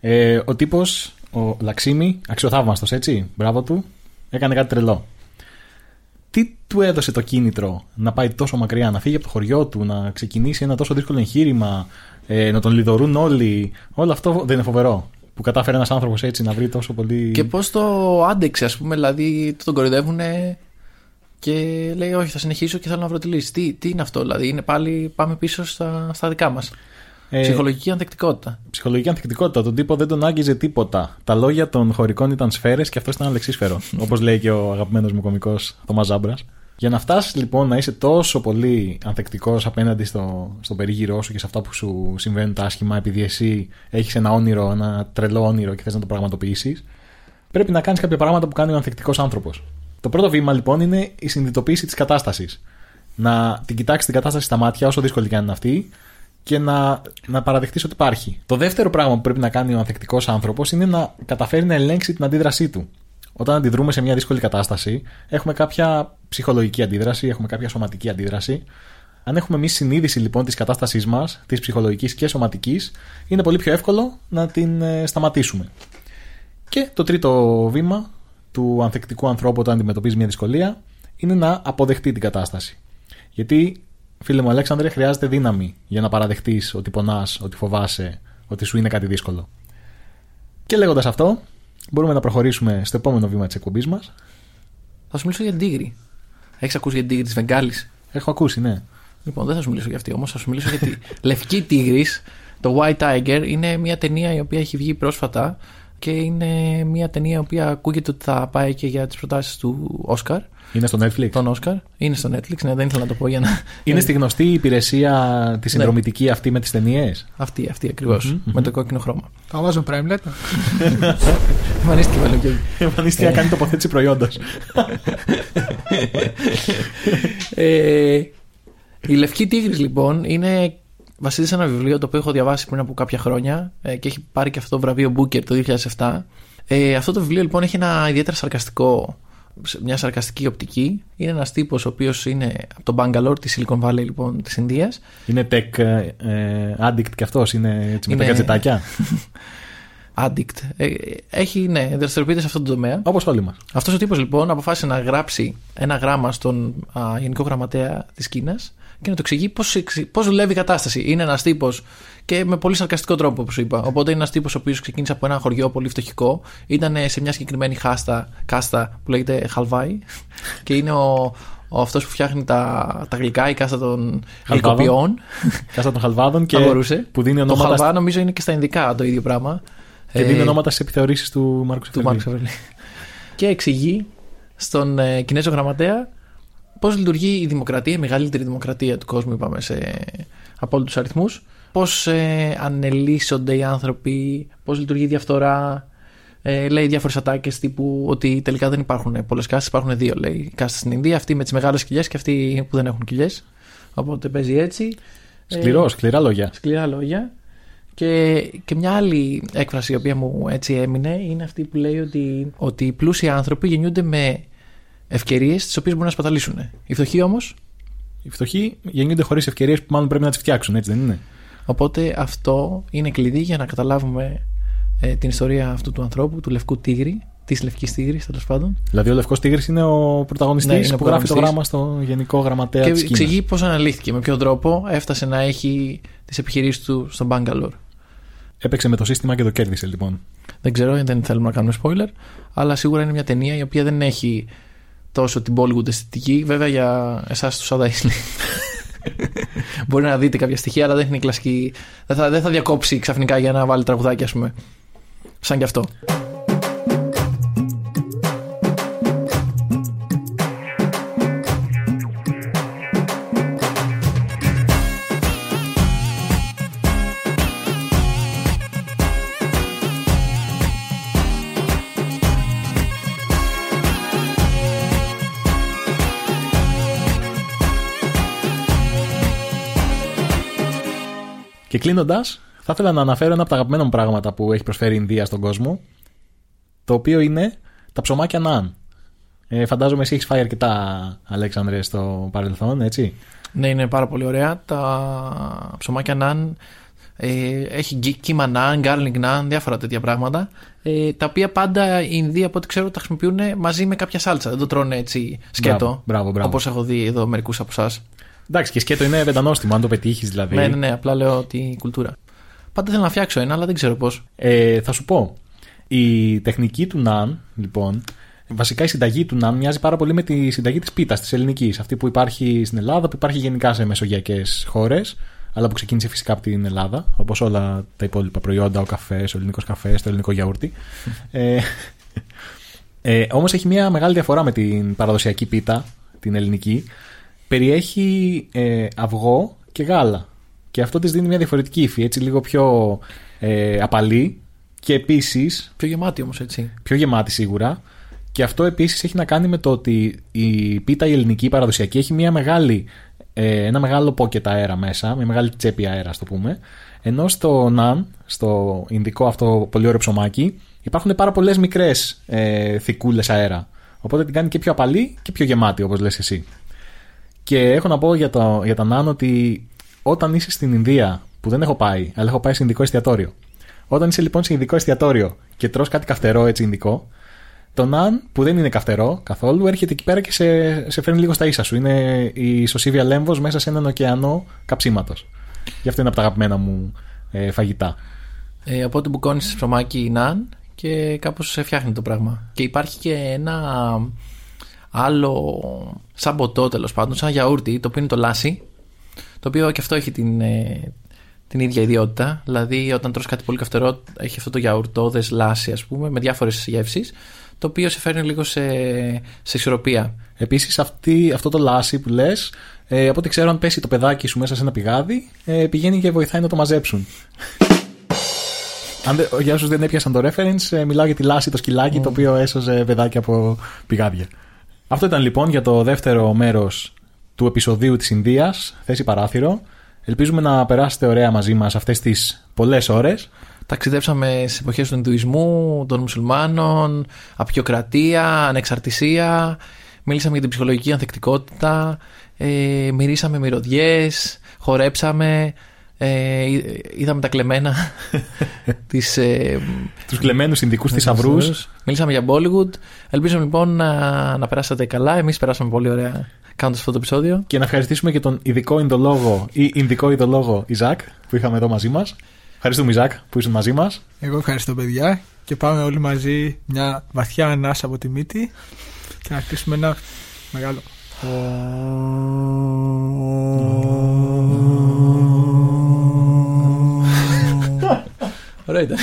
Ε, ο τύπος, ο Λαξίμη, αξιοθαύμαστος έτσι, μπράβο του, έκανε κάτι τρελό. Τι του έδωσε το κίνητρο να πάει τόσο μακριά, να φύγει από το χωριό του, να ξεκινήσει ένα τόσο δύσκολο εγχείρημα, ε, να τον λιδωρούν όλοι; Όλο αυτό δεν είναι φοβερό. Που κατάφερε ένας άνθρωπος έτσι να βρει τόσο πολύ. Και πώς το άντεξε ας πούμε, δηλαδή τον κοροϊδεύουν και λέει όχι θα συνεχίσω και θέλω να βρω τη λύση. Τι, τι είναι αυτό δηλαδή, είναι πάλι πάμε πίσω στα, στα δικά μας. Ε, Ψυχολογική ανθεκτικότητα. Ψυχολογική ανθεκτικότητα. Τον τύπο δεν τον άγγιζε τίποτα. Τα λόγια των χωρικών ήταν σφαίρες και αυτός ήταν αλεξίσφαιρο. Όπως λέει και ο αγαπημένος μου κωμικός Θωμάς Ζάμπρας. Για να φτάσεις λοιπόν να είσαι τόσο πολύ ανθεκτικός απέναντι στο, στον περίγυρό σου και σε αυτά που σου συμβαίνουν τα άσχημα, επειδή εσύ έχεις ένα όνειρο, ένα τρελό όνειρο και θες να το πραγματοποιήσεις, πρέπει να κάνεις κάποια πράγματα που κάνει ο ανθεκτικός άνθρωπος. Το πρώτο βήμα λοιπόν είναι η συνειδητοποίηση της κατάστασης. Να την κοιτάξεις την κατάσταση στα μάτια, όσο δύσκολη και αν είναι αυτή, και να, να παραδεχτείς ότι υπάρχει. Το δεύτερο πράγμα που πρέπει να κάνει ο ανθεκτικός άνθρωπος είναι να καταφέρει να ελέγξει την αντίδρασή του. Όταν αντιδρούμε σε μια δύσκολη κατάσταση, έχουμε κάποια ψυχολογική αντίδραση, έχουμε κάποια σωματική αντίδραση. Αν έχουμε εμείς συνείδηση λοιπόν της κατάστασής μας, της ψυχολογικής και σωματικής, είναι πολύ πιο εύκολο να την ε, σταματήσουμε. Και το τρίτο βήμα του ανθεκτικού ανθρώπου όταν αντιμετωπίζει μια δυσκολία είναι να αποδεχτεί την κατάσταση. Γιατί Φίλε μου, Αλέξανδρε, χρειάζεται δύναμη για να παραδεχτείς ότι πονάς, ότι φοβάσαι, ότι σου είναι κάτι δύσκολο. Και λέγοντας αυτό, μπορούμε να προχωρήσουμε στο επόμενο βήμα της εκπομπής μας. Θα σου μιλήσω για την τίγρη. Έχεις ακούσει για την τίγρη της Βεγγάλης; Έχω ακούσει, ναι. Λοιπόν, δεν θα σου μιλήσω για αυτή όμως, θα σου μιλήσω για τη λευκή τίγρης. Το White Tiger είναι μια ταινία η οποία έχει βγει πρόσφατα και είναι μια ταινία η οποία ακούγεται ότι θα πάει και για τις προτάσεις του Όσκαρ. Είναι στο Netflix; Τον Όσκαρ. Είναι στο Netflix, ναι, δεν ήθελα να το πω για να. Είναι στη γνωστή υπηρεσία της συνδρομητική αυτή με τις ταινίες; Αυτή, αυτή ακριβώς, Με το κόκκινο χρώμα. Το Amazon Prime λέτε. Εμφανίστηκε με λογική. Εμφανίστηκε να κάνει τοποθέτηση προϊόντος. ε, η Λευκή Τίγρης λοιπόν είναι βασίζεται σε ένα βιβλίο το οποίο έχω διαβάσει πριν από κάποια χρόνια ε, και έχει πάρει και αυτό το βραβείο Booker το 2007. Ε, αυτό το βιβλίο λοιπόν έχει ένα ιδιαίτερα σαρκαστικό μια σαρκαστική οπτική. Είναι ένας τύπος ο οποίος είναι από τον Bangalore, τη Silicon Valley λοιπόν της Ινδίας. Είναι tech ε, addict και αυτός, είναι έτσι με τα κατζετάκια. addict. Ε, έχει, ναι, δραστηριοποιείται σε αυτόν τον τομέα. Όπως όλοι μας. Αυτός ο τύπος λοιπόν αποφάσισε να γράψει ένα γράμμα στον α, Γενικό Γραμματέα της Κίνας και να το εξηγεί πώς δουλεύει η κατάσταση. Είναι ένας τύπος και με πολύ σαρκαστικό τρόπο, όπως είπα. Οπότε είναι ένας τύπος ο οποίος ξεκίνησε από ένα χωριό πολύ φτωχικό. Ήταν σε μια συγκεκριμένη χάστα, κάστα που λέγεται Χαλβάη. και είναι ο, ο αυτός που φτιάχνει τα, τα γλυκά, η κάστα των γλυκοποιών. Κάστα των Χαλβάδων και που δίνει ονόματα. Το Χαλβά νομίζω είναι και στα Ινδικά το ίδιο πράγμα. Και δίνει ονόματα στις επιθεωρήσεις του Μάρκου Σεφερλί. και εξηγεί στον ε, Κινέζο γραμματέα πώς λειτουργεί η δημοκρατία, η μεγαλύτερη δημοκρατία του κόσμου, είπαμε, σε απόλυτου αριθμούς. Πώς ε, ανελίσσονται οι άνθρωποι, πώς λειτουργεί η διαφθορά. Ε, λέει διάφορες ατάκες τύπου ότι τελικά δεν υπάρχουν πολλές κάστες, υπάρχουν δύο. Λέει κάστες στην Ινδία, αυτοί με τις μεγάλες κοιλιές και αυτοί που δεν έχουν κοιλιές. Οπότε παίζει έτσι. Σκληρό, σκληρά λόγια. Σκληρά λόγια. Και, και μια άλλη έκφραση η οποία μου έτσι έμεινε είναι αυτή που λέει ότι, ότι οι πλούσιοι άνθρωποι γεννιούνται με ευκαιρίες τις οποίες μπορούν να σπαταλήσουν. Οι φτωχοί όμως. Οι φτωχοί γεννιούνται χωρίς ευκαιρίες που μάλλον πρέπει να τις φτιάξουν, έτσι δεν είναι; Οπότε αυτό είναι κλειδί για να καταλάβουμε ε, την ιστορία αυτού του ανθρώπου, του λευκού τίγρη, της λευκής τίγρης τέλος πάντων. Δηλαδή ο Λευκός Τίγρης είναι ο πρωταγωνιστής Ναι, είναι ο που γράφει το πρωταγωνιστής. γράμμα στο Γενικό Γραμματέα και της Κίνας. εξηγεί πώς αναλύθηκε, με ποιον τρόπο έφτασε να έχει τις επιχειρήσεις του στον Bangalore. Έπαιξε με το σύστημα και το κέρδισε λοιπόν. Δεν ξέρω, δεν θέλουμε να κάνουμε spoiler, αλλά σίγουρα είναι μια ταινία η οποία δεν έχει τόσο την Bollywood αισθητική. Βέβαια για εσάς τους Σάδα Ισλή. Μπορεί να δείτε κάποια στοιχεία, αλλά δεν είναι η κλασική. Δεν θα, δεν θα διακόψει ξαφνικά για να βάλει τραγουδάκι, ας πούμε. Σαν κι αυτό. Κλείνοντας, θα ήθελα να αναφέρω ένα από τα αγαπημένα μου πράγματα που έχει προσφέρει η Ινδία στον κόσμο. Το οποίο είναι τα ψωμάκια ναν. Ε, φαντάζομαι εσύ έχεις φάει αρκετά, Αλέξανδρε, στο παρελθόν, έτσι; Ναι, είναι πάρα πολύ ωραία. Τα ψωμάκια ναν ε, έχει γκι- κύμα ναν, garlic ναν, διάφορα τέτοια πράγματα. Ε, τα οποία πάντα οι Ινδοί, από ό,τι ξέρω, τα χρησιμοποιούν μαζί με κάποια σάλτσα. Δεν το τρώνε έτσι σκέτο. Μπράβο, μπράβο, μπράβο. Όπως έχω δει εδώ μερικούς από εσάς. Εντάξει, και σκέτο είναι βεντανόστιμο, αν το πετύχεις δηλαδή. Ναι, ναι, ναι, απλά λέω τη κουλτούρα. Πάντα θέλω να φτιάξω ένα, αλλά δεν ξέρω πώς. Ε, θα σου πω. Η τεχνική του ναν, λοιπόν, βασικά η συνταγή του ναν μοιάζει πάρα πολύ με τη συνταγή της πίτας της ελληνικής. Αυτή που υπάρχει στην Ελλάδα, που υπάρχει γενικά σε μεσογειακές χώρες, αλλά που ξεκίνησε φυσικά από την Ελλάδα, όπως όλα τα υπόλοιπα προϊόντα, ο καφές, ο ελληνικός καφές, το ελληνικό γιαούρτι. ε, ε, Όμως έχει μια μεγάλη διαφορά με την παραδοσιακή πίτα, την ελληνική. Περιέχει ε, αυγό και γάλα. Και αυτό της δίνει μια διαφορετική υφή, έτσι λίγο πιο ε, απαλή και επίσης. Πιο γεμάτη όμως, έτσι. Πιο γεμάτη σίγουρα. Και αυτό επίσης έχει να κάνει με το ότι η πίτα η ελληνική η παραδοσιακή έχει μια μεγάλη, ε, ένα μεγάλο πόκετ αέρα μέσα, μια μεγάλη τσέπη αέρα, ας το πούμε. Ενώ στο ναν, στο ινδικό αυτό πολύ ωραίο ψωμάκι, υπάρχουν πάρα πολλές μικρές ε, θικούλε αέρα. Οπότε την κάνει και πιο απαλή και πιο γεμάτη, όπως λες εσύ. Και έχω να πω για, το, για τα ναν ότι όταν είσαι στην Ινδία, που δεν έχω πάει, αλλά έχω πάει σε Ινδικό εστιατόριο. Όταν είσαι λοιπόν σε Ινδικό εστιατόριο και τρως κάτι καυτερό έτσι Ινδικό, το ναν που δεν είναι καυτερό καθόλου έρχεται εκεί πέρα και σε, σε φέρνει λίγο στα ίσα σου. Είναι η σωσίβια λέμβος μέσα σε έναν ωκεανό καψίματος. Γι' αυτό είναι από τα αγαπημένα μου ε, φαγητά. Ε, οπότε μπουκώνει ψωμάκι ναν και κάπως σε φτιάχνει το πράγμα. Και υπάρχει και ένα άλλο σαν ποτό τέλος πάντων, σαν γιαούρτι, το οποίο είναι το λάσι. Το οποίο και αυτό έχει την, ε, την ίδια ιδιότητα. Δηλαδή, όταν τρως κάτι πολύ καυτερό, έχει αυτό το γιαουρτόδε λάσι, ας πούμε, με διάφορες γεύσεις. Το οποίο σε φέρνει λίγο σε, σε ισορροπία. Επίσης, αυτό το λάσι που λες, ε, από ό,τι ξέρω, αν πέσει το παιδάκι σου μέσα σε ένα πηγάδι, ε, πηγαίνει και βοηθάει να το μαζέψουν. Αν, δεν- για όσου δεν έπιασαν το reference, ε, μιλάω για τη λάση το σκυλάκι το οποίο έσωζε παιδάκια από πηγάδια. Αυτό ήταν λοιπόν για το δεύτερο μέρος του επεισοδίου της Ινδίας, θέση παράθυρο. Ελπίζουμε να περάσετε ωραία μαζί μας αυτές τις πολλές ώρες. Ταξιδέψαμε στις εποχές του Ινδουισμού, των Μουσουλμάνων, απεικιοκρατία, ανεξαρτησία. Μίλησαμε για την ψυχολογική ανθεκτικότητα. Ε, μυρίσαμε μυρωδιές, χορέψαμε. Ε, εί- είδαμε τα κλεμμένα της, ε, Τους κλεμμένους Ινδικούς θησαυρού. Μίλησαμε για Bollywood. Ελπίζω λοιπόν να, να περάσατε καλά. Εμείς περάσαμε πολύ ωραία κάνοντας αυτό το επεισόδιο. Και να ευχαριστήσουμε και τον ειδικό Ινδολόγο ή Ινδικό Ινδολόγο Ιζάκ που είχαμε εδώ μαζί μας. Ευχαριστούμε, Ιζάκ, που ήσουν μαζί μας. Εγώ ευχαριστώ παιδιά και πάμε όλοι μαζί μια βαθιά ανάσα από τη μύτη και να κλείσουμε ένα μεγάλο. Ωραία ήταν.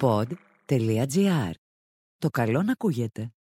Pod.gr. Το καλό να ακούγεται.